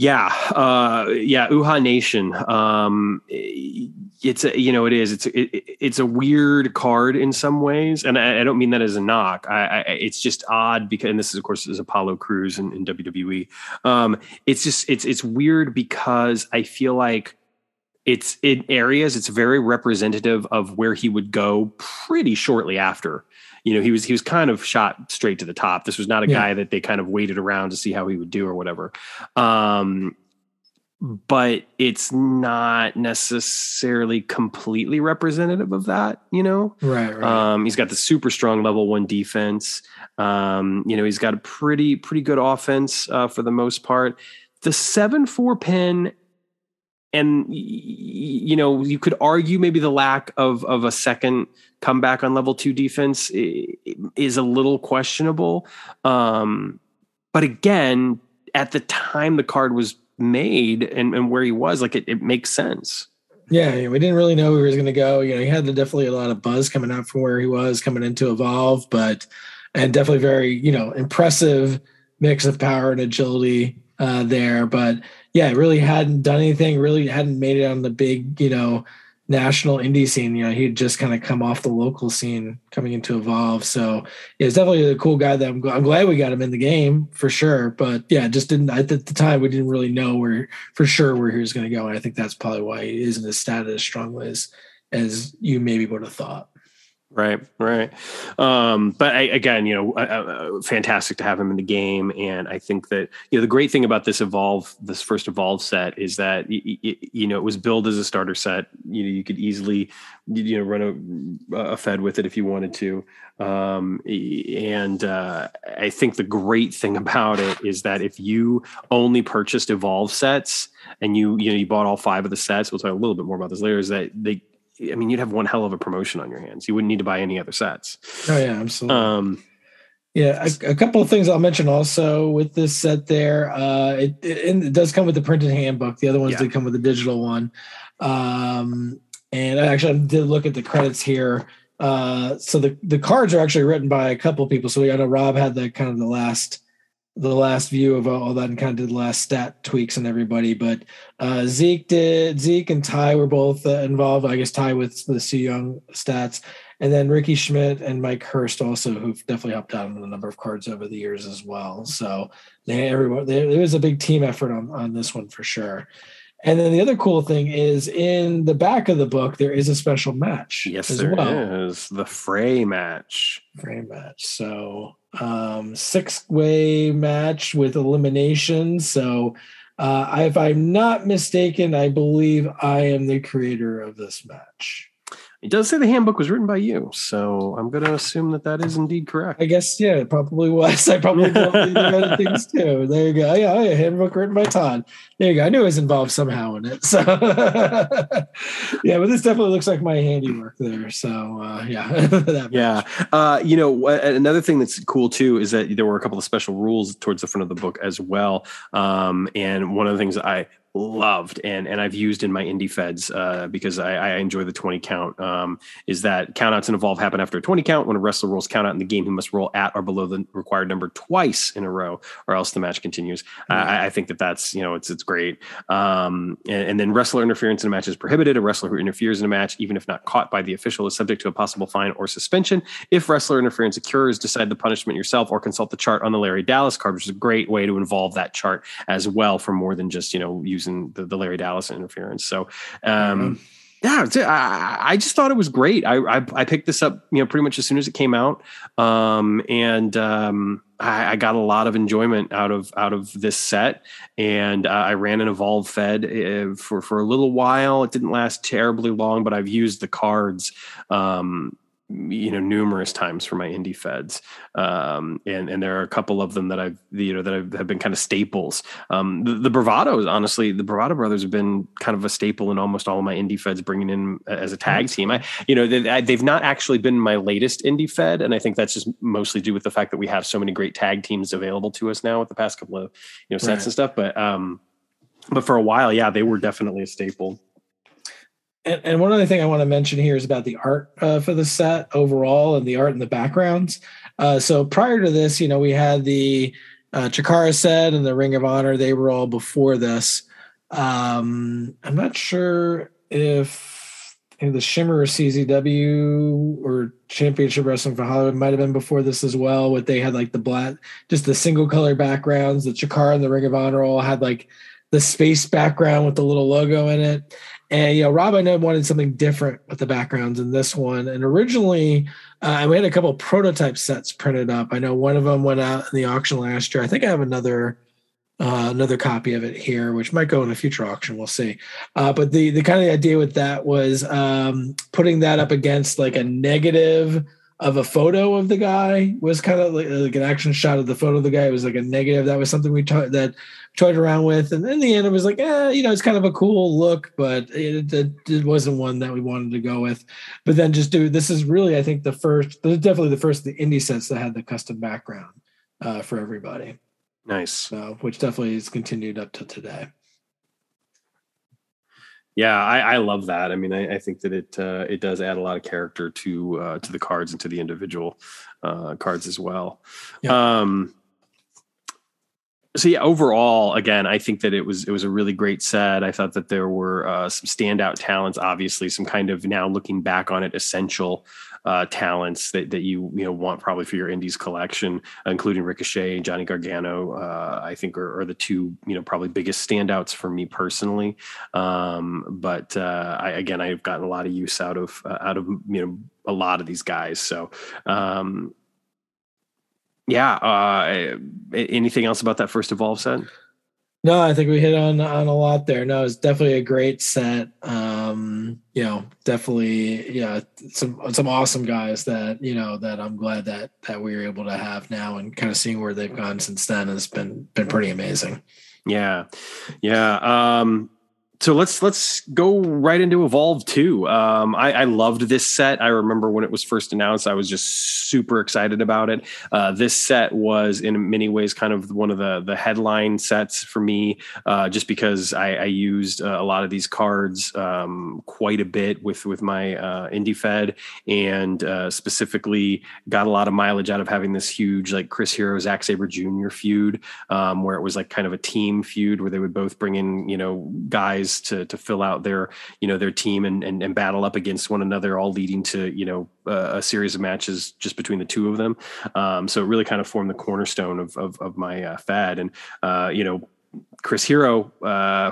Yeah, uh, yeah, Uhaa Nation. Um, it's a, you know it is it's it, it's a weird card in some ways, and I, I don't mean that as a knock. I, I, it's just odd because, and this is of course is Apollo Crews in, in WWE. Um, it's just it's it's weird because I feel like it's in areas it's very representative of where he would go pretty shortly after you know he was he was kind of shot straight to the top this was not a yeah. guy that they kind of waited around to see how he would do or whatever um but it's not necessarily completely representative of that, you know? Right, right. Um, he's got the super strong level one defense. Um, you know, he's got a pretty, pretty good offense uh, for the most part. The 7 4 pin, and, you know, you could argue maybe the lack of, of a second comeback on level two defense is a little questionable. Um, but again, at the time the card was made and, and where he was, like it, it makes sense. Yeah, we didn't really know where he was going to go. You know, he had definitely a lot of buzz coming out from where he was coming into Evolve, but and definitely very you know impressive mix of power and agility uh, there. But yeah, really hadn't done anything. Really hadn't made it on the big you know national indie scene. You know, he'd just kind of come off the local scene coming into Evolve. So yeah, it's definitely a cool guy that I'm, I'm glad we got him in the game for sure. But yeah, just didn't at the time we didn't really know where for sure where he was going to go. And I think that's probably why he isn't as status as strongly as as you maybe would have thought. Right, right. Um, but I, again, you know, uh, uh, fantastic to have him in the game, and I think that you know the great thing about this evolve, this first evolve set, is that you know it was billed as a starter set. You know, you could easily you know run a, a fed with it if you wanted to, um, and uh, I think the great thing about it is that if you only purchased evolve sets and you you know you bought all five of the sets, we'll talk a little bit more about this later. Is that they I mean, you'd have one hell of a promotion on your hands. You wouldn't need to buy any other sets. Oh yeah, absolutely. Um, yeah, a, a, couple of things I'll mention also with this set. There, uh, it, it, it does come with the printed handbook. The other ones yeah. did come with a digital one. Um, and I actually did look at the credits here. Uh, so the the cards are actually written by a couple of people. So I know Rob had the kind of the last the last view of all that and kind of did the last stat tweaks and everybody. But uh, Zeke did Zeke and Ty were both uh, involved. I guess Ty with the Su Yung stats, and then Ricky Schmidt and Mike Hurst also, who've definitely helped out on a number of cards over the years as well. So they everyone there, there was a big team effort on on this one for sure. And then the other cool thing is in the back of the book there is a special match. Yes, there well. is the Fray match. Fray match. So um, six way match with elimination. So, uh, if I'm not mistaken, I believe I am the creator of this match. It does say the handbook was written by you, so I'm going to assume that that is indeed correct. I guess yeah, it probably was. I probably did other things too. There you go. Yeah, oh, yeah, handbook written by Todd. There you go. I knew I was involved somehow in it. So yeah, but this definitely looks like my handiwork there. So uh, yeah, yeah. Uh, you know, another thing that's cool too is that there were a couple of special rules towards the front of the book as well. Um, and one of the things I loved and and I've used in my indie feds uh, because I, I, enjoy the 20 count um, is that countouts and evolve happen after a 20 count when a wrestler rolls count out in the game he must roll at or below the required number twice in a row or else the match continues. Mm-hmm. I, I, think that that's you know it's it's great. Um, and, and, then wrestler interference in a match is prohibited. A wrestler who interferes in a match even if not caught by the official is subject to a possible fine or suspension. If wrestler interference occurs decide the punishment yourself or consult the chart on the Larry Dallas card which is a great way to involve that chart as well for more than just you know using using the, the Larry Dallas interference. So, um, mm-hmm. yeah, I, I, just thought it was great. I, I, I picked this up, you know, pretty much as soon as it came out, um, and um, I, I, got a lot of enjoyment out of out of this set. And uh, I ran an Evolve Fed uh, for for a little while. It didn't last terribly long, but I've used the cards um, you know numerous times for my indie feds. Um, and and there are a couple of them that I've you know that I've, have been kind of staples. Um, the, the bravados honestly the bravado brothers have been kind of a staple in almost all of my indie feds bringing in as a tag team. I you know they, they've not actually been my latest indie fed and I think that's just mostly due with the fact that we have so many great tag teams available to us now with the past couple of you know sets right. and stuff. But um but for a while yeah they were definitely a staple and, and, one other thing I want to mention here is about the art uh, for the set overall and the art in the backgrounds. Uh, so prior to this, you know, we had the uh, Chikara set and the Ring of Honor. They were all before this. Um, I'm not sure if the Shimmer or CZW or Championship Wrestling for Hollywood might have been before this as well. What they had like the black, just the single color backgrounds. The Chikara and the Ring of Honor all had like the space background with the little logo in it And you know, Rob, I know wanted something different with the backgrounds in this one. And originally, uh, we had a couple prototype sets printed up. I know one of them went out in the auction last year. I think I have another uh, another copy of it here, which might go in a future auction. We'll see. Uh, but the the kind of the idea with that was um, putting that up against like a negative of a photo of the guy was kind of like, like, an action shot of the photo of the guy. It was like a negative. That was something we t- that toyed around with, and in the end, it was like, eh, you know, it's kind of a cool look, but it, it, it, wasn't one that we wanted to go with. But then just do this is really, I think, the first, definitely the first the indie sets that had the custom background uh, for everybody. Nice. So, which definitely has continued up to today. Yeah, I, I love that. I mean, I, I think that it uh, it does add a lot of character to uh, to the cards and to the individual uh, cards as well. Yeah. Um, so yeah, overall, again, I think that it was it was a really great set. I thought that there were uh, some standout talents. Obviously, some kind of now looking back on it, essential uh, talents that that you you know want probably for your indies collection, including Ricochet and Johnny Gargano. Uh, I think are, are, the two you know probably biggest standouts for me personally. Um, but uh, I, again, I've gotten a lot of use out of uh, out of you know a lot of these guys. So um, yeah. Uh, anything else about that first evolve set? No, I think we hit on on a lot there. No, it's definitely a great set. Um, you know, definitely, yeah, some some awesome guys that you know that I'm glad that that we were able to have now, and kind of seeing where they've gone since then has been been pretty amazing. Yeah, yeah. Um, so let's let's go right into Evolve Two. Um, I, I, loved this set. I remember when it was first announced, I was just super excited about it. Uh, this set was in many ways kind of one of the the headline sets for me, uh, just because I, I used uh, a lot of these cards um, quite a bit with with my uh, indie fed, and uh, specifically got a lot of mileage out of having this huge like Chris Hero Zack Sabre Jr. feud, um, where it was like kind of a team feud where they would both bring in you know guys guys to to fill out their you know their team and and, and battle up against one another, all leading to you know uh, a series of matches just between the two of them. Um, so it really kind of formed the cornerstone of of, of my uh, fad, and uh, you know Chris Hero, uh,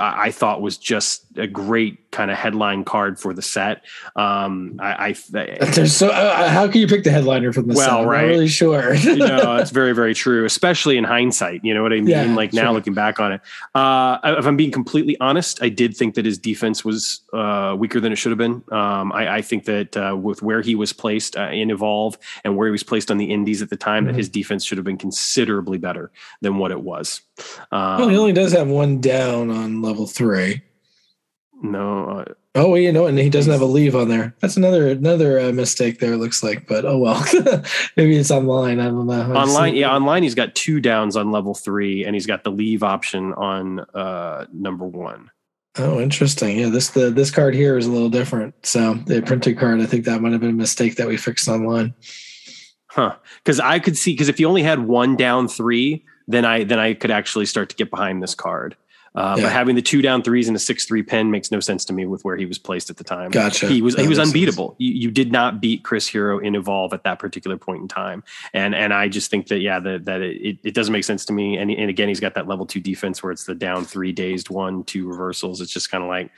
I thought was just a great kind of headline card for the set. Um, I, I so uh, uh, how can you pick the headliner from the well, set? I'm right? really sure. you know, it's very very true, especially in hindsight. You know what I mean? Yeah, like now sure. looking back on it, uh, if I'm being completely honest, I did think that his defense was uh, weaker than it should have been. Um, I, I, think that uh, with where he was placed uh, in Evolve and where he was placed on the Indies at the time, mm-hmm. that his defense should have been considerably better than what it was. Um, well, he only does have one down on level three. No. Uh, oh, you know, and he doesn't have a leave on there. That's another another uh, mistake there. Looks like, but oh well. Maybe it's online. I don't know. Online, yeah, online. He's got two downs on level three, and he's got the leave option on uh, number one. Oh, interesting. Yeah, this the this card here is a little different. So the printed card, I think that might have been a mistake that we fixed online. Huh? Because I could see because if you only had one down three, then I then I could actually start to get behind this card. Uh, yeah. But having the two down threes and a six three pin makes no sense to me with where he was placed at the time. Gotcha. He was that he was unbeatable. You, you, did not beat Chris Hero in Evolve at that particular point in time, and and I just think that yeah that that it, it doesn't make sense to me. And and again, he's got that level two defense where it's the down three dazed one two reversals. It's just kind of like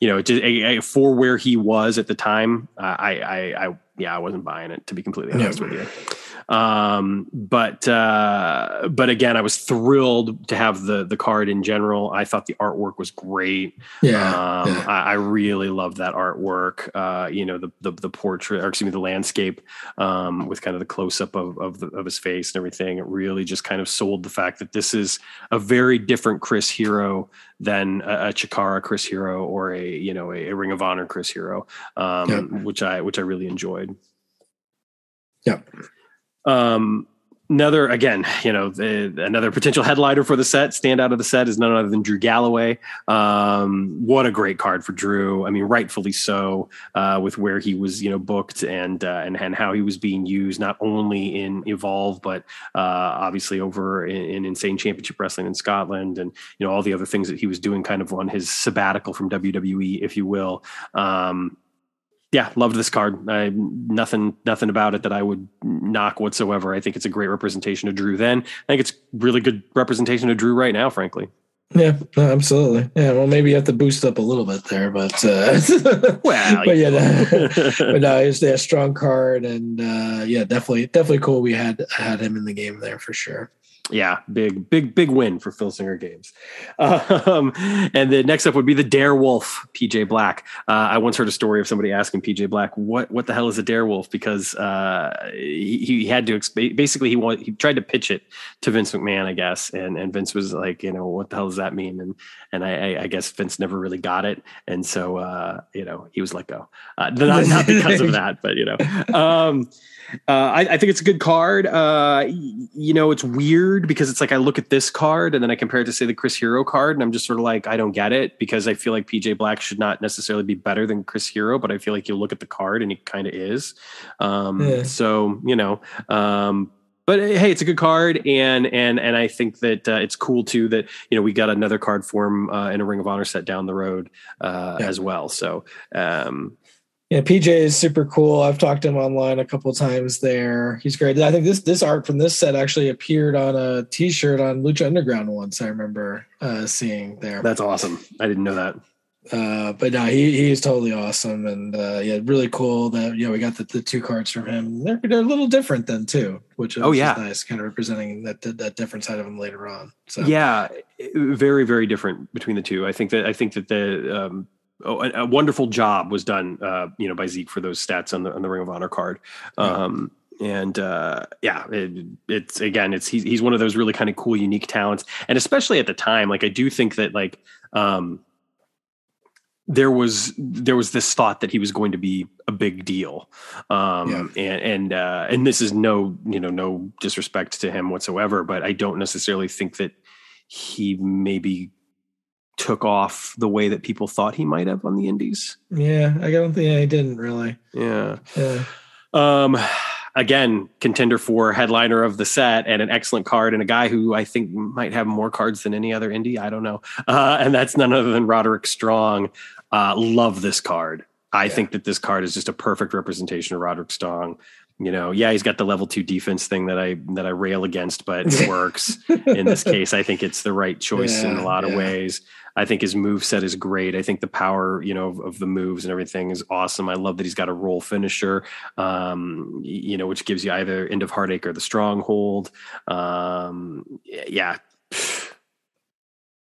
you know, just, a, a, for where he was at the time, uh, I, I, I, yeah, I wasn't buying it to be completely honest yeah. with you. Um, but uh, but again, I was thrilled to have the the card in general. I thought the artwork was great. Yeah, um, yeah. I, I, really loved that artwork. Uh, you know, the, the, the portrait, or excuse me, the landscape um, with kind of the close up of of, the, of his face and everything. It really just kind of sold the fact that this is a very different Chris Hero than a, a Chikara Chris Hero or a you know a, a Ring of Honor Chris Hero, um, which I which I really enjoyed. Yeah. Um, another again, you know, the, another potential headliner for the set, standout of the set is none other than Drew Galloway. Um, what a great card for Drew. I mean, rightfully so, uh, with where he was, you know, booked and uh, and and how he was being used, not only in Evolve, but uh, obviously over in, in, Insane Championship Wrestling in Scotland, and you know all the other things that he was doing, kind of on his sabbatical from WWE, if you will. Um, yeah, loved this card. I, nothing, nothing about it that I would knock whatsoever. I think it's a great representation of Drew. Then I think it's really good representation of Drew right now. Frankly. Yeah, absolutely. Yeah, well, maybe you have to boost up a little bit there, but uh, well, but yeah, no, but no, he's a strong card, and uh, yeah, definitely, definitely cool. We had had him in the game there for sure yeah, big, big, big win for Phil Singer Games. Um, and the next up would be the Darewolf, PJ Black. Uh, I once heard a story of somebody asking PJ Black, "What, what the hell is a Darewolf?" Because uh, he, he, had to exp- basically he he tried to pitch it to Vince McMahon, I guess, and and Vince was like, you know, what the hell does that mean? And and I, I guess Vince never really got it, and so uh, you know he was let go. Uh, not, not because of that, but you know. Um, uh, I, I, think it's a good card. Uh, you know, it's weird because it's like I look at this card and then I compare it to say the Chris Hero card, and I'm just sort of like I don't get it because I feel like PJ Black should not necessarily be better than Chris Hero, but I feel like you look at the card and he kind of is. Um, yeah. So you know, um, but hey, it's a good card, and and and I think that uh, it's cool too that you know we got another card form uh, in a Ring of Honor set down the road uh, yeah. as well. So um, yeah, PJ is super cool. I've talked to him online a couple times there. He's great. I think this this art from this set actually appeared on a T-shirt on Lucha Underground once. I remember uh, seeing there. That's awesome. I didn't know that. Uh, but no, he he's totally awesome, and uh, yeah, really cool that you know we got the, the two cards from him. They're they're a little different then too, which oh yeah, nice, kind of representing that that different side of him later on. So yeah, very very different between the two. I think that I think that the um, oh, a, a, wonderful job was done, uh, you know, by Zeke for those stats on the on the Ring of Honor card. Um, and uh, yeah, it, it's again, it's he's he's one of those really kind of cool, unique talents, and especially at the time, like I do think that like um, there was there was this thought that he was going to be a big deal, um, yeah. and and uh, and this is no you know no disrespect to him whatsoever, but I don't necessarily think that he maybe took off the way that people thought he might have on the indies. Yeah, I don't think he didn't really. Yeah. Yeah. Um again, contender for headliner of the set and an excellent card and a guy who I think might have more cards than any other indie. I don't know. Uh, and that's none other than Roderick Strong. Uh, love this card. I yeah. think that this card is just a perfect representation of Roderick Strong. You know, yeah, he's got the level two defense thing that I that I rail against, but it works in this case. I think it's the right choice yeah, in a lot yeah. of ways. I think his move set is great. I think the power, you know, of, of, the moves and everything is awesome. I love that he's got a roll finisher, um, you know, which gives you either end of heartache or the stronghold. Um, yeah.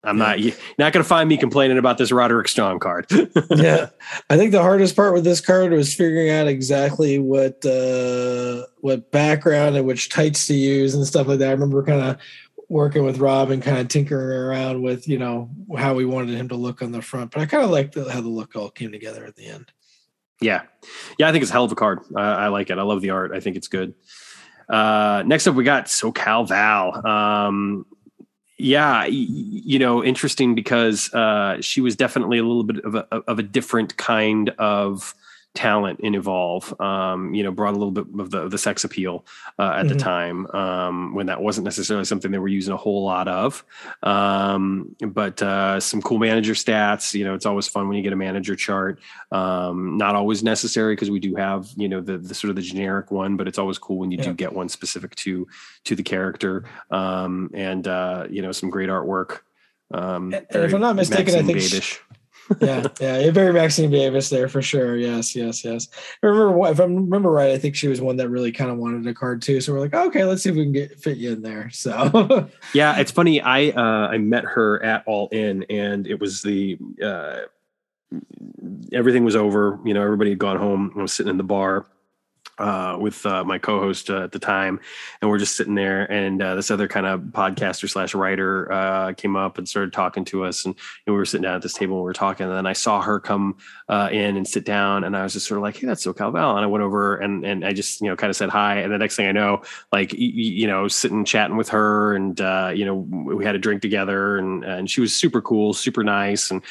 I'm yeah. not you're not going to find me complaining about this Roderick Strong card. yeah, I think the hardest part with this card was figuring out exactly what uh, what background and which tights to use and stuff like that. I remember kind of working with Rob and kind of tinkering around with you know how we wanted him to look on the front. But I kind of like how the look all came together at the end. Yeah, yeah, I think it's a hell of a card. I, I like it. I love the art. I think it's good. Uh, next up, we got SoCal Val. Um, yeah, you know, interesting because uh, she was definitely a little bit of a of a different kind of talent in Evolve. Um, you know, brought a little bit of the, the sex appeal uh, at mm-hmm. the time um, when that wasn't necessarily something they were using a whole lot of. Um, but uh, some cool manager stats. You know, it's always fun when you get a manager chart. Um, not always necessary because we do have you know the, the sort of the generic one, but it's always cool when you yeah. do get one specific to to the character. Um, and uh, you know, some great artwork. Um, if I'm not mistaken, Maxine I think. She- yeah, yeah, very Maxine Davis there for sure. Yes, yes, yes. I remember if I remember right, I think she was one that really kind of wanted a card too. So we're like, okay, let's see if we can get fit you in there. So yeah, it's funny. I uh, I met her at All In, and it was the uh, everything was over. You know, everybody had gone home. I was sitting in the bar uh, with uh, my co-host uh, at the time, and we're just sitting there. And uh, this other kind of podcaster slash writer uh, came up and started talking to us, and, and, we were sitting down at this table and we were talking. And then I saw her come in and sit down, and I was just sort of like, "Hey, that's SoCal Val." And I went over and and I just you know kind of said hi. And the next thing I know, like you, you know, sitting chatting with her, and you know, we had a drink together, and and she was super cool, super nice, and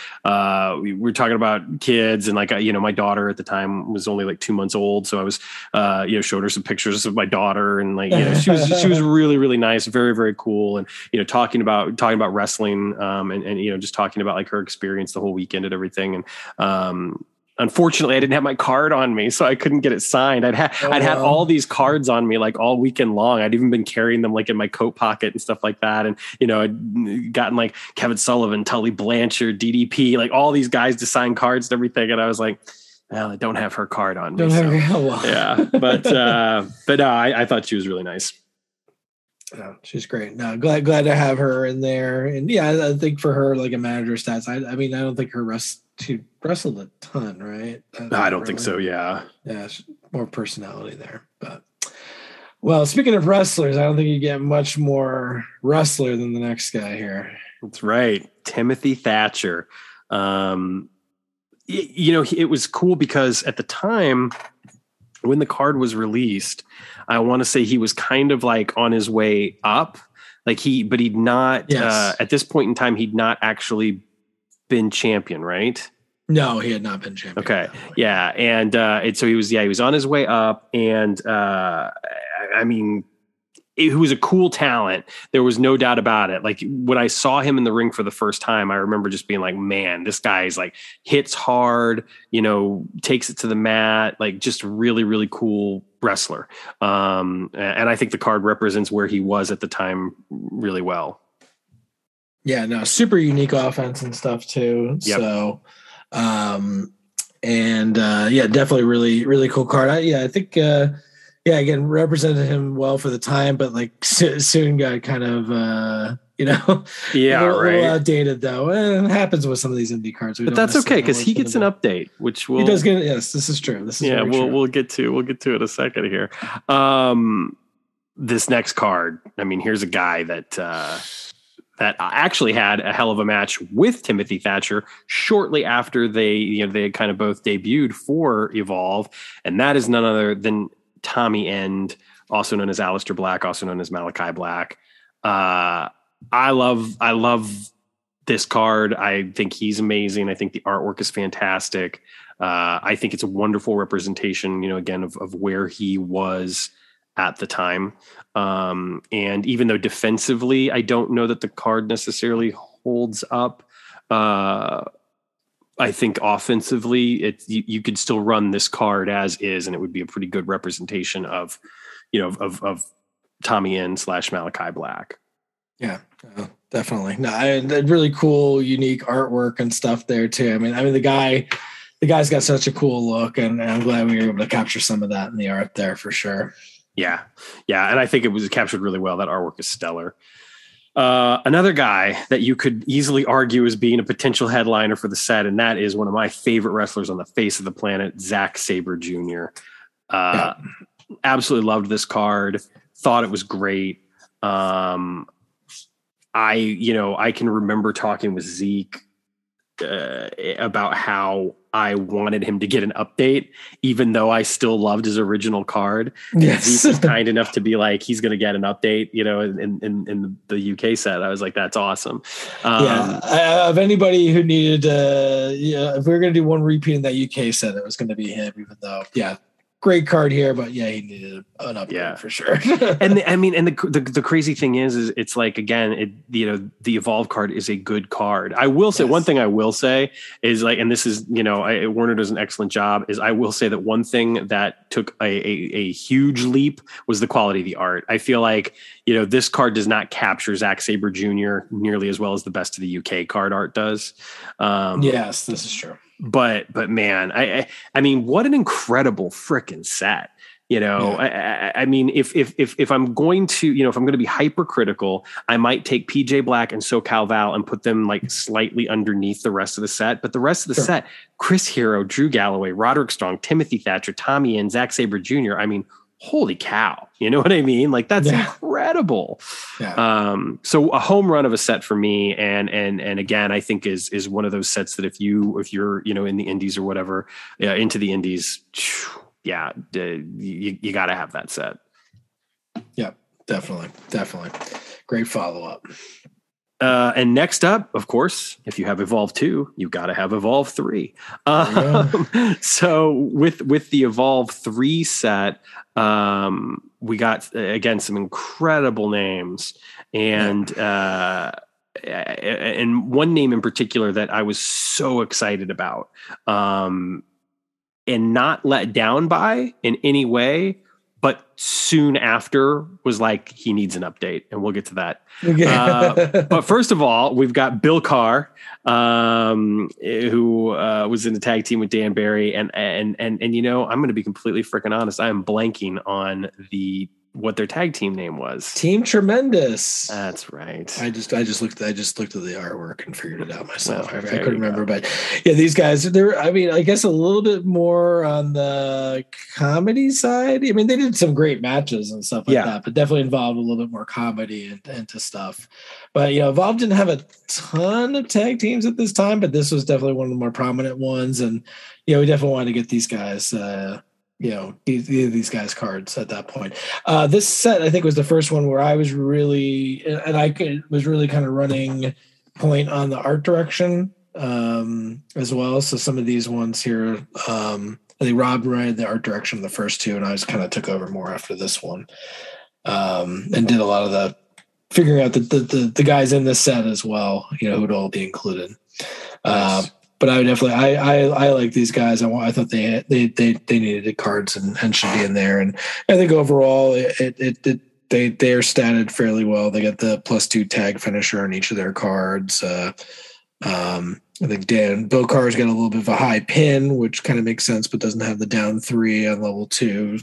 we were talking about kids, and like you know, my daughter at the time was only like two months old, so I was uh, you know, showed her some pictures of my daughter, and like, you know, she was she was really really nice, very very cool, and you know, talking about talking about wrestling, um, and and you know, just talking about like her experience the whole weekend and everything, and um, unfortunately I didn't have my card on me, so I couldn't get it signed. I'd had oh, I'd had all these cards on me like all weekend long. I'd even been carrying them like in my coat pocket and stuff like that. And you know, I'd gotten like Kevin Sullivan, Tully Blanchard, DDP, like all these guys to sign cards and everything. And I was like, well, I don't have her card on me. So, yeah, but uh, but no, I, I thought she was really nice. Yeah, she's great. No, glad glad to have her in there. And yeah, I think for her, like a manager stats, I, I mean, I don't think her rest she wrestled a ton, right? No, I don't really, think so. Yeah, yeah, more personality there. But well, speaking of wrestlers, I don't think you get much more wrestler than the next guy here. That's right, Timothy Thatcher. Um, you know, it was cool because at the time when the card was released, I want to say he was kind of like on his way up. Like he, but he'd not, yes. uh, at this point in time, he'd not actually been champion, right? No, he had not been champion. Okay. Yeah. And, uh, and so he was, yeah, he was on his way up. And, uh, I mean, who was a cool talent. There was no doubt about it. Like when I saw him in the ring for the first time, I remember just being like, man, this guy's like hits hard, you know, takes it to the mat, like just really, really cool wrestler. Um, and I think the card represents where he was at the time really well. Yeah, no, super unique offense and stuff too. Yep. So, um, and uh, yeah, definitely really, really cool card. I, yeah, I think, uh, yeah, again, represented him well for the time, but like soon got kind of, uh, you know, yeah, a little, right. little outdated though. And it happens with some of these indie cards. But that's okay because he gets an update, which will he does get. Yes, this is true. This is yeah. We'll true. we'll get to we'll get to it a second here. Um, this next card. I mean, here's a guy that. uh that actually had a hell of a match with Timothy Thatcher shortly after they, you know, they had kind of both debuted for Evolve, and that is none other than Tommy End, also known as Aleister Black, also known as Malachi Black. Uh, I love I love this card. I think he's amazing. I think the artwork is fantastic. Uh, I think it's a wonderful representation, you know, again of, of where he was at the time. Um, and even though defensively, I don't know that the card necessarily holds up. Uh, I think offensively, it you, you, could still run this card as is, and it would be a pretty good representation of, you know, of of Tommy End slash Malachi Black. Yeah, uh, definitely. No, I, really cool, unique artwork and stuff there too. I mean, I mean the guy, the guy's got such a cool look, and, and I'm glad we were able to capture some of that in the art there for sure. Yeah, yeah, and I think it was captured really well. That artwork is stellar. Uh, another guy that you could easily argue as being a potential headliner for the set, and that is one of my favorite wrestlers on the face of the planet, Zack Sabre Jr. Uh. Absolutely loved this card. Thought it was great. Um, I, you know, I can remember talking with Zeke uh, about how I wanted him to get an update, even though I still loved his original card. Yes. He was kind enough to be like, he's going to get an update, you know, in, in, in the UK set. I was like, that's awesome. Um, yeah. Uh, of anybody who needed, uh, yeah, if we are going to do one repeat in that UK set, it was going to be him, even though, yeah, great card here, but yeah, he needed an upgrade yeah. for sure. and the, I mean, and the, the, the crazy thing is, is it's like again, it you know, the evolve card is a good card. I will say yes. one thing. I will say is like, and this is you know, I, Warner does an excellent job. Is I will say that one thing that took a, a, a huge leap was the quality of the art. I feel like you know this card does not capture Zack Sabre Jr. nearly as well as the best of the UK card art does. Um, yes, this is true but but man, I I, I mean, what an incredible freaking set. You know, yeah. I, I, mean, if if if if I'm going to, you know, if I'm going to be hypercritical, I might take PJ Black and SoCal Val and put them like slightly underneath the rest of the set. But the rest of the sure. set, Chris Hero, Drew Galloway, Roderick Strong, Timothy Thatcher, Tommy End Zack Sabre Jr. I mean, holy cow. You know what i mean? Like that's yeah. incredible. Yeah. um so a home run of a set for me and and and again i think is is one of those sets that if you if you're you know in the indies or whatever uh, into the indies yeah you, you got to have that set. Yeah definitely definitely. Great follow-up. Uh, and next up, of course, if you have Evolve two, you've got to have Evolve three. Um, so with with the Evolve three set, um, we got again some incredible names, and uh, and one name in particular that I was so excited about. Um, and not let down by in any way but soon after was like he needs an update and we'll get to that. Uh, but first of all we've got bill carr um, who uh, was in the tag team with dan barry and and and and you know i'm going to be completely freaking honest i am blanking on the what their tag team name was. Team Tremendous. That's right. I just I just looked I just looked at the artwork and figured it out myself. Well, I, I, couldn't remember, go. but yeah, these guys they're I mean, I guess a little bit more on the comedy side. I mean, they did some great matches and stuff like yeah. that, but definitely involved a little bit more comedy and, into stuff. But you know, Evolve didn't have a ton of tag teams at this time, but this was definitely one of the more prominent ones. And you know, we definitely wanted to get these guys uh you know these, these guys cards at that point. Uh this set i think was the first one where i was really and i could, was really kind of running point on the art direction um as well. So some of these ones here um i think rob ran the art direction of the first two and i just kind of took over more after this one um and did a lot of the figuring out the the, the, the guys in this set as well you know who'd all be included. Uh, nice. But I would definitely I, I I like these guys. I I thought they they they they needed cards and, and should be in there. And I think overall it it, it they they are statted fairly well. They get the plus two tag finisher on each of their cards. Uh, um, I think Dan Bill Carr's got a little bit of a high pin, which kind of makes sense, but doesn't have the down three on level two.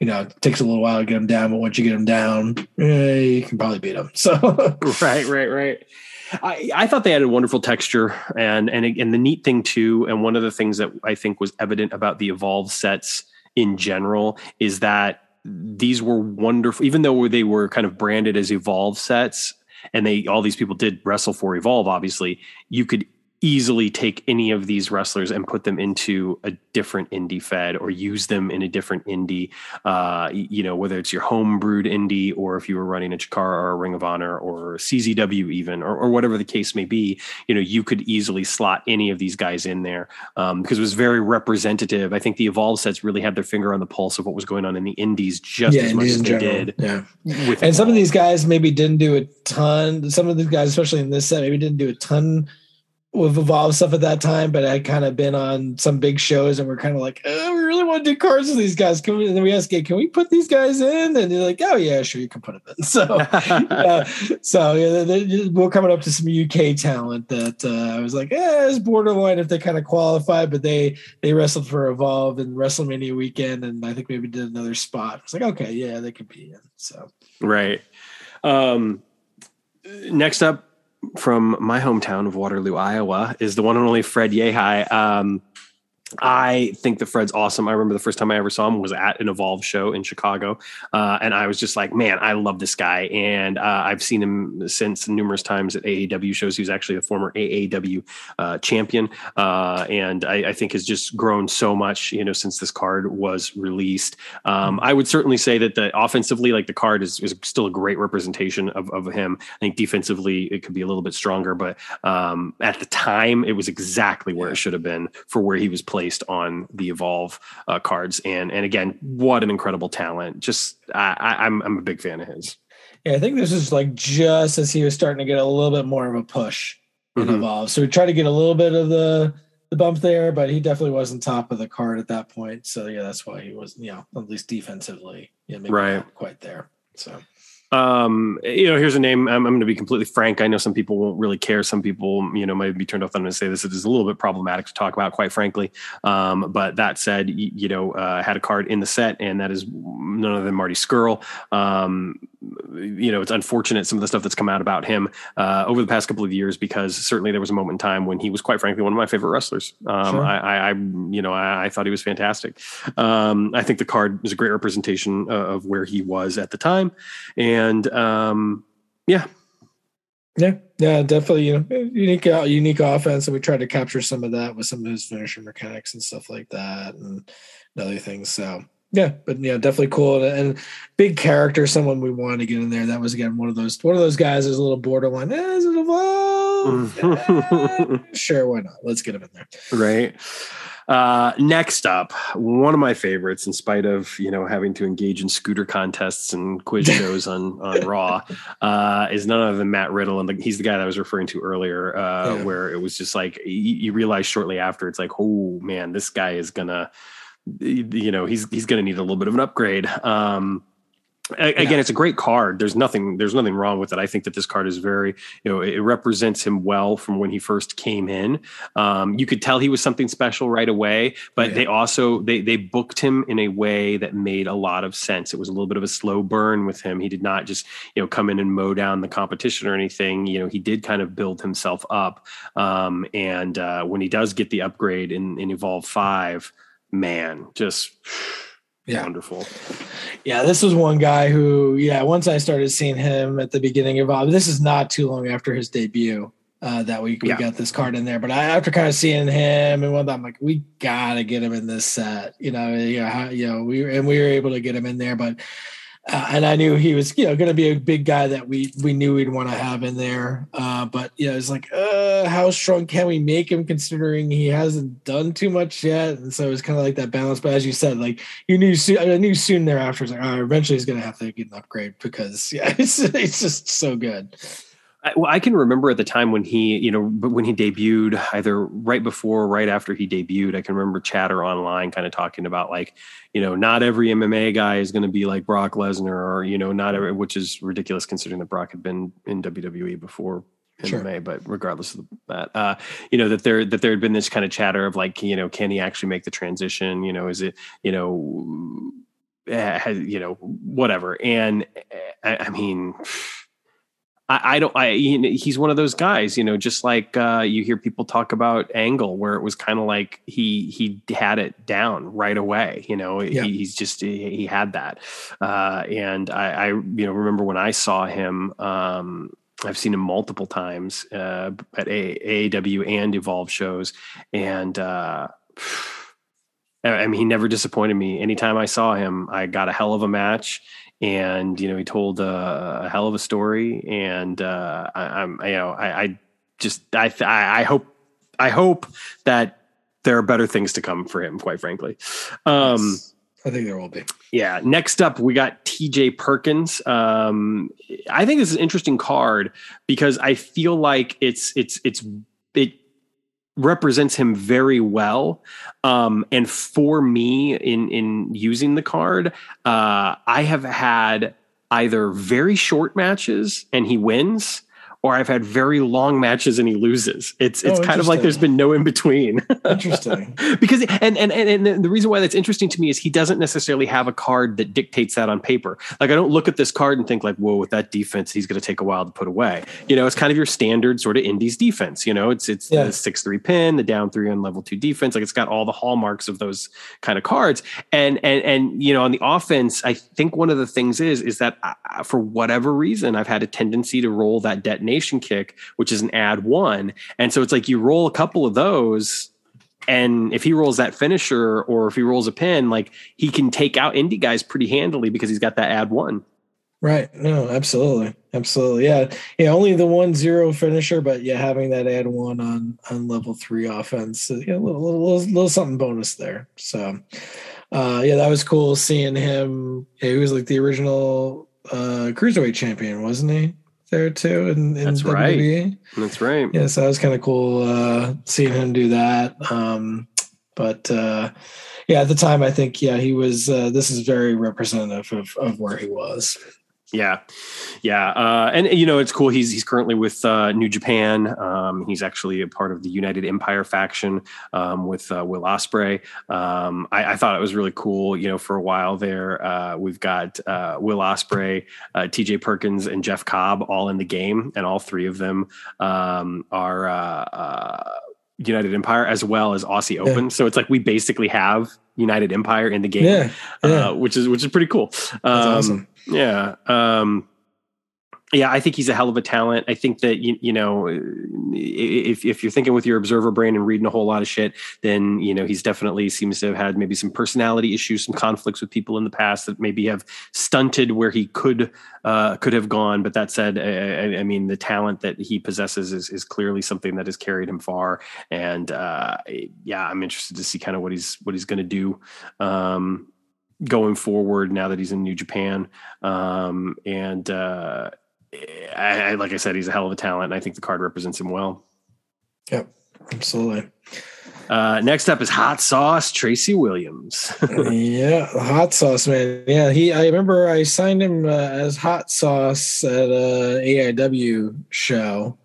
You know, it takes a little while to get him down, but once you get him down, eh, you can probably beat him. So right, right, right. I, I thought they had a wonderful texture, and and and the neat thing too, and one of the things that I think was evident about the evolved sets in general is that these were wonderful, even though they were kind of branded as evolved sets, and they all these people did wrestle for evolve. Obviously, you could easily take any of these wrestlers and put them into a different indie fed or use them in a different indie uh, you know whether it's your home brewed indie or if you were running a chikara or a ring of honor or czw even or, or whatever the case may be you know you could easily slot any of these guys in there um, because it was very representative i think the evolve sets really had their finger on the pulse of what was going on in the indies just yeah, as much as they did yeah and evolve. some of these guys maybe didn't do a ton some of these guys especially in this set maybe didn't do a ton with Evolve stuff at that time, but I kind of been on some big shows and we're kind of like, oh, we really want to do cards with these guys. Can we, and then we ask, can we put these guys in? And they're like, oh yeah, sure, you can put them in. So, uh, so yeah, we're coming up to some UK talent that uh, I was like, yeah, it's borderline if they kind of qualify, but they they wrestled for Evolve and WrestleMania weekend, and I think maybe did another spot. It's like, okay, yeah, they could be in. So, right. Um, next up from my hometown of Waterloo, Iowa, is the one and only Fred Yehi. Um, I think the Fred's awesome. I remember the first time I ever saw him was at an Evolve show in Chicago, uh, and I was just like, "Man, I love this guy." And uh, I've seen him since numerous times at AAW shows. He was actually a former AAW uh, champion, uh, and I, I, think has just grown so much, you know, since this card was released. Um, I would certainly say that the offensively, like the card is, is still a great representation of, of him. I think defensively, it could be a little bit stronger, but um, at the time, it was exactly where it should have been for where he was playing placed on the Evolve uh, cards. And and again, what an incredible talent! Just I, I'm I'm a big fan of his. Yeah, I think this is like just as he was starting to get a little bit more of a push in mm-hmm. Evolve. So we tried to get a little bit of the the bump there, but he definitely wasn't top of the card at that point. So yeah, that's why he was, you know, at least defensively, yeah, maybe right. not quite there. So um, you know, here's a name. I'm, I'm going to be completely frank. I know some people won't really care. Some people, you know, might be turned off. I'm to say this is a little bit problematic to talk about, quite frankly. Um, but that said, you, you know, uh, had a card in the set, and that is none other than Marty Scurll. Um, you know, it's unfortunate some of the stuff that's come out about him uh, over the past couple of years because certainly there was a moment in time when he was quite frankly one of my favorite wrestlers. Um, sure. I, I, you know, I, I, thought he was fantastic. Um, I think the card is a great representation of where he was at the time, and um, yeah, yeah, yeah, definitely. You know, unique, uh, unique offense, and we tried to capture some of that with some of his finisher mechanics and stuff like that, and other things. So yeah, but yeah, definitely cool and, and, big character. Someone we wanted to get in there. That was again one of those one of those guys. Is a little borderline. Eh, is it evolve? eh, sure, why not? Let's get him in there. Right. Uh, next up, one of my favorites, in spite of you know having to engage in scooter contests and quiz shows on on Raw, uh, is none other than Matt Riddle, and the, he's the guy that I was referring to earlier, uh, yeah. where it was just like you, you realize shortly after, it's like, oh man, this guy is gonna you know he's he's going to need a little bit of an upgrade. Um, again yeah. it's a great card there's nothing there's nothing wrong with it i think that this card is very you know it represents him well from when he first came in um, you could tell he was something special right away but yeah. they also they they booked him in a way that made a lot of sense it was a little bit of a slow burn with him he did not just you know come in and mow down the competition or anything you know he did kind of build himself up um, and uh, when he does get the upgrade in, in evolve 5 man just yeah. wonderful. Yeah, this was one guy who, yeah, once I started seeing him at the beginning of this is not too long after his debut uh, that we, we yeah. got this card in there. But I, after kind of seeing him and whatnot, I'm like, we gotta get him in this set, you know, you know, how, you know, we and we were able to get him in there, but uh, and I knew he was, you know, going to be a big guy that we we knew we'd want to have in there. Uh, but you know, it's like, uh, how strong can we make him, considering he hasn't done too much yet? And so it's kind of like that balance. But as you said, like you knew, soon, I knew soon thereafter, it's like, oh, eventually he's going to have to get an upgrade because yeah, it's it's just so good. I, well, I can remember at the time when he, you know, when he debuted, either right before or right after he debuted, I can remember chatter online kind of talking about like, you know, not every MMA guy is going to be like Brock Lesnar or, you know, not every, which is ridiculous considering that Brock had been in WWE before sure. MMA, but regardless of that, uh, you know, that there, that there had been this kind of chatter of like, you know, can he actually make the transition? You know, is it, you know, has, you know, whatever. And I, I mean, I, I don't. I he's one of those guys, you know. Just like uh, you hear people talk about Angle, where it was kind of like he he had it down right away. You know, yeah. he, he's just he, he had that. Uh, and I, I, you know, remember when I saw him. Um, I've seen him multiple times uh, at AAW and Evolve shows, and uh, I mean, he never disappointed me. Anytime I saw him, I got a hell of a match, and you know he told a, a hell of a story. And uh, I, am you know I, I just I, I hope I hope that there are better things to come for him quite frankly. Um, yes, I think there will be. Yeah. Next up we got TJ Perkins. Um, I think this is an interesting card because I feel like it's it's it's it represents him very well. Um, and for me, in in using the card, uh, I have had either very short matches and he wins, or I've had very long matches and he loses. It's it's oh, kind of like there's been no in between. interesting. because and, and and and the reason why that's interesting to me is he doesn't necessarily have a card that dictates that on paper. Like I don't look at this card and think like, whoa, with that defense, he's going to take a while to put away. You know, it's kind of your standard sort of Indies defense. You know, it's it's yeah. the six three pin, the down three on level two defense. Like it's got all the hallmarks of those kind of cards. And and and you know, on the offense, I think one of the things is is that I, for whatever reason, I've had a tendency to roll that detonation nation kick, which is an add one. And so it's like you roll a couple of those. And if he rolls that finisher or if he rolls a pin, like he can take out indie guys pretty handily because he's got that add one. Right. No, absolutely. Absolutely. Yeah. Yeah. Only the one zero finisher, but yeah, having that add one on, on level three offense, yeah, a little, little, little, little something bonus there. So, uh, yeah, that was cool seeing him. Yeah, he was like the original, uh, cruiserweight champion, wasn't he? There too in, in That's WWE. Right. That's right. Yeah, so that was kind of cool uh, seeing him do that. Um, but uh, yeah, at the time, I think yeah, he was. Uh, this is very representative of, of where he was. Yeah, yeah, uh, and you know it's cool. He's he's currently with uh, New Japan. Um, he's actually a part of the United Empire faction um, with uh, Will Ospreay. Um, I, I, thought it was really cool. You know, for a while there, uh, we've got uh, Will Ospreay, uh, T.J. Perkins, and Jeff Cobb all in the game, and all three of them um, are. United Empire as well as Aussie Open, yeah. so it's like we basically have United Empire in the game, yeah, yeah. which is which is pretty cool. Um, awesome. Yeah. Um, yeah, I think he's a hell of a talent. I think that you, you know, if if you're thinking with your observer brain and reading a whole lot of shit, then you know he's definitely seems to have had maybe some personality issues, some conflicts with people in the past that maybe have stunted where he could uh, could have gone. But that said, I, I, mean, the talent that he possesses is is clearly something that has carried him far. And uh, yeah, I'm interested to see kind of what he's what he's going to do. Um, going forward now that he's in New Japan. Um, and uh, I, I, like I said, he's a hell of a talent, and I think the card represents him well. Yep, absolutely. Uh, next up is Hot Sauce Tracy Williams. yeah, Hot Sauce man. Yeah, he. I remember I signed him uh, as Hot Sauce at a AIW show.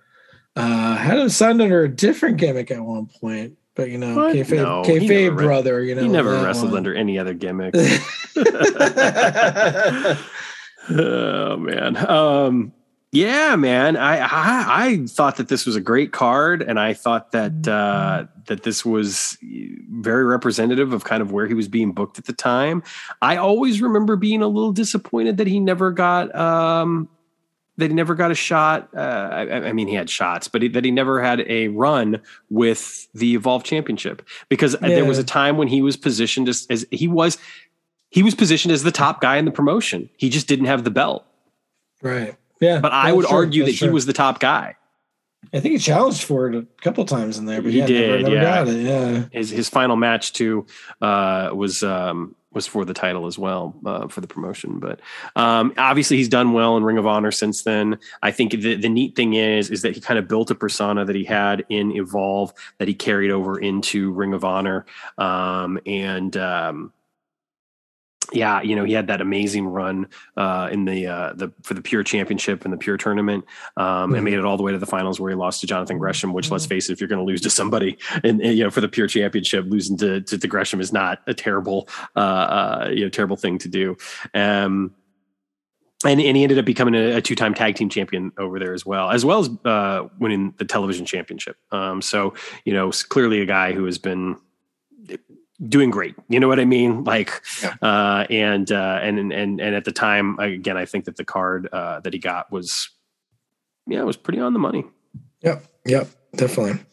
Uh, had him signed under a different gimmick at one point, but you know, what? kayfabe, no, kayfabe brother. You know, he never wrestled one. under any other gimmick. oh man. Um, yeah, man. I, I, I thought that this was a great card, and I thought that uh, that this was very representative of kind of where he was being booked at the time. I always remember being a little disappointed that he never got um, that he never got a shot. Uh, I, I, mean, he had shots, but he, that he never had a run with the Evolve Championship because yeah. there was a time when he was positioned as, as he was he was positioned as the top guy in the promotion. He just didn't have the belt. Right. Yeah, but I would argue that true. he was the top guy. I think he challenged for it a couple times in there, but he yeah, did. Never, never yeah. yeah, his his final match too uh, was um, was for the title as well uh, for the promotion. But um, obviously, he's done well in Ring of Honor since then. I think the the neat thing is is that he kind of built a persona that he had in Evolve that he carried over into Ring of Honor, um, and um, yeah, you know, he had that amazing run uh, in the uh, the for the Pure Championship and the Pure Tournament, um, mm-hmm. and made it all the way to the finals where he lost to Jonathan Gresham. Which, mm-hmm. let's face it, if you're going to lose to somebody, and, and, you know, for the Pure Championship, losing to, to, to Gresham is not a terrible, uh, uh, you know, terrible thing to do. Um, and, and he ended up becoming a, a, two-time tag team champion over there as well, as well as uh, winning the television championship. Um, so, you know, clearly a guy who has been doing great. You know what I mean? Like, yeah. uh, and, uh, and, and, and at the time, again, I think that the card, uh, that he got was, yeah, it was pretty on the money. Yep. Yep. Definitely.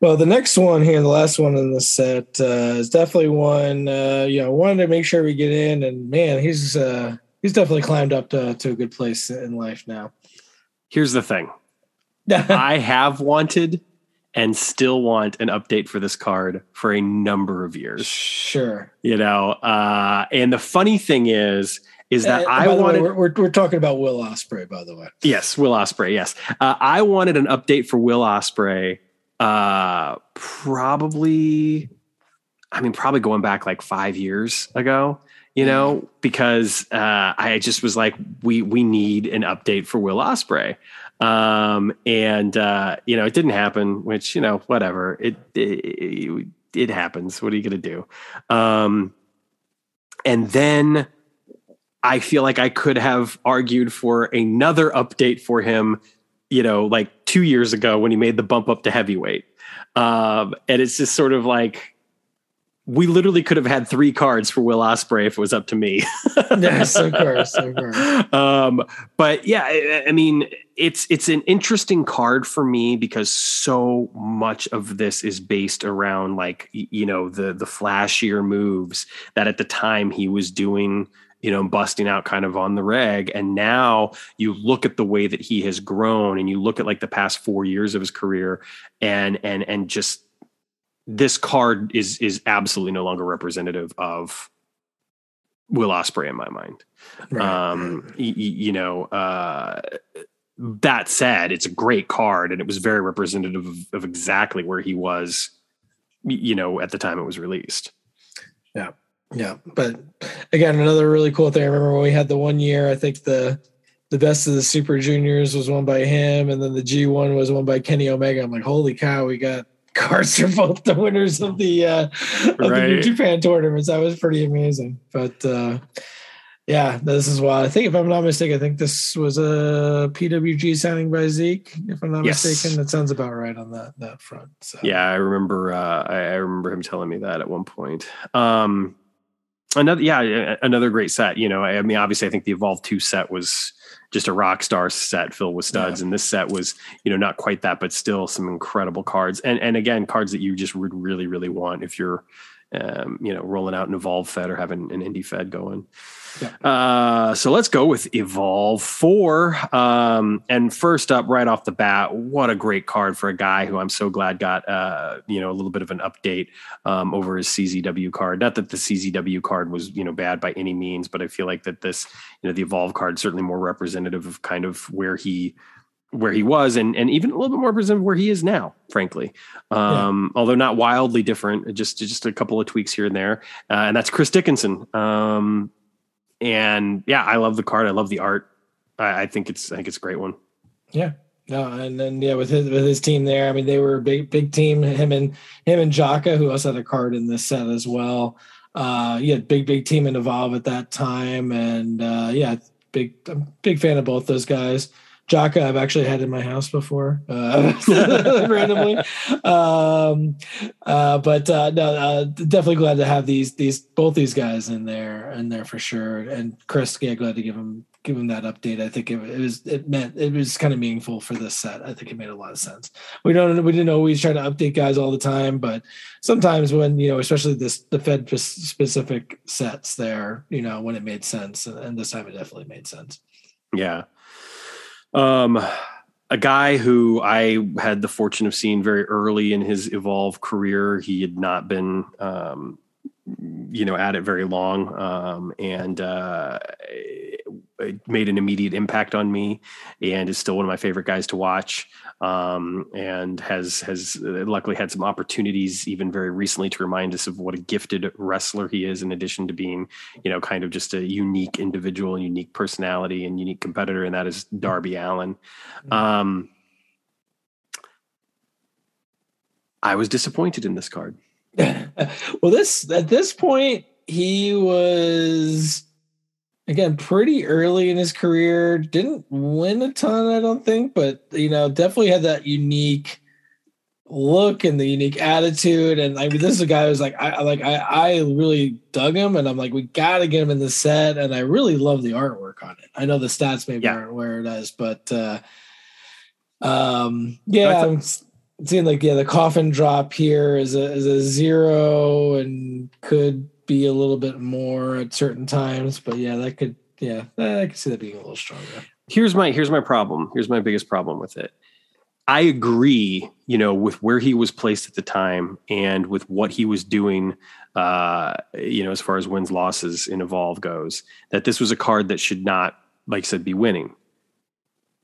Well, the next one here, the last one in the set, uh, is definitely one, uh, you know, wanted to make sure we get in and man, he's, uh, he's definitely climbed up to, to a good place in life now. Here's the thing. I have wanted and still want an update for this card for a number of years. Sure. You know, uh, and the funny thing is, is that uh, I wanted. Way, we're, we're, we're, talking about Will Ospreay, by the way. Yes, Will Ospreay. Yes, uh, I wanted an update for Will Ospreay. Uh, probably, I mean, probably going back like five years ago. You know, because uh, I just was like, we we need an update for Will Ospreay. Um, and uh, you know, it didn't happen, which you know, whatever. It it, it happens. What are you going to do? Um, and then I feel like I could have argued for another update for him, you know, like two years ago when he made the bump up to heavyweight. Um, and it's just sort of like we literally could have had three cards for Will Ospreay if it was up to me. yes, of course, of course. Um, but yeah, I, I, mean, it's it's an interesting card for me because so much of this is based around like you know the the flashier moves that at the time he was doing you know, busting out kind of on the reg. And now you look at the way that he has grown and you look at like the past four years of his career and and and just this card is is absolutely no longer representative of Will Ospreay in my mind. Right. Um, y- you know, uh, that said, it's a great card, and it was very representative of, of, exactly where he was. You know, at the time it was released. Yeah, yeah. But again, another really cool thing. I remember when we had the one year. I think the the best of the Super Juniors was won by him, and then the G one was won by Kenny Omega. I'm like, holy cow, we got cards are both the winners of the uh, of right. the New Japan tournaments. That was pretty amazing. But uh, yeah, this is why I think, if I'm not mistaken, I think this was a PWG signing by Zeke. If I'm not yes. mistaken, that sounds about right on that that front. So. Yeah, I remember. Uh, I, I, remember him telling me that at one point. Um, another, yeah, another great set. You know, I, I mean, obviously, I think the Evolve Two set was just a rock star set filled with studs. Yeah. And this set was, you know, not quite that, but still some incredible cards. And and again, cards that you just would really, really want if you're um, you know, rolling out an Evolve Fed or having an Indie Fed going. Uh, so let's go with Evolve 4. Um, and first up, right off the bat, what a great card for a guy who I'm so glad got, uh, you know, a little bit of an update um, over his CZW card. Not that the CZW card was, you know, bad by any means, but I feel like that this, you know, the Evolve card is certainly more representative of kind of where he where he was and and even a little bit more representative where he is now frankly um, yeah. although not wildly different just just a couple of tweaks here and there uh, and that's chris dickinson um, and yeah i love the card. I love the art. I, I, think it's i think it's a great one. Yeah. No and then yeah with his with his team there i mean they were a big big team. Him and him and jaka who also had a card in this set as well. Uh yeah big big team in evolve at that time. And uh yeah big I'm big fan of both those guys Jaka, I've actually had in my house before, uh, randomly. Um, uh, but uh, no, uh, definitely glad to have these these both these guys in there in there for sure. And Chris, yeah, glad to give him give him that update. I think it, it was it meant it was kind of meaningful for this set. I think it made a lot of sense. We don't we didn't always try to update guys all the time, but sometimes when you know, especially this the Fed specific sets there, you know, when it made sense, and, and this time it definitely made sense. Yeah. Um, a guy who I had the fortune of seeing very early in his evolve career. He had not been, um, you know, at it very long, um, and uh, made an immediate impact on me, and is still one of my favorite guys to watch um, and has has luckily had some opportunities even very recently to remind us of what a gifted wrestler he is in addition to being you know kind of just a unique individual and unique personality and unique competitor and that is darby allin mm-hmm. um, i was disappointed in this card well this at this point he was again pretty early in his career didn't win a ton i don't think but you know definitely had that unique look and the unique attitude and i mean this is a guy who's like i like i i really dug him and i'm like we gotta get him in the set and i really love the artwork on it i know the stats maybe yeah. aren't where it is but uh um yeah i'm seeing like yeah the coffin drop here is a is a zero and could be a little bit more at certain times, but yeah, that could yeah, I can see that being a little stronger. Here's my here's my problem. Here's my biggest problem with it. I agree, you know, with where he was placed at the time and with what he was doing, uh, you know, as far as wins losses in Evolve goes, that this was a card that should not, like I said, be winning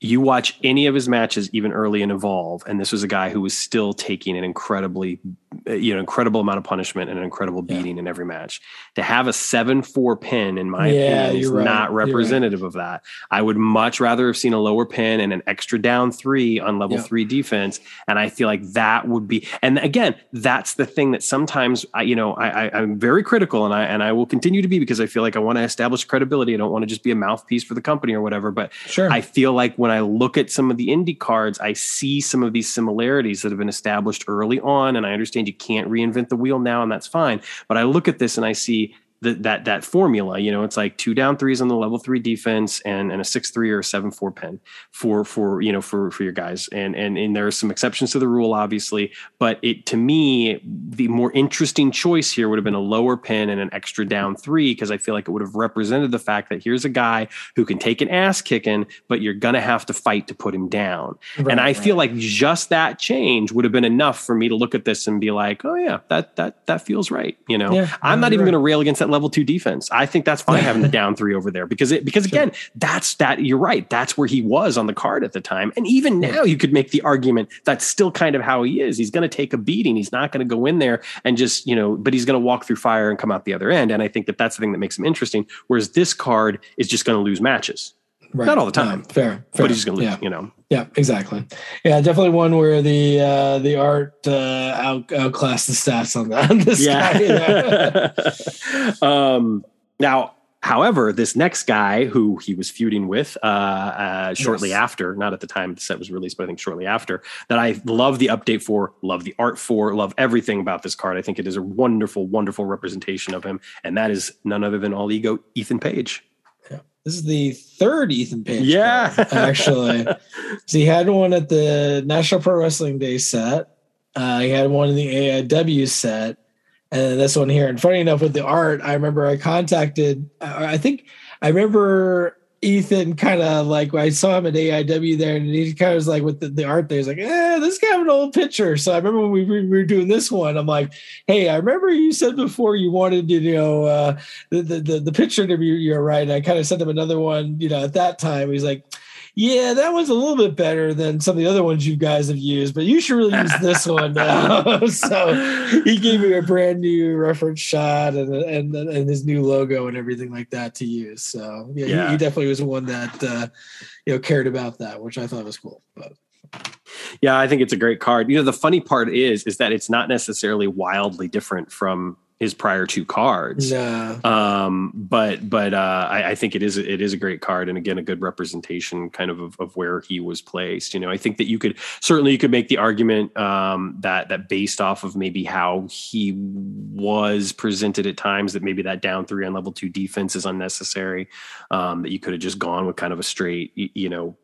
you watch any of his matches even early in evolve and this was a guy who was still taking an incredibly uh, you know incredible amount of punishment and an incredible beating yeah. in every match to have a 7-4 pin in my yeah, opinion is right. not representative right. of that i would much rather have seen a lower pin and an extra down 3 on level yeah. 3 defense and i feel like that would be and again that's the thing that sometimes i you know i, I i'm very critical and i and i will continue to be because i feel like i want to establish credibility i don't want to just be a mouthpiece for the company or whatever but sure i feel like when when I look at some of the indie cards, I see some of these similarities that have been established early on. And I understand you can't reinvent the wheel now, and that's fine. But I look at this and I see the, that that formula. You know, it's like two down threes on the level three defense and, and a six three or a seven four pin for for you know for for your guys. And and and there are some exceptions to the rule, obviously, but it to me the more interesting choice here would have been a lower pin and an extra down three because I feel like it would have represented the fact that here's a guy who can take an ass kicking, but you're gonna have to fight to put him down. Right, and I right. feel like just that change would have been enough for me to look at this and be like, oh yeah, that that that feels right. You know, yeah, I'm not even right. gonna rail against that level two defense. I think that's fine having the down three over there because it because again, sure. that's that you're right. That's where he was on the card at the time. And even now you could make the argument that's still kind of how he is. He's going to take a beating. He's not going to go in there and just, you know, but he's going to walk through fire and come out the other end. And I think that that's the thing that makes him interesting. Whereas this card is just going to lose matches. Right. Not all the time. fair, fair, But he's going to lose, yeah. you know. Yeah, exactly. Yeah, definitely one where the uh, the art uh, out outclassed the stats on, that, this yeah. guy. um, now, however, this next guy who he was feuding with uh, uh, shortly yes. after, not at the time the set was released, but I think shortly after, that I love the update for, love the art for, love everything about this card. I think it is a wonderful, wonderful representation of him, and that is none other than all ego Ethan Page. This is the third Ethan Page. Yeah, card, actually. so he had one at the National Pro Wrestling Day set. Uh, he had one in the AIW set, and then this one here. And funny enough, with the art, I remember I contacted. I think I remember Ethan kind of like I saw him at AIW there, and he kind of was like with the, the art there. He's like, "Eh, this guy have an old picture." So I remember when we, we, were doing this one, I'm like, "Hey, I remember you said before you wanted you know uh, the, the the picture to be you're right." And I kind of sent him another one, you know, at that time. He's like, yeah, that one's a little bit better than some of the other ones you guys have used, but you should really use this one now. so he gave me a brand new reference shot and, and and his new logo and everything like that to use. So yeah, yeah. He, he, definitely was one that uh, you know cared about that, which I thought was cool. But yeah, I think it's a great card. You know, the funny part is is that it's not necessarily wildly different from his prior two cards. No. Um, but but uh, I, I, think it is it is a great card, and again, a good representation kind of, of, of where he was placed. You know, I think that you could certainly you could make the argument um, that that based off of maybe how he was presented at times, that maybe that down three on level two defense is unnecessary. Um, that you could have just gone with kind of a straight, you know,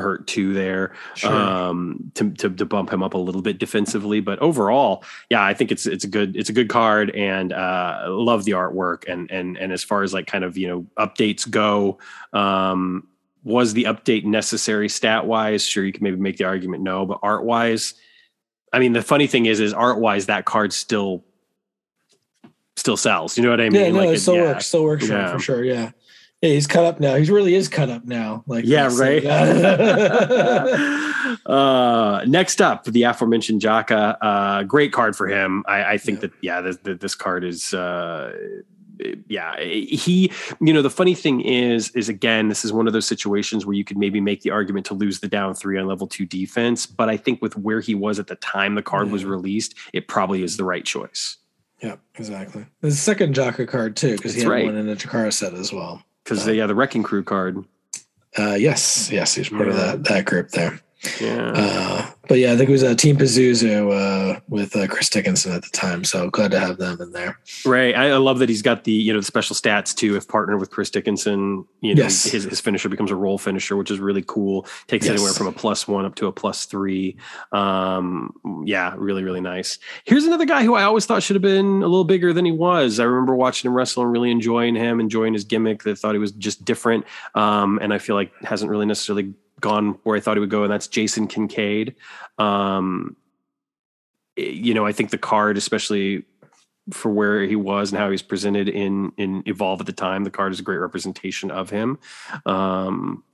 hurt too there sure. um, to, to, to bump him up a little bit defensively. But overall, yeah, I think it's it's a good it's a good card, and uh, love the artwork. And and and as far as like kind of you know updates go, um, was the update necessary stat wise? Sure, you can maybe make the argument no, but art wise, I mean, the funny thing is, is art wise that card still still sells. You know what I mean? Yeah, no, like it still yeah. works. Still works yeah. for sure. Yeah. Yeah, he's cut up now. He really is cut up now. Like yeah, right. uh, next up, the aforementioned Jaka. Uh, great card for him. I, I think yeah. that yeah, this, this card is. Uh, yeah, he. You know, the funny thing is, is again, this is one of those situations where you could maybe make the argument to lose the down three on level two defense, but I think with where he was at the time the card yeah. was released, it probably is the right choice. Yeah, exactly. There's a second Jaka card too, because he had right. one in the Chikara set as well because uh, yeah, the Wrecking Crew card. Uh, yes, yes, he's part yeah. of that that group there. Yeah. Uh, but yeah, I think it was uh, Team Pazuzu uh, with uh, Chris Dickinson at the time. So glad to have them in there. Right. I, I, love that he's got the you know the special stats too. If partnered with Chris Dickinson, you know yes. his his finisher becomes a roll finisher, which is really cool. Takes yes. anywhere from a plus one up to a plus three. Um, yeah, really really nice. Here's another guy who I always thought should have been a little bigger than he was. I remember watching him wrestle and really enjoying him, enjoying his gimmick. That thought he was just different, um, and I feel like hasn't really necessarily gone where I thought he would go, and that's Jason Kincaid. Um, you know, I think the card, especially for where he was and how he was presented in in Evolve at the time, the card is a great representation of him. Um,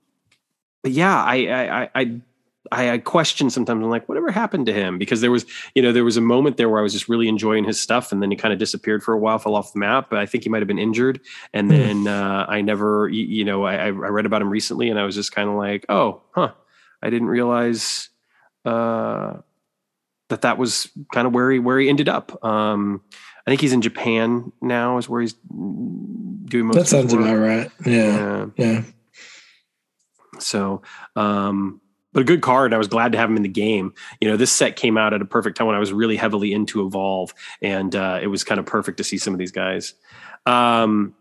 but yeah, I I, I I, I question sometimes. I'm like, whatever happened to him? Because there was, you know, there was a moment there where I was just really enjoying his stuff, and then he kind of disappeared for a while, fell off the map. But I think he might have been injured, and hmm. then uh, I never, you know, I, I read about him recently, and I was just kind of like, oh, huh, I didn't realize uh, that that was kind of where he where he ended up. Um, I think he's in Japan now, is where he's doing most. That sounds about right. Yeah, yeah. yeah. So, um, but a good card. I was glad to have him in the game. You know, this set came out at a perfect time when I was really heavily into Evolve, and uh, it was kind of perfect to see some of these guys. Um,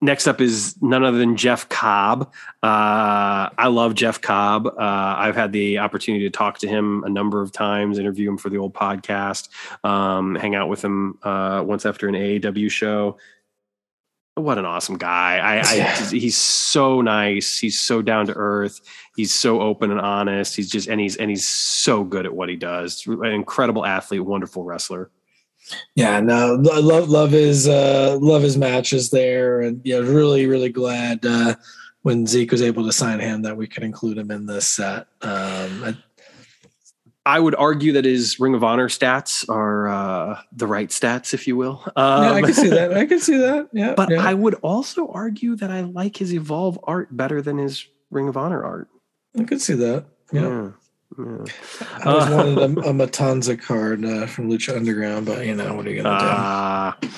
next up is none other than Jeff Cobb. Uh, I love Jeff Cobb. Uh, I've had the opportunity to talk to him a number of times, interview him for the old podcast, um, hang out with him uh, once after an AAW show what an awesome guy. I, I he's so nice. He's so down to earth. He's so open and honest. He's just and he's and he's so good at what he does. An incredible athlete, wonderful wrestler. Yeah, no, love love his uh love his matches there, and yeah, really really glad uh when Zeke was able to sign him that we could include him in this set. Um, I, I would argue that his Ring of Honor stats are uh, the right stats, if you will. Um, yeah, I can see that. I can see that. Yeah. But yeah. I would also argue that I like his Evolve art better than his Ring of Honor art. I could see that. Yeah. yeah. yeah. I always uh, wanted a, a Matanza card uh, from Lucha Underground, but you know what are you gonna do?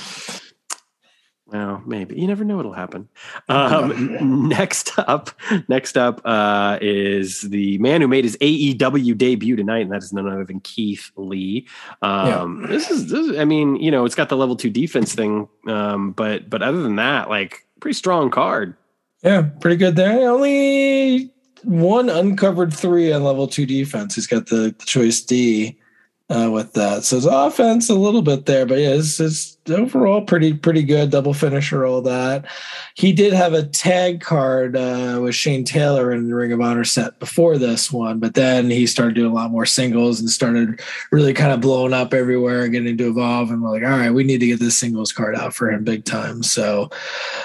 Well, maybe you never know what'll happen. Um, next up, next up uh, is the man who made his AEW debut tonight, and that is none other than Keith Lee. Um, yeah. This is, this is, I mean, you know, it's got the level two defense thing, um, but but other than that, like pretty strong card. Yeah, pretty good there. Only one uncovered three on level two defense. He's got the, the choice D uh, with that. So his offense a little bit there, but yeah, it's, it's overall pretty pretty good. Double finisher, all that. He did have a tag card uh, with Shane Taylor in the Ring of Honor set before this one, but then he started doing a lot more singles and started really kind of blowing up everywhere getting to evolve. And we're like, all right, we need to get this singles card out for him big time. So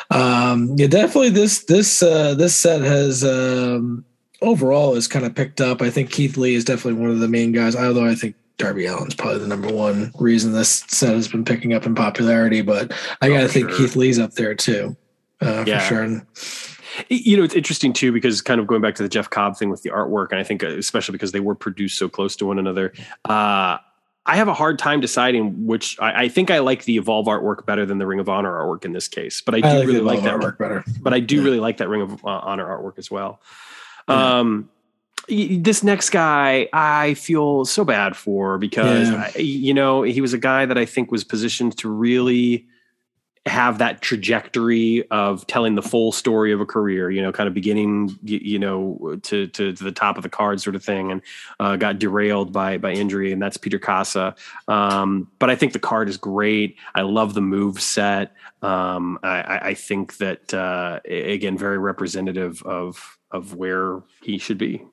um, yeah, definitely this this uh, this set has. Um, overall is kind of picked up. I think Keith Lee is definitely one of the main guys, although I think Darby Allin's probably the number one reason this set has been picking up in popularity. But I got to oh, think sure. Keith Lee's up there too, uh, yeah. for sure. And, you know, it's interesting too because kind of going back to the Jeff Cobb thing with the artwork, and I think uh, especially because they were produced so close to one another. Uh, I have a hard time deciding which. I, I, think I like the Evolve artwork better than the Ring of Honor artwork in this case, but I do I like really like that artwork better. But I do yeah. really like that Ring of uh, Honor artwork as well. Um, this next guy I feel so bad for because yeah. I, you know he was a guy that I think was positioned to really have that trajectory of telling the full story of a career, you know, kind of beginning, you, know, to, to, to the top of the card sort of thing, and uh, got derailed by by injury, and that's Peter Kaasa. Um, but I think the card is great. I love the move set. Um, I, I, think that uh, again, very representative of of where he should be.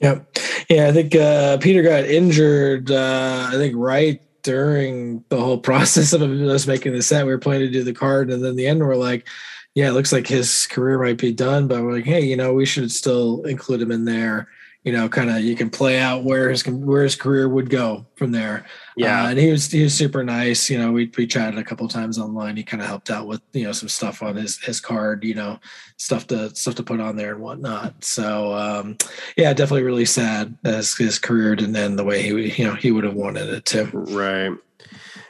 Yep. Yeah, I think uh, Peter got injured. Uh, I think right during the whole process of us making the set. We were planning to do the card, and then the end we're like, "Yeah, it looks like his career might be done." But we're like, "Hey, you know, we should still include him in there." You know, kind of you can play out where his where his career would go from there. Yeah, uh, and he was he was super nice. You know, we we chatted a couple times online. He kind of helped out with you know some stuff on his his card. You know, stuff to stuff to put on there and whatnot. So um, yeah, definitely really sad as his career didn't end the way he you know he would have wanted it to. Right.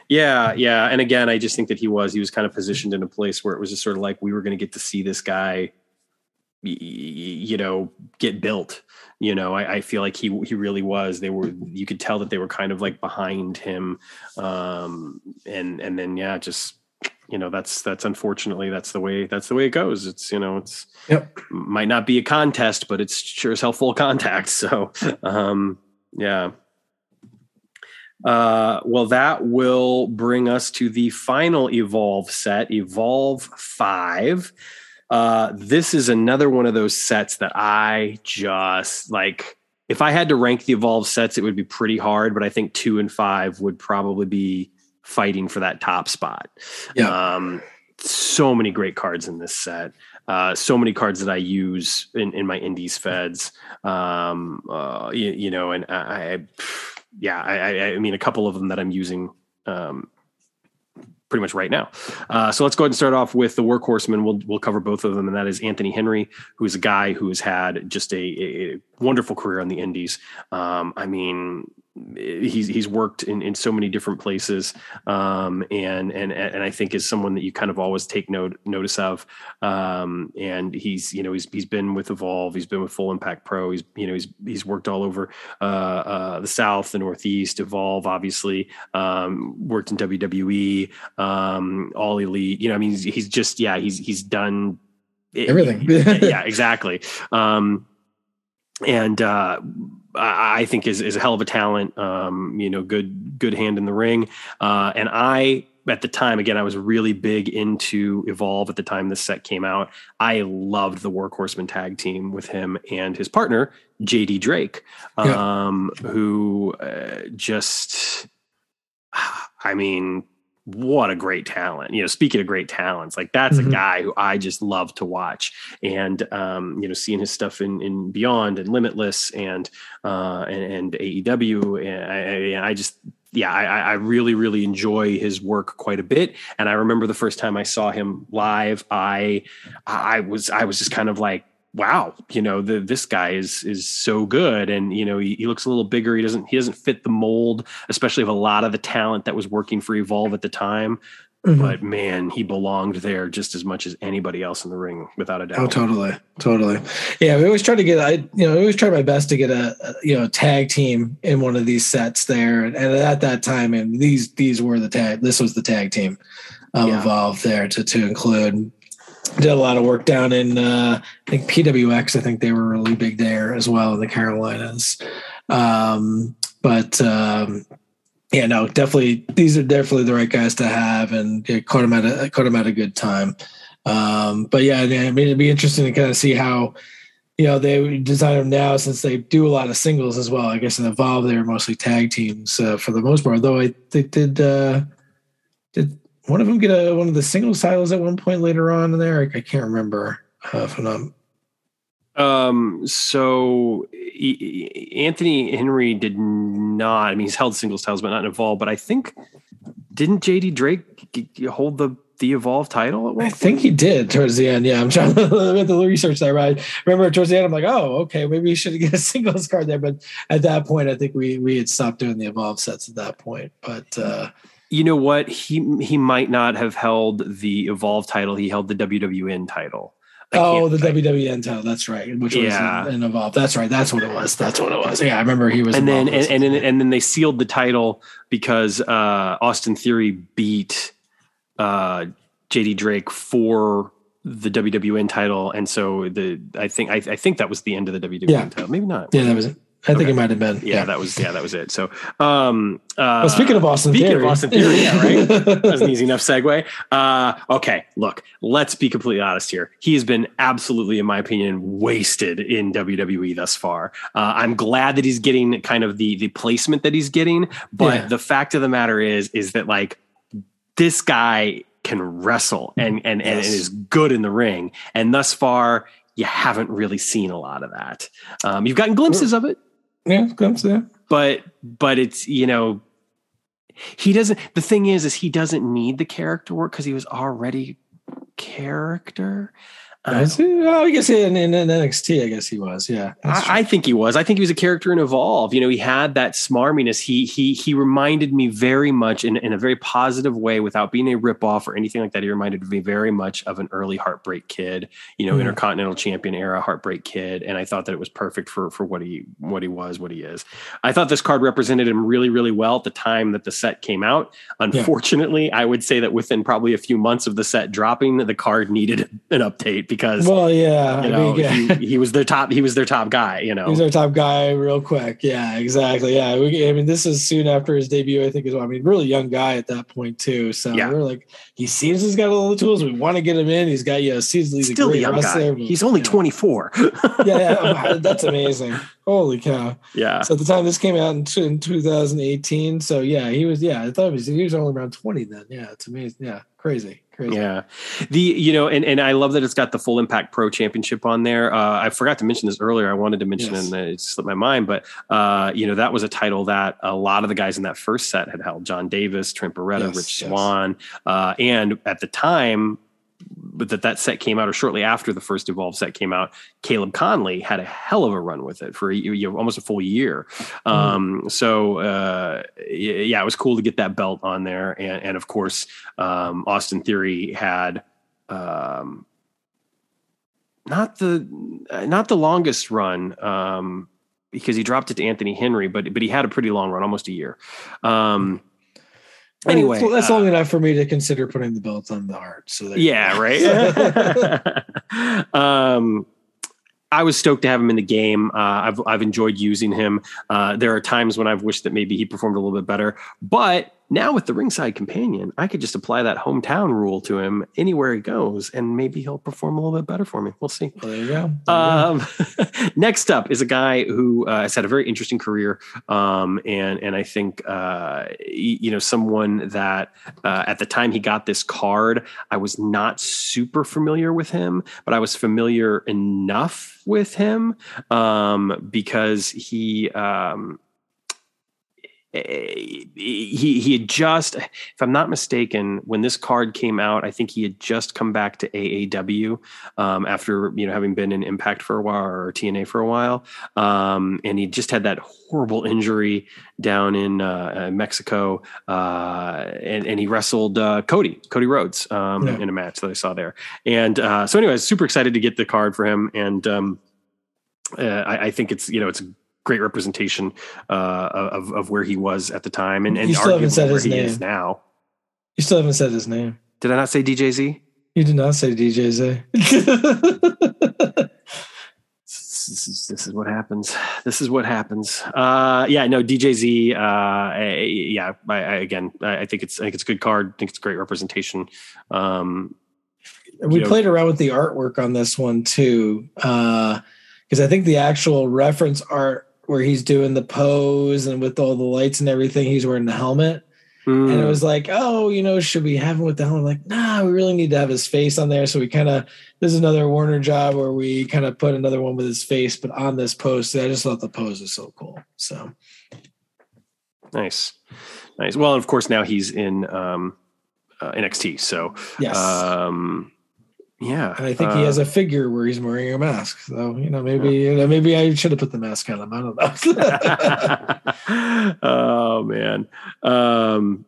Yeah, yeah, and again, I just think that he was he was kind of positioned in a place where it was just sort of like we were going to get to see this guy, you know, get built you know I, I, feel like he he really was. They were you could tell that they were kind of like behind him. Um and and then yeah just you know that's that's unfortunately that's the way that's the way it goes. It's you know it's yep. might not be a contest but it's sure as hell full contact so um yeah. Uh, well, that will bring us to the final Evolve set, Evolve 5. Uh, this is another one of those sets that I just like. If I had to rank the evolved sets, it would be pretty hard, but I think two and five would probably be fighting for that top spot. Yeah. Um, so many great cards in this set. Uh, so many cards that I use in, in my indies feds. Um, uh, you, you, know, and I, I yeah, I, I, mean, a couple of them that I'm using um, pretty much right now. Uh, so let's go ahead and start off with the workhorseman. We'll we'll cover both of them, and that is Anthony Henry, who is a guy who has had just a, a wonderful career on the Indies. Um, I mean, he's he's worked in, in so many different places, um, and and and I think is someone that you kind of always take note notice of. Um, and he's you know he's he's been with Evolve, he's been with Full Impact Pro, he's you know he's he's worked all over uh, uh, the South, the Northeast, Evolve, obviously um, worked in WWE, um, All Elite. You know, I mean, he's, he's just yeah, he's he's done everything. yeah, exactly. Um, and uh, I think is is a hell of a talent. Um, you know, good good hand in the ring. Uh, and I at the time again I was really big into Evolve at the time this set came out. I loved the Workhorseman tag team with him and his partner JD Drake, um, yeah. who uh, just I mean what a great talent. You know, speaking of great talents, like that's mm-hmm. a guy who I just love to watch. And um, you know, seeing his stuff in, in Beyond and Limitless and uh and, and AEW and I, and I just yeah, I, I, really, really enjoy his work quite a bit. And I remember the first time I saw him live, I, I was, I was just kind of like, wow, you know, the, this guy is is so good, and you know, he, he, looks a little bigger. He doesn't he doesn't fit the mold, especially of a lot of the talent that was working for Evolve at the time. Mm-hmm. But man, he belonged there just as much as anybody else in the ring, without a doubt. Oh, totally, totally. Yeah, we always try to get. I you know, I always try my best to get a, a you know tag team in one of these sets there, and, and, at that time, and these these were the tag. This was the tag team um, yeah. Evolve there to to include did a lot of work down in uh, I think PWX. I think they were really big there as well in the Carolinas. Um, but um, yeah, no, definitely. These are definitely the right guys to have, and yeah, caught them at a caught them at a good time. Um, but yeah, I mean, it'd be interesting to kind of see how you know they design them now since they do a lot of singles as well. I guess in Evolve they were mostly tag teams uh, for the most part. Though I they did uh, did one of them get a one of the single titles at one point later on in there. I, I can't remember uh, if I'm not um, so e- Anthony Henry did not. I mean, he's held singles titles, but not in Evolve. But I think didn't JD Drake hold the the Evolve title? I think he did towards the end. Yeah, I'm trying to the research there. Right, remember towards the end, I'm like, oh, okay, maybe you should get a singles card there. But at that point, I think we we had stopped doing the Evolve sets at that point. But uh, you know what? He he might not have held the Evolve title. He held the WWN title. Oh, the WWN title. That's right. Which yeah. was an Evolve. That's right. That's what it was. That's what it was. Yeah, I remember he was. And then and, and, then and then they sealed the title because uh, Austin Theory beat uh, JD Drake for the WWN title, and so the I think I, I think that was the end of the WWN yeah. title. Maybe not. Yeah, that was it. I think okay. it might have been. Yeah, yeah, that was yeah, that was it. So, um, uh, well, speaking of Austin speaking Theory, of Austin Theory, yeah, right. that was an easy enough segue. Uh, okay, look, let's be completely honest here. He has been absolutely, in my opinion, wasted in WWE thus far. Uh, I'm glad that he's getting kind of the the placement that he's getting, but yeah. the fact of the matter is, is that like this guy can wrestle and and, yes. and is good in the ring, and thus far you haven't really seen a lot of that. Um, you've gotten glimpses of it, yeah, comes. But but it's you know he doesn't. The thing is, is he doesn't need the character work because he was already character. Uh, well, I guess in, in, in, NXT, I guess he was. Yeah, I, I, think he was. I think he was a character in Evolve. You know, he had that smarminess. He he he reminded me very much in, in a very positive way, without being a ripoff or anything like that. He reminded me very much of an early Heartbreak Kid. You know, mm. Intercontinental Champion era Heartbreak Kid, and I thought that it was perfect for for what he what he was, what he is. I thought this card represented him really really well at the time that the set came out. Unfortunately, yeah. I would say that within probably a few months of the set dropping, the card needed an update because well, yeah, you know, I mean, yeah. He, he, was their top. He was their top guy. You know, he was their top guy real quick. Yeah, exactly. Yeah, we, I mean, this is soon after his debut, I think as well. I mean, really young guy at that point too. So yeah. we're like, he seems he's got all the tools. We want to get him in. He's got yeah, seasonally still a young wrestler, guy. He's only twenty four. yeah, yeah, that's amazing. Holy cow! Yeah. So at the time this came out in, in 2018, so yeah, he was. Yeah, I thought he was, he was only around 20 then. Yeah, it's amazing. Yeah, crazy. Crazy. Yeah, the you know, and and I love that it's got the Full Impact Pro Championship on there. Uh, I forgot to mention this earlier. I wanted to mention yes. and it slipped my mind, but uh, you know that was a title that a lot of the guys in that first set had held: Jon Davis, Trent Beretta, yes, Rich yes. Swann, uh, and at the time but that that set came out or shortly after the first Evolve set came out, Caleb Conley had a hell of a run with it for you know, almost a full year. Mm. Um, so uh, yeah, it was cool to get that belt on there, and, and of course, um, Austin Theory had. Um, not the not the longest run um, because he dropped it to Anthony Henry, but but he had a pretty long run, almost a year. Um, anyway, well, that's uh, long enough for me to consider putting the belt on the heart. So yeah, right. um, I was stoked to have him in the game. Uh, I've I've enjoyed using him. Uh, there are times when I've wished that maybe he performed a little bit better, but now with the ringside companion, I could just apply that hometown rule to him anywhere he goes, and maybe he'll perform a little bit better for me. We'll see. There you go. There um, you go. next up is a guy who uh, has had a very interesting career, um, and and I think uh, you know someone that uh, at the time he got this card, I was not super familiar with him, but I was familiar enough with him um, because he. Um, he he had just if i'm not mistaken when this card came out i think he had just come back to aaw um, after you know having been in impact for a while or tna for a while. Um, and he just had that horrible injury down in uh, uh, mexico uh, and, and he wrestled uh, cody cody rhodes um, yeah. in a match that i saw there. And uh, so anyways super excited to get the card for him. And um, uh, I, I, think it's you know it's great representation uh, of of where he was at the time, and and you still haven't said his name now. You still haven't said his name. Did I not say DJZ? You did not say DJZ. this, is, this is what happens. This is what happens. Uh, yeah, no, DJZ. Uh, yeah, I, I, again, I, I, think it's I think it's a good card. I think it's a great representation. Um, we played know, around with the artwork on this one too, because uh, I think the actual reference art where he's doing the pose and with all the lights and everything, he's wearing the helmet. Mm. And it was like, oh, you know, should we have him with the helmet? Like, nah, we really need to have his face on there. So we kind of, this is another Warner job where we kind of put another one with his face, but on this post. I just thought the pose was so cool. So nice, nice. Well, of course, now he's in um, uh, NXT. So yes. Um, yeah, and I think uh, he has uh, a figure where he's wearing a mask. So you know, maybe yeah. you know, maybe I should have put the mask on him. I don't know. oh man, um,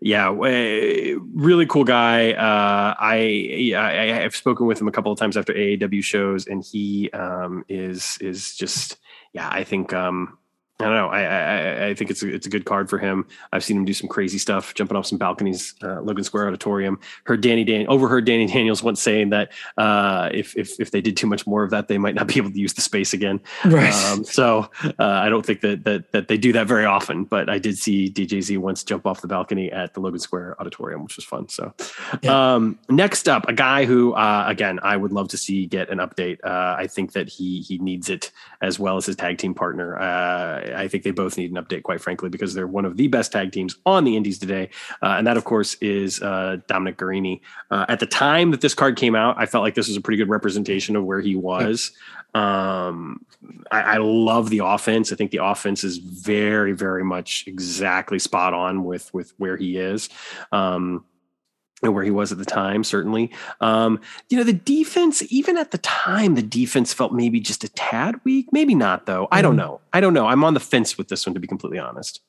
yeah, really cool guy. Uh, I, I I've spoken with him a couple of times after AAW shows, and he um, is is just yeah. I think um, I don't know. I, I, I think it's a, it's a good card for him. I've seen him do some crazy stuff, jumping off some balconies, uh, Logan Square Auditorium. Heard Danny Dan overheard Danny Daniels once saying that uh, if, if if they did too much more of that, they might not be able to use the space again. Right. Um, so uh, I don't think that that that they do that very often. But I did see DJZ once jump off the balcony at the Logan Square Auditorium, which was fun. So yeah. um, next up, a guy who uh, again I would love to see get an update. Uh, I think that he he needs it as well as his tag team partner. I think they both need an update, quite frankly, because they're one of the best tag teams on the Indies today. Uh, and that, of course, is uh, Dominic Garrini. Uh, at the time that this card came out, I felt like this was a pretty good representation of where he was. Um, I, I, love the offense. I think the offense is very, very much exactly spot on with with where he is. Um, where he was at the time, certainly. Um, you know, the defense, even at the time, the defense felt maybe just a tad weak. Maybe not, though. I don't mm-hmm. know. I don't know. I'm on the fence with this one, to be completely honest.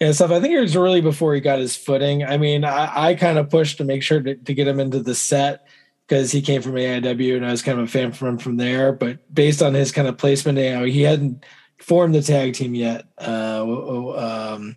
Yeah, stuff. I think it was really before he got his footing. I mean, I, I kind of pushed to make sure to, to get him into the set because he came from AIW and I was kind of a fan from him from there. But based on his kind of placement, you know, he hadn't formed the tag team yet uh, um,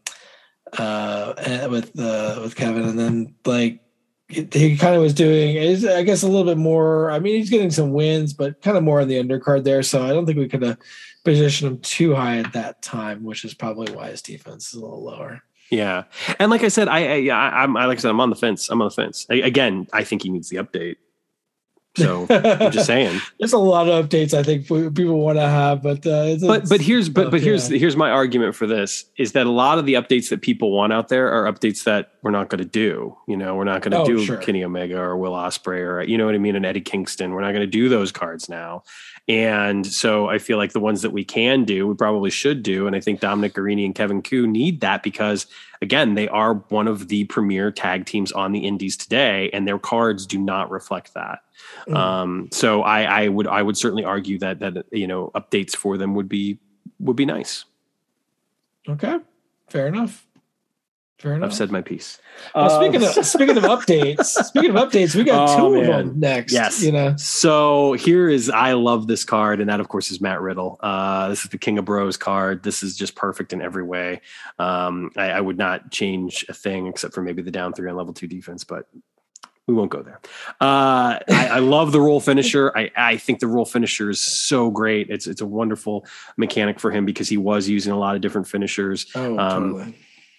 uh, with uh, with Kevin, and then like he kind of was doing is I guess a little bit more. I mean, he's getting some wins, but kind of more on the undercard there. So I don't think we could have positioned him too high at that time, which is probably why his defense is a little lower. Yeah, and like I said, I, I I'm I, like I said, I'm on the fence. I'm on the fence. I, again, I think he needs the update. So I'm just saying. There's a lot of updates I think people want to have, but uh, but but here's but but here's yeah. here's my argument for this is that a lot of the updates that people want out there are updates that we're not going to do. You know, we're not going to oh, do sure. Kenny Omega or Will Ospreay or you know what I mean, and Eddie Kingston. We're not going to do those cards now. And so I feel like the ones that we can do, we probably should do. And I think Dominic Garrini and Kevin Ku need that because again, they are one of the premier tag teams on the indies today, and their cards do not reflect that. Mm. Um, so I, I would I would certainly argue that that you know updates for them would be would be nice. Okay, fair enough. Fair enough. I've said my piece. Well, speaking of speaking of updates, speaking of updates, we got oh, two man. of them next. Yes, you know. So here is I love this card, and that of course is Matt Riddle. Uh, this is the King of Bros card. This is just perfect in every way. Um, I, I, would not change a thing except for maybe the down three on level two defense, but we won't go there. Uh, I, I, love the roll finisher. I, I think the roll finisher is so great. It's it's a wonderful mechanic for him because he was using a lot of different finishers. Oh, um, totally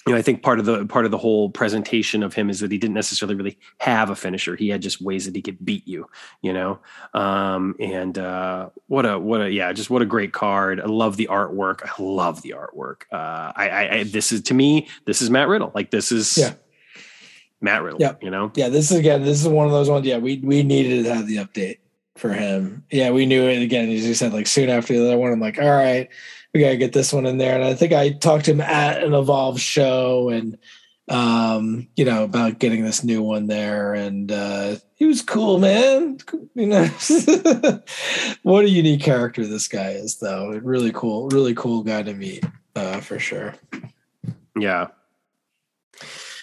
you know, I think part of the part of the whole presentation of him is that he didn't necessarily really have a finisher. He had just ways that he could beat you, you know. Um, and uh, what a what a yeah, just what a great card. I love the artwork. I love the artwork. Uh, I, I, I this is to me, this is Matt Riddle. Like this is yeah. Matt Riddle. Yeah, you know. Yeah, this is again. This is one of those ones. Yeah, we we needed to have the update for him. Yeah, we knew it again. As you said, like soon after the other one, I'm like, all right we got to get this one in there. And I think I talked to him at an Evolve show and, um, you know, about getting this new one there. And uh, he was cool, man. You know, what a unique character this guy is, though. Really cool, really cool guy to meet uh, for sure. Yeah.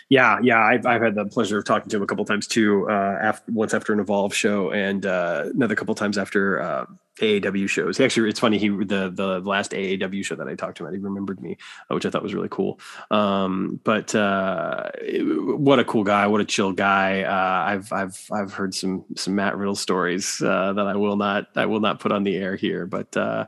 Yeah, yeah, I've I've had the pleasure of talking to him a couple times too. Uh, after once after an Evolve show, and uh, another couple times after uh, AAW shows. He actually, it's funny. He the the last AAW show that I talked to him at, he remembered me, uh, which I thought was really cool. Um, but uh, what a cool guy! What a chill guy! Uh, I've I've I've heard some some Matt Riddle stories uh, that I will not I will not put on the air here, but uh,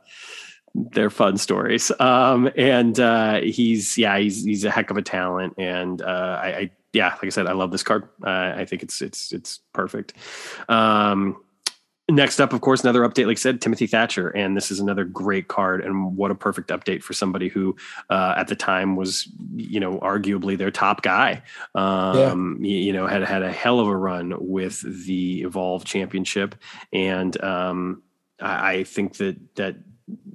they're fun stories. Um, and uh, he's yeah, he's he's a heck of a talent, and uh, I, I yeah, like I said, I love this card. Uh, I think it's it's it's perfect. Um, next up, of course, another update. Like I said, Timothy Thatcher, and this is another great card, and what a perfect update for somebody who, uh, at the time, was you know arguably their top guy. Um, yeah. you, you, know, had had a hell of a run with the Evolve Championship, and um, I, I think that that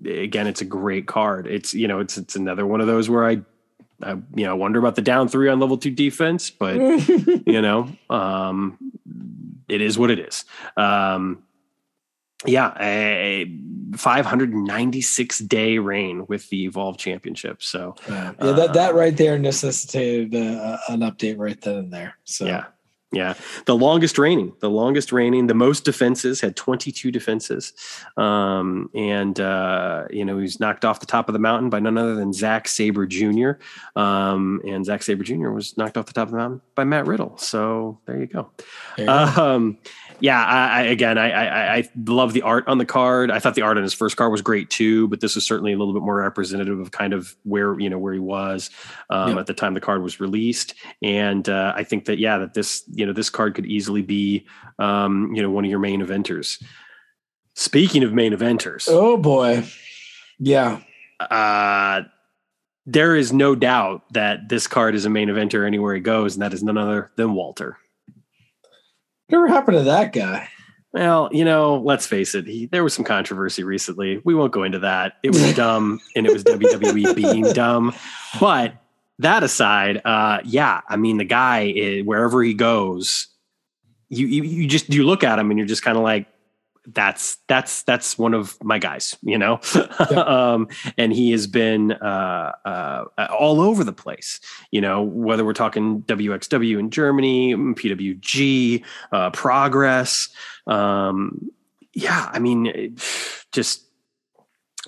again, it's a great card. It's you know, it's it's another one of those where I, I you know, wonder about the down three on level two defense, but you know, um, it is what it is. Um, yeah, a 596 day reign with the Evolve Championship. So yeah, that that uh, right there necessitated uh, an update right then and there. So yeah, yeah, the longest reigning, the longest reigning, the most defenses had 22 defenses, um, and uh, you know he's knocked off the top of the mountain by none other than Zach Sabre Jr. Um, and Zach Sabre Jr. was knocked off the top of the mountain by Matt Riddle. So there you go. There you um, go yeah, I, I again, I, I, I love the art on the card. I thought the art on his first card was great too, but this is certainly a little bit more representative of kind of where you know where he was um, yep. at the time the card was released. And uh, I think that yeah, that this you know this card could easily be um, you know one of your main eventers. Speaking of main eventers, oh boy, yeah. Uh, there is no doubt that this card is a main eventer anywhere he goes, and that is none other than Walter. Whatever happened to that guy? Well, you know, let's face it. He, there was some controversy recently. We won't go into that. It was dumb, and it was WWE being dumb. But that aside, uh, yeah, I mean, the guy is, eh, wherever he goes, you, you you just you look at him and you're just kind of like, that's that's that's one of my guys, you know, yeah. um, and he has been uh, uh, all over the place. You know, whether we're talking WXW in Germany, PWG, uh, Progress, um, yeah, I mean, just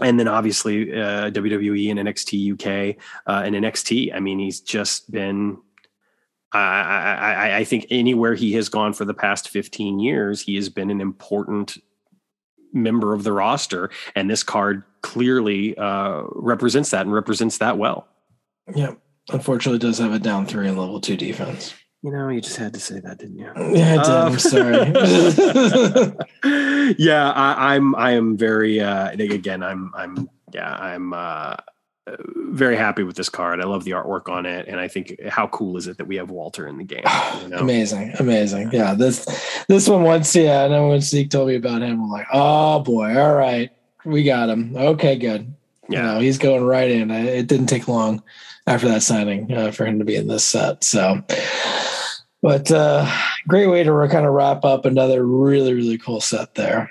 and then obviously uh, WWE and NXT UK uh, and NXT. I mean, he's just been I, I, I, think anywhere he has gone for the past 15 years, he has been an important member of the roster, and this card clearly uh, represents that and represents that well. Yeah, unfortunately, does have a down three and level two defense. You know, you just had to say that, didn't you? Yeah, I did. Um, I'm sorry. yeah, I, I'm. I am very. Uh, again, I'm. I'm. Yeah, I'm. Uh, very happy with this card. I love the artwork on it, and I think how cool is it that we have Walter in the game? You know? amazing, amazing. Yeah, this this one once, yeah. And then when Zeke told me about him, I'm like, oh boy, all right, we got him. Okay, good. Yeah, you know, he's going right in. It didn't take long after that signing uh, for him to be in this set. So, but uh, great way to kind of wrap up another really really cool set there.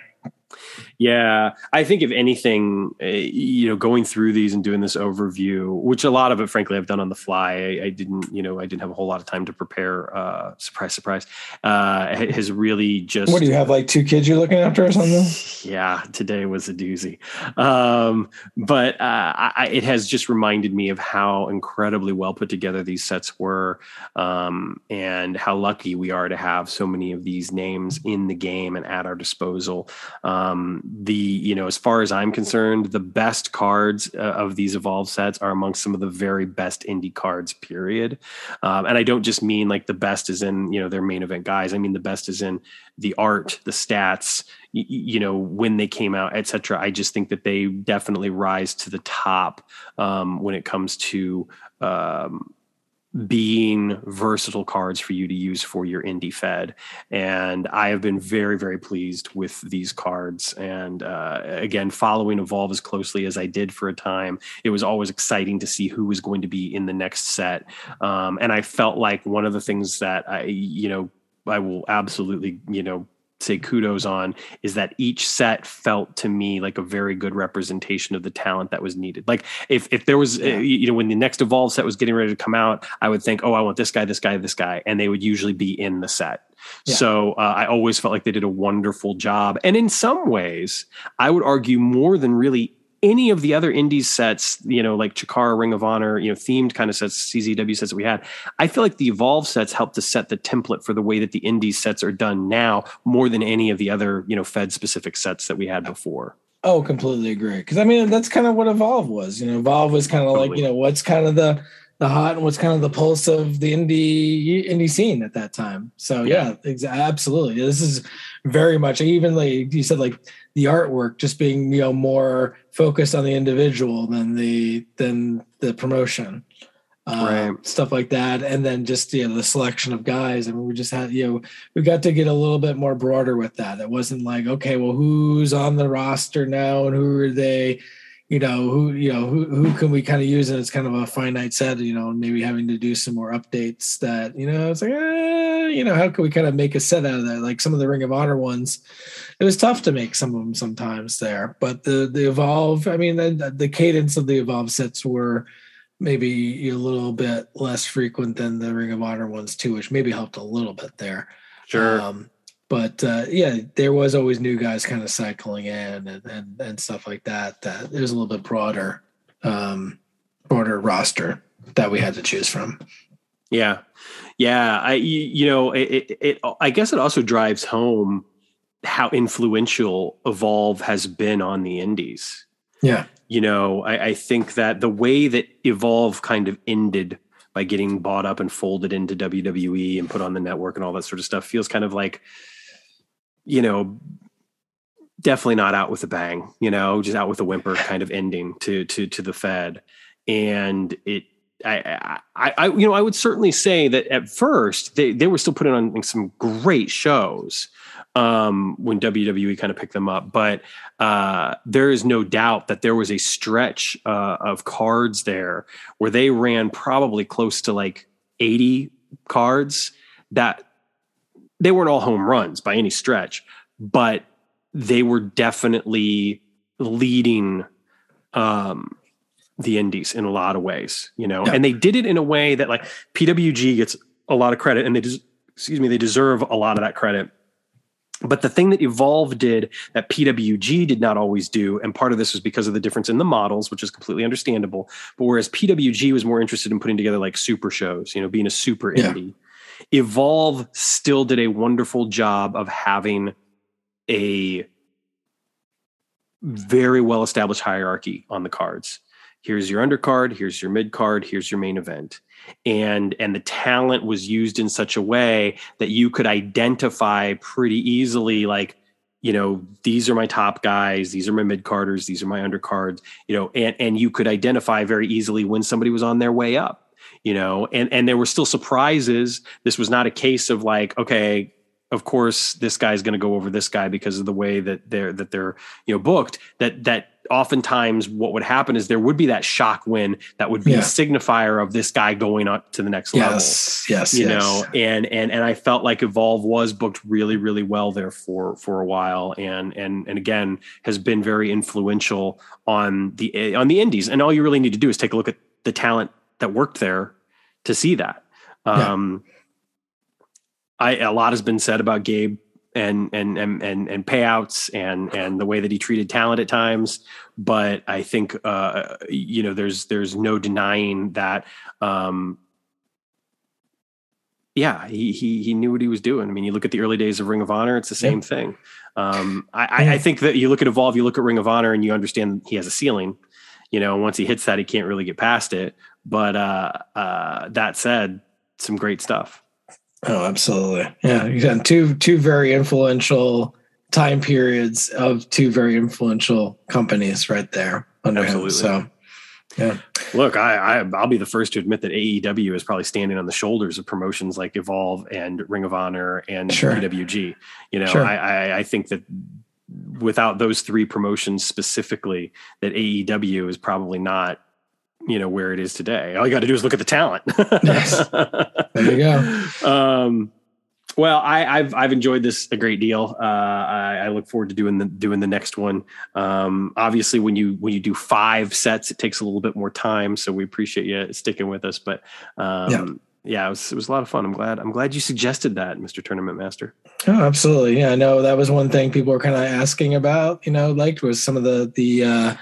Yeah, I think if anything, uh, you know, going through these and doing this overview, which a lot of it, frankly, I've done on the fly. I, I didn't, you know, I didn't have a whole lot of time to prepare. Uh, surprise, surprise. Uh, has really just. What do you have? Like two kids you're looking after or something? Yeah, today was a doozy. Um, but uh, I, it has just reminded me of how incredibly well put together these sets were, um, and how lucky we are to have so many of these names in the game and at our disposal. Um, the you know as far as i'm concerned the best cards uh, of these evolved sets are amongst some of the very best indie cards period. Um, and i don't just mean like the best is in you know their main event guys. I mean the best is in the art the stats y- you know when they came out etc i just think that they definitely rise to the top um, when it comes to um, being versatile cards for you to use for your indie fed. And i have been very very pleased with these cards. And uh, again following evolve as closely as i did for a time it was always exciting to see who was going to be in the next set. Um, and i felt like one of the things that i you know i will absolutely you know say kudos on is that each set felt to me like a very good representation of the talent that was needed. Like if if there was yeah. uh, you know when the next evolve set was getting ready to come out, I would think, oh, I want this guy, this guy, this guy, and they would usually be in the set. Yeah. So uh, I always felt like they did a wonderful job, and in some ways, I would argue more than really any of the other indies sets, you know, like Chikara, Ring of Honor, you know, themed kind of sets, CZW sets that we had, I feel like the Evolve sets helped to set the template for the way that the indies sets are done now more than any of the other, you know, Fed specific sets that we had before. Oh, completely agree. Because I mean, that's kind of what Evolve was. You know, Evolve was kind of totally. like, you know, what's kind of the the hot and what's kind of the pulse of the indie indie scene at that time. So yeah, yeah exa- absolutely. This is very much even like you said, like the artwork just being you know more focused on the individual than the than the promotion. Uh, right. stuff like that, and then just you know the selection of guys. I mean, we just had you know we got to get a little bit more broader with that. It wasn't like okay, well, who's on the roster now and who are they? You know who you know who who can we kind of use? And it's kind of a finite set you know maybe having to do some more updates that you know it's like eh, you know how can we kind of make a set out of that? Like some of the ring of honor ones it was tough to make some of them sometimes there but the the evolve i mean the, the cadence of the evolve sets were maybe a little bit less frequent than the ring of honor ones too which maybe helped a little bit there. Sure. Um, but uh, yeah, there was always new guys kind of cycling in and, and, and stuff like that. That was a little bit broader, um, broader roster that we had to choose from. Yeah, yeah. I you know it, it, it I guess it also drives home how influential Evolve has been on the indies. Yeah, you know I, I think that the way that Evolve kind of ended by getting bought up and folded into WWE and put on the network and all that sort of stuff feels kind of like you know, definitely not out with a bang, you know, just out with a whimper kind of ending to to to the Fed. And it I, I, I, you know, I would certainly say that at first they, they were still putting on some great shows um, when WWE kind of picked them up. But uh, there is no doubt that there was a stretch uh, of cards there where they ran probably close to like 80 cards that they weren't all home runs by any stretch, but they were definitely leading um, the indies in a lot of ways, you know, yeah. and they did it in a way that like PWG gets a lot of credit and they des- excuse me, they deserve a lot of that credit. But the thing that Evolve did that PWG did not always do, and part of this was because of the difference in the models, which is completely understandable. But whereas PWG was more interested in putting together like super shows, you know, being a super yeah. indie, Evolve still did a wonderful job of having a very well established hierarchy on the cards. Here's your undercard, here's your mid card, here's your main event. And and the talent was used in such a way that you could identify pretty easily like you know these are my top guys these are my mid carders these are my undercards you know and and you could identify very easily when somebody was on their way up you know and and there were still surprises. This was not a case of like okay of course this guy's going to go over this guy because of the way that they're that they're you know booked. That that oftentimes what would happen is there would be that shock win that would be yeah. a signifier of this guy going up to the next yes, level. Yes you yes. know and and and i felt like evolve was booked really really well there for for a while. And and and again has been very influential on the eh, on the indies. And all you really need to do is take a look at the talent that worked there to see that. Um, yeah. I a lot has been said about Gabe and and and and and payouts and and the way that he treated talent at times, but I think uh, you know there's there's no denying that. Um, yeah, he he he knew what he was doing. I mean, you look at the early days of Ring of Honor; it's the same yeah. thing. Um, I, I think that you look at Evolve, you look at Ring of Honor, and you understand he has a ceiling. You know, once he hits that, he can't really get past it. But uh, uh, that said, some great stuff. Oh, absolutely. Yeah, you got two two very influential time periods of two very influential companies right there under absolutely. him. So yeah. Look, I, I will be the first to admit that AEW is probably standing on the shoulders of promotions like Evolve and Ring of Honor and sure. PWG. You know, sure. I, I I think that without those three promotions specifically, that AEW is probably not you know where it is today. All you got to do is look at the talent. yes. There you go. Um, Well, I, have I've enjoyed this a great deal. Uh, I, I, look forward to doing the doing the next one. Um, obviously, when you when you do five sets, it takes a little bit more time. So we appreciate you sticking with us. But um, yeah. yeah, it was it was a lot of fun. I'm glad I'm glad you suggested that, Mr. Tournament Master. Oh, absolutely. Yeah, I know that was one thing people were kind of asking about. You know, liked was some of the the. Uh,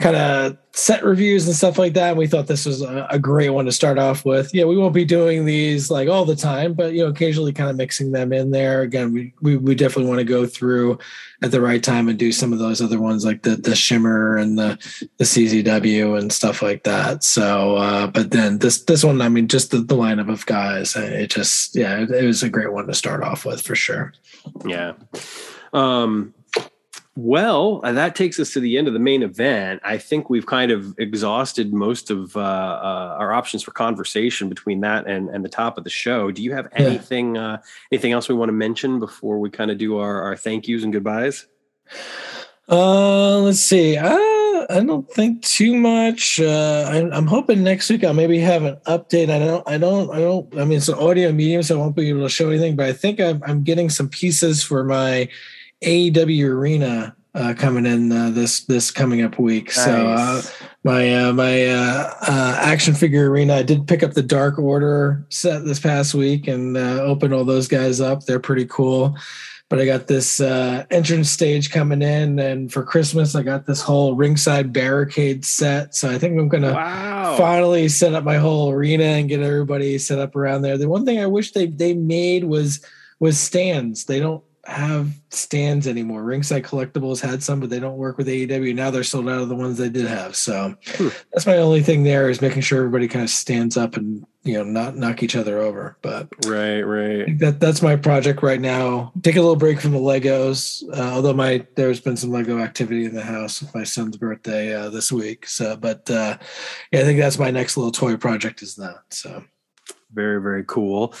kind of set reviews and stuff like that. And we thought this was a, a, great one to start off with. Yeah, we won't be doing these like all the time, but you know, occasionally kind of mixing them in there. Again, we we, we definitely want to go through at the right time and do some of those other ones like the the shimmer and the the CZW and stuff like that. So, uh, but then this this one, I mean, just the, the lineup of guys, it just yeah, it, it was a great one to start off with for sure. Yeah. Um, well, uh, that takes us to the end of the main event. I think we've kind of exhausted most of uh, uh, our options for conversation between that and, and the top of the show. Do you have anything yeah. uh, anything else we want to mention before we kind of do our, our thank yous and goodbyes? Uh, let's see. Uh, I don't think too much. Uh, I, I'm hoping next week I'll maybe have an update. I don't. I don't. I don't. I mean, it's an audio medium, so I won't be able to show anything. But I think I'm, I'm getting some pieces for my AEW Arena uh, coming in uh, this this coming up week. Nice. So uh, my uh, my uh, uh, action figure arena, I did pick up the Dark Order set this past week and open all those guys up. They're pretty cool. But I got this entrance stage coming in, and for Christmas I got this whole ringside barricade set. So I think I'm gonna wow. finally set up my whole arena and get everybody set up around there. The one thing I wish they they made was was stands. They don't have stands anymore. Ringside Collectibles had some, but they don't work with AEW. Now they're sold out of the ones they did have. So hmm. that's my only thing there is making sure everybody kind of stands up and you know not knock each other over. But right, right. That that's my project right now. Take a little break from the Legos. Uh, although my there's been some Lego activity in the house with my son's birthday uh, this week. So, but uh, yeah, I think that's my next little toy project is that. So very very cool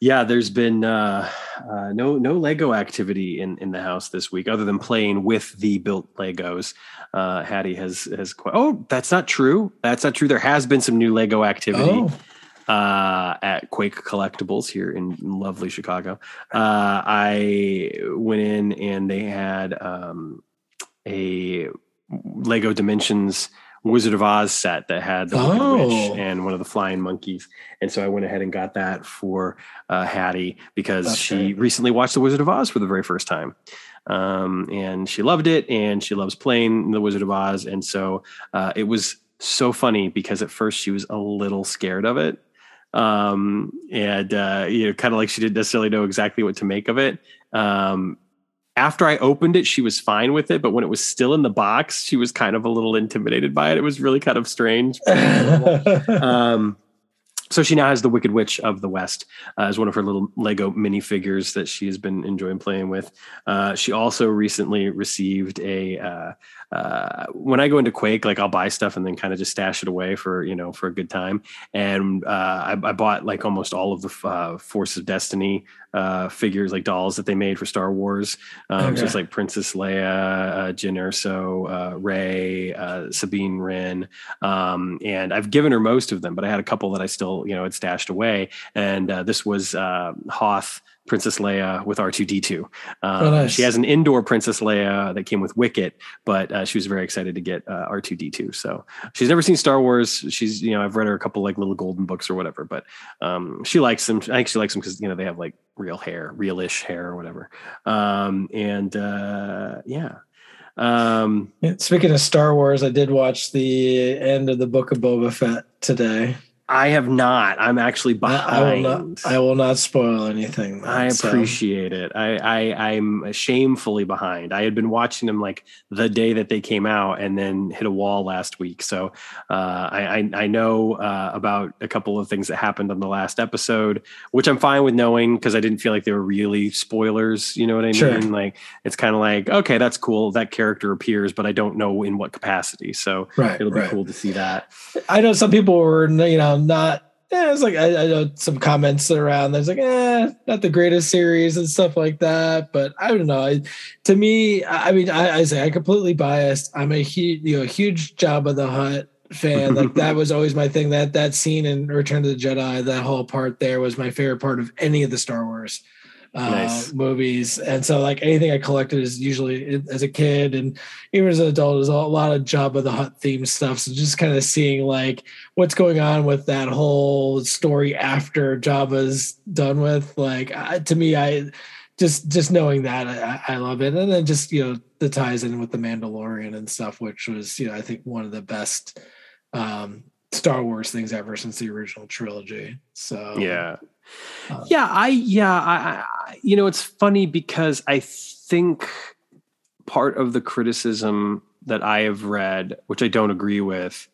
yeah, there's been uh, uh, no no Lego activity in in the house this week, other than playing with the built Legos. Uh, Hattie has has quite, oh, that's not true. That's not true. There has been some new Lego activity. Oh. Uh, at Quake Collectibles here in lovely Chicago. Uh, I went in and they had um, a Lego Dimensions Wizard of Oz set that had the oh. Witch and one of the flying monkeys. And so I went ahead and got that for uh, Hattie because That's she great. recently watched the Wizard of Oz for the very first time. Um, and she loved it and she loves playing the Wizard of Oz. And so uh, it was so funny because at first she was a little scared of it. Um, and, uh, you know, kind of like she didn't necessarily know exactly what to make of it. Um, after I opened it, she was fine with it, but when it was still in the box, she was kind of a little intimidated by it. It was really kind of strange. um, so she now has the Wicked Witch of the West uh, as one of her little Lego minifigures that she has been enjoying playing with. Uh, she also recently received a uh, uh, when I go into Quake, like I'll buy stuff and then kind of just stash it away for you know for a good time. And uh, I, I, bought like almost all of the uh, Force of Destiny uh, figures, like dolls that they made for Star Wars. Um, okay. It's like Princess Leia, uh, Jyn Erso, uh, Rey, Sabine Wren, um, and I've given her most of them, but I had a couple that I still you know had stashed away. And this was Hoth Princess Leia with R2D2. Um, oh, nice. She has an indoor Princess Leia that came with Wicket, but uh, she was very excited to get uh, R2D2. So she's never seen Star Wars. She's, you know, I've read her a couple like little golden books or whatever, but um, she likes them. I think she likes them because, you know, they have like real hair, realish hair or whatever. Um, and uh, yeah. Um, Speaking of Star Wars, I did watch the end of the Book of Boba Fett today. I have not. I'm actually behind. I will not, I will not spoil anything. I appreciate so. it. I, I I'm shamefully behind. I had been watching them like the day that they came out, and then hit a wall last week. So uh, I, I, I know uh, about a couple of things that happened on the last episode, which I'm fine with knowing because I didn't feel like they were really spoilers. You know what I sure. mean? Like it's kind of like okay, that's cool. That character appears, but I don't know in what capacity. So right, it'll be right. cool to see that. I know some people were you know not yeah, it's like I, I, know some comments around. There's like, eh, not the greatest series and stuff like that. But I don't know. I, to me, I, mean, I, I say I'm completely biased. I'm a huge, you know, huge Jabba the Hutt fan. Like that was always my thing. That that scene in Return of the Jedi, that whole part there was my favorite part of any of the Star Wars uh, nice. movies. And so like anything I collected is usually as a kid and even as an adult is a lot of Jabba the Hutt theme stuff. So just kind of seeing like what's going on with that whole story after Jabba's done with. Like uh, to me, I just just knowing that I, I, love it. And then just you know the ties in with the Mandalorian and stuff, which was you know I think one of the best um, Star Wars things ever since the original trilogy. So yeah, uh, yeah, I yeah, I, I you know it's funny because I think part of the criticism that I have read, which I don't agree with,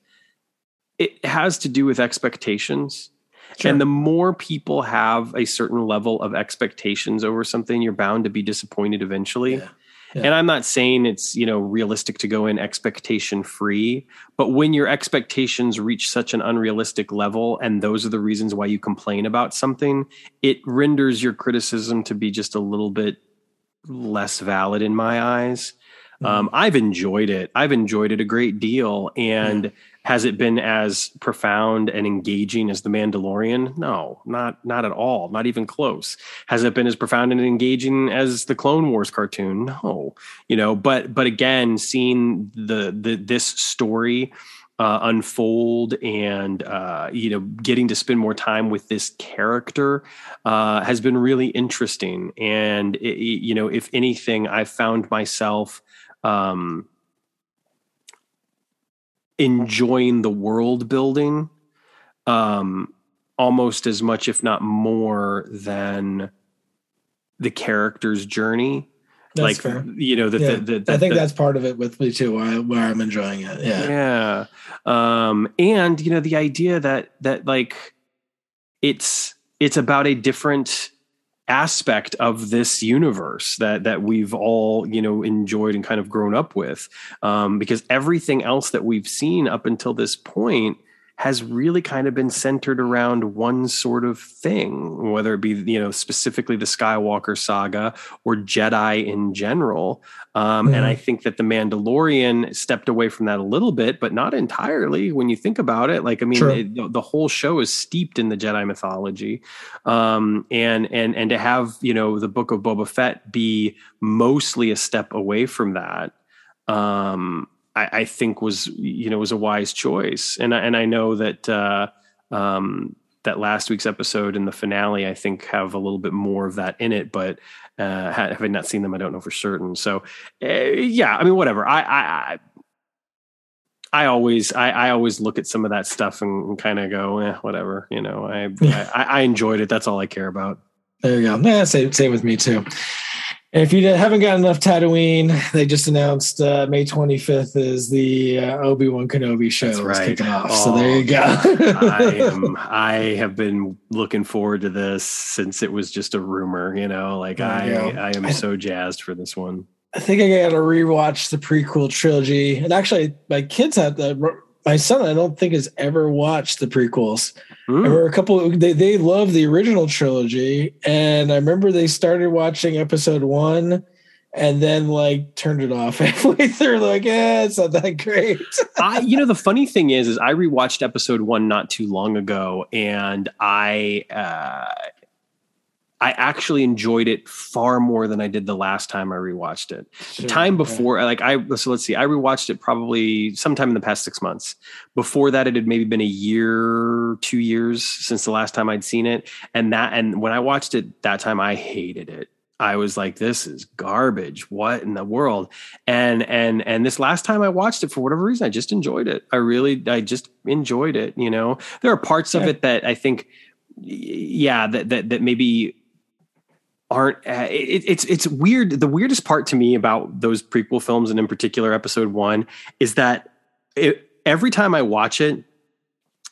it has to do with expectations. Sure. And the more people have a certain level of expectations over something, you're bound to be disappointed eventually. Yeah. Yeah. And I'm not saying it's, you know, realistic to go in expectation free, but when your expectations reach such an unrealistic level and those are the reasons why you complain about something, it renders your criticism to be just a little bit less valid in my eyes. Mm-hmm. Um, I've enjoyed it. I've enjoyed it a great deal. And has it been as profound and engaging as The Mandalorian? No, not not at all, not even close. Has it been as profound and engaging as the Clone Wars cartoon? No, you know. But but again, seeing the the this story uh, unfold and uh, you know getting to spend more time with this character uh, has been really interesting. And it, you know, if anything, I've found myself. Um, enjoying the world building um, almost as much, if not more, than the character's journey. That's like fair. you know, that yeah. the, the, the, I think that's part of it with me too, where, I, where I'm enjoying it. Yeah, yeah, um, and you know, the idea that that like it's it's about a different aspect of this universe that that we've all you know enjoyed and kind of grown up with. Um, because everything else that we've seen up until this point has really kind of been centered around one sort of thing, whether it be, you know, specifically the Skywalker saga or Jedi in general. Um. And I think that The Mandalorian stepped away from that a little bit, but not entirely when you think about it. Like, I mean, it, the, the, whole show is steeped in the Jedi mythology. Um, and, and, and to have, you know, the book of Boba Fett be mostly a step away from that. Um, I, I, think was you know was a wise choice, and I, and I know that uh, um, that last week's episode and the finale I think have a little bit more of that in it, but uh, having not seen them, I don't know for certain. So uh, yeah, I mean whatever. I I, I always I, I, always look at some of that stuff and, and kind of go, eh, whatever. You know, I, I, I enjoyed it. That's all I care about. There you go. Yeah, same same with me too. If you haven't got enough Tatooine, they just announced uh, May 25th is the uh, Obi Wan Kenobi show That's right. kicking off. Oh, so there you go. I am. I have been looking forward to this since it was just a rumor. You know, like I, I am so jazzed for this one. I think I got to rewatch the prequel trilogy. And actually, my kids had the my son I don't think has ever watched the prequels. Mm. There were a couple they they love the original trilogy and I remember they started watching episode 1 and then like turned it off halfway through like yeah it's not that great i you know the funny thing is is i rewatched episode one not too long ago and i uh I actually enjoyed it far more than I did the last time I rewatched it. Sure, the time before, yeah. like I so let's see, I rewatched it probably sometime in the past six months. Before that, it had maybe been a year, two years since the last time I'd seen it. And that and when I watched it that time, I hated it. I was like, this is garbage. What in the world? And and and this last time I watched it for whatever reason, I just enjoyed it. I really I just enjoyed it. You know, there are parts yeah. of it that I think yeah that that that maybe aren't uh, it, it's it's weird. The weirdest part to me about those prequel films and in particular episode 1 is that it, every time i watch it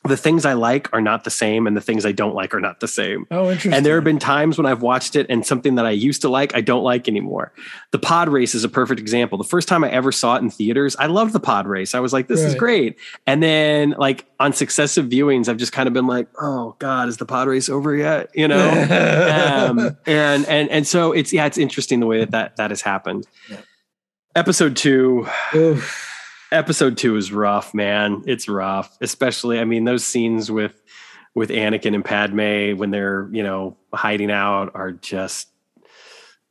the things I like are not the same, and the things I don't like are not the same. Oh, interesting. And there have been times when I've watched it, and something that I used to like, I don't like anymore. The pod race is a perfect example. The first time I ever saw it in theaters, I loved the pod race. I was like, "This right. is great." And then, like on successive viewings, I've just kind of been like, "Oh God, is the pod race over yet?" You know. um, and and and so it's yeah, it's interesting the way that that, that has happened. Yeah. Episode two. Oof episode two is rough, man. It's rough, especially. I mean, those scenes with with Anakin and Padme when they're you know hiding out are just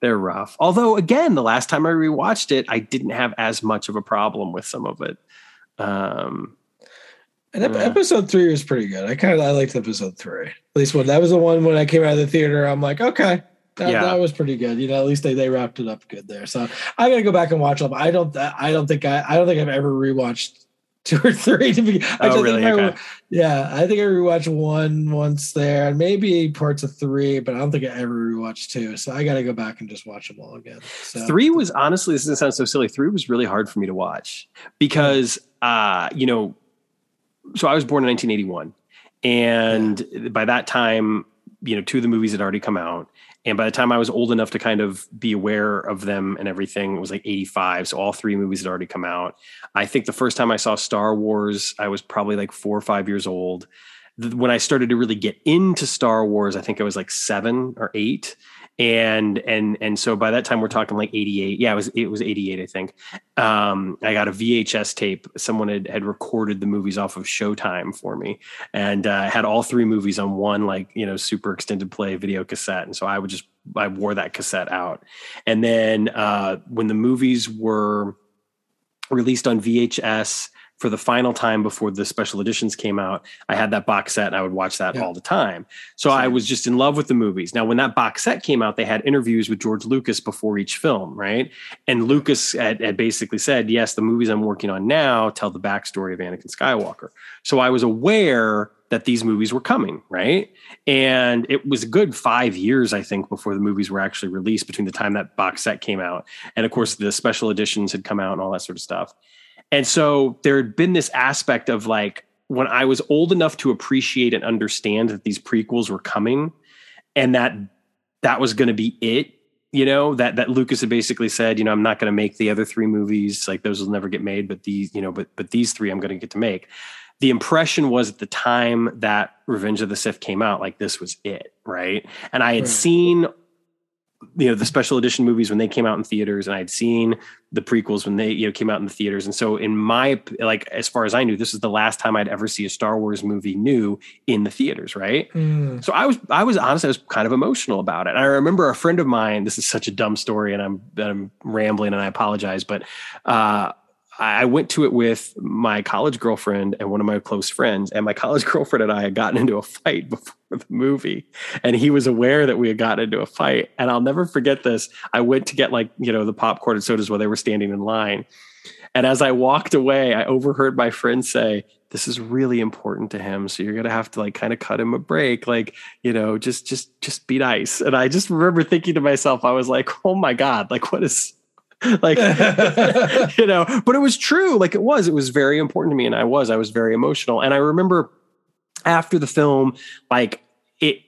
they're rough. Although, again, the last time I rewatched it, I didn't have as much of a problem with some of it. Um, and uh, episode three was pretty good. I kind of I liked episode three. At least when that was the one when I came out of the theater, I'm like, okay, that, yeah. that was pretty good. You know, at least they, they wrapped it up good there. So I got to go back and watch them. I don't I don't think I I don't think I've ever rewatched two or three to be. Oh, really? Okay. I, yeah, I think I rewatched one once there, and maybe parts of three, but I don't think I ever rewatched two. So I got to go back and just watch them all again. So. Three was honestly, this doesn't sound so silly. Three was really hard for me to watch because, uh, you know, so I was born in 1981, and yeah. by that time, you know, two of the movies had already come out. And by the time I was old enough to kind of be aware of them and everything, it was like 85. So all three movies had already come out. I think the first time I saw Star Wars, I was probably like four or five years old. When I started to really get into Star Wars, I think I was like seven or eight and and and so by that time we're talking like 88 yeah it was it was 88 i think. Um, i got a vhs tape. Someone had had recorded the movies off of showtime for me. And uh, had all three movies on one like you know super extended play video cassette. And so i would just i wore that cassette out. And then uh, when the movies were released on vhs for the final time before the special editions came out, I had that box set and I would watch that yeah. all the time. So. I was just in love with the movies. Now, when that box set came out, they had interviews with George Lucas before each film, right? And Lucas had, had basically said, Yes, the movies I'm working on now tell the backstory of Anakin Skywalker. So I was aware that these movies were coming, right? And it was a good five years, I think, before the movies were actually released between the time that box set came out. And of course, the special editions had come out and all that sort of stuff. And so there had been this aspect of like when I was old enough to appreciate and understand that these prequels were coming and that that was going to be it, you know, that that Lucas had basically said, you know, I'm not going to make the other three movies, like those will never get made, but these, you know, but but these three I'm going to get to make. The impression was at the time that Revenge of the Sith came out, like this was it, right? And I had right. seen you know the special edition movies when they came out in theaters and i'd seen the prequels when they you know came out in the theaters. And so in my like as far as i knew this is the last time i'd ever see a star wars movie new in the theaters right? Mm. so i was i was honestly i was kind of emotional about it. And i remember a friend of mine this is such a dumb story and i'm i'm rambling and i apologize but uh I went to it with my college girlfriend and one of my close friends, and my college girlfriend and I had gotten into a fight before the movie, and he was aware that we had gotten into a fight. And I'll never forget this. I went to get like you know the popcorn and sodas while they were standing in line, and as I walked away, I overheard my friend say, "This is really important to him, so you're gonna have to like kind of cut him a break, like you know, just just just be nice." And I just remember thinking to myself, I was like, "Oh my god, like what is." like you know but it was true. Like it was it was very important to me and i was i was very emotional. And i remember after the film like it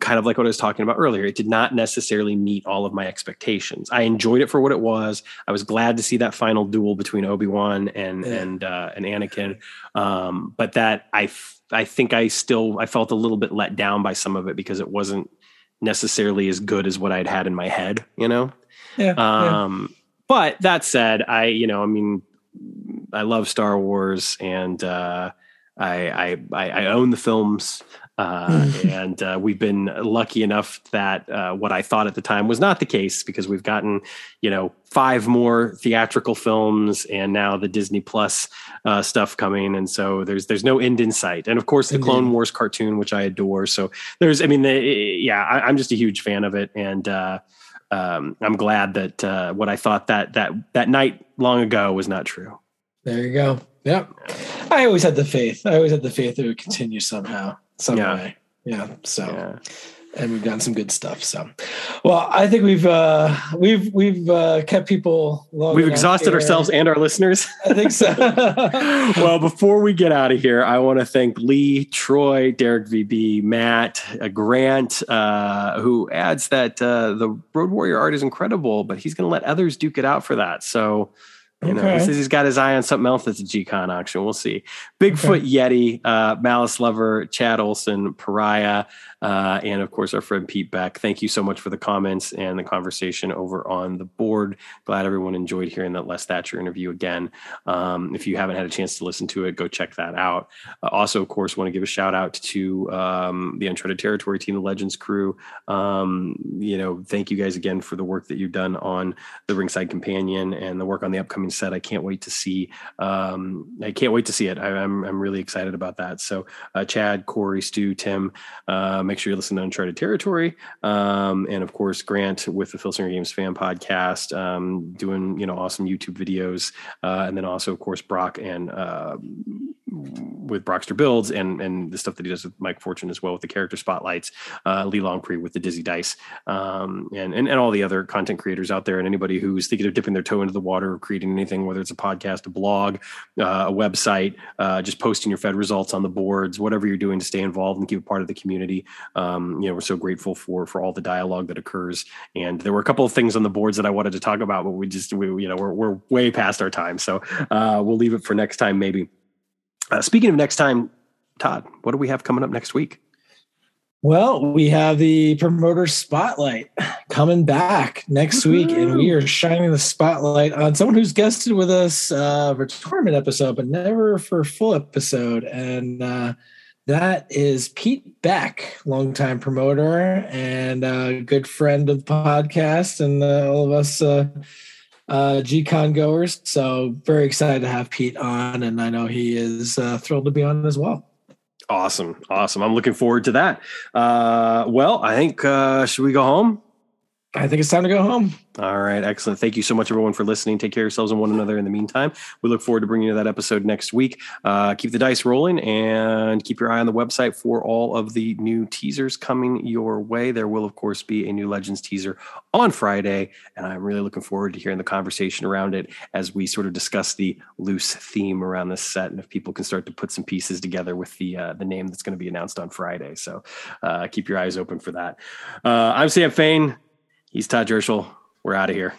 kind of like what i was talking about earlier it did not necessarily meet all of my expectations. I enjoyed it for what it was. I was glad to see that final duel between obi-wan and yeah. and uh and anakin. Um but that i i think i still i felt a little bit let down by some of it because it wasn't necessarily as good as what i'd had in my head you know yeah, um, yeah. But that said, I you know I mean I love Star Wars and uh, I, I I own the films. Uh, and uh, we've been lucky enough that uh, what I thought at the time was not the case because we've gotten, you know, five more theatrical films and now the Disney Plus uh, stuff coming, and so there's there's no end in sight. And of course, the Clone Wars cartoon, which I adore. So there's, I mean, the, yeah, I, am just a huge fan of it, and uh, um, I'm glad that uh, what I thought that that that night long ago was not true. There you go. Yep. I always had the faith. I always had the faith it would continue somehow, some yeah. way. Yeah. So. Yeah and we've done some good stuff. So, well, I think we've uh, we've we've uh, kept people. we've exhausted here. ourselves and our listeners. I think so. well, before we get out of here, I want to thank Lee, Troy, Derek VB, Matt, uh, Grant, uh, who adds that uh, the Road Warrior art is incredible, but he's going to let others duke it out for that. So you know, he says he's got his eye on something else that's a G-Con auction. We'll see. Bigfoot okay. Yeti, uh, Malice Lover, Chad Olson, Pariah, uh, and of course our friend Pete Beck. Thank you so much for the comments and the conversation over on the board. Glad everyone enjoyed hearing that Les Thatcher interview again. Um, if you haven't had a chance to listen to it, go check that out. Uh, also, of course, want to give a shout out to um, the Uncharted Territory team, the Legends crew. Um, you know, thank you guys again for the work that you've done on the Ringside Companion and the work on the upcoming set. I can't wait to see. Um, I can't wait to see it. I, am I'm, I'm really excited about that. So, uh, Chad, Corey, Stu, Tim, uh, make sure you listen to Uncharted Territory, um, and of course Grant with the Phil Singer Games Fan Podcast, um, doing you know awesome YouTube videos, uh, and then also of course Brock and uh, with Brockster builds and and the stuff that he does with Mike Fortune as well with the character spotlights, uh, Lee Longpre with the Dizzy Dice, um, and, and and all the other content creators out there, and anybody who's thinking of dipping their toe into the water or creating anything, whether it's a podcast, a blog, uh, a website, uh, just posting your Fed results on the boards, whatever you're doing to stay involved and keep a part of the community. Um, you know, we're so grateful for for all the dialogue that occurs. And there were a couple of things on the boards that I wanted to talk about, but we just we you know we're we're way past our time, so uh, we'll leave it for next time maybe. Uh, speaking of next time, Todd, what do we have coming up next week? Well, we have the promoter spotlight coming back next week, and we are shining the spotlight on someone who's guested with us uh, for tournament episode, but never for a full episode. And uh, that is Pete Beck, longtime promoter and a good friend of the podcast, and uh, all of us uh, uh, GCon goers. So very excited to have Pete on, and I know he is uh, thrilled to be on as well. Awesome, awesome. I'm looking forward to that. Uh, well, I think uh, should we go home? I think it's time to go home. All right, excellent. Thank you so much, everyone, for listening. Take care of yourselves and one another in the meantime. We look forward to bringing you that episode next week. Uh, keep the dice rolling and keep your eye on the website for all of the new teasers coming your way. There will, of course, be a new Legends teaser on Friday, and I'm really looking forward to hearing the conversation around it as we sort of discuss the loose theme around this set and if people can start to put some pieces together with the uh, the name that's going to be announced on Friday. So uh, keep your eyes open for that. Uh, I'm Sam Fain. He's Todd Jerschel. We're out of here.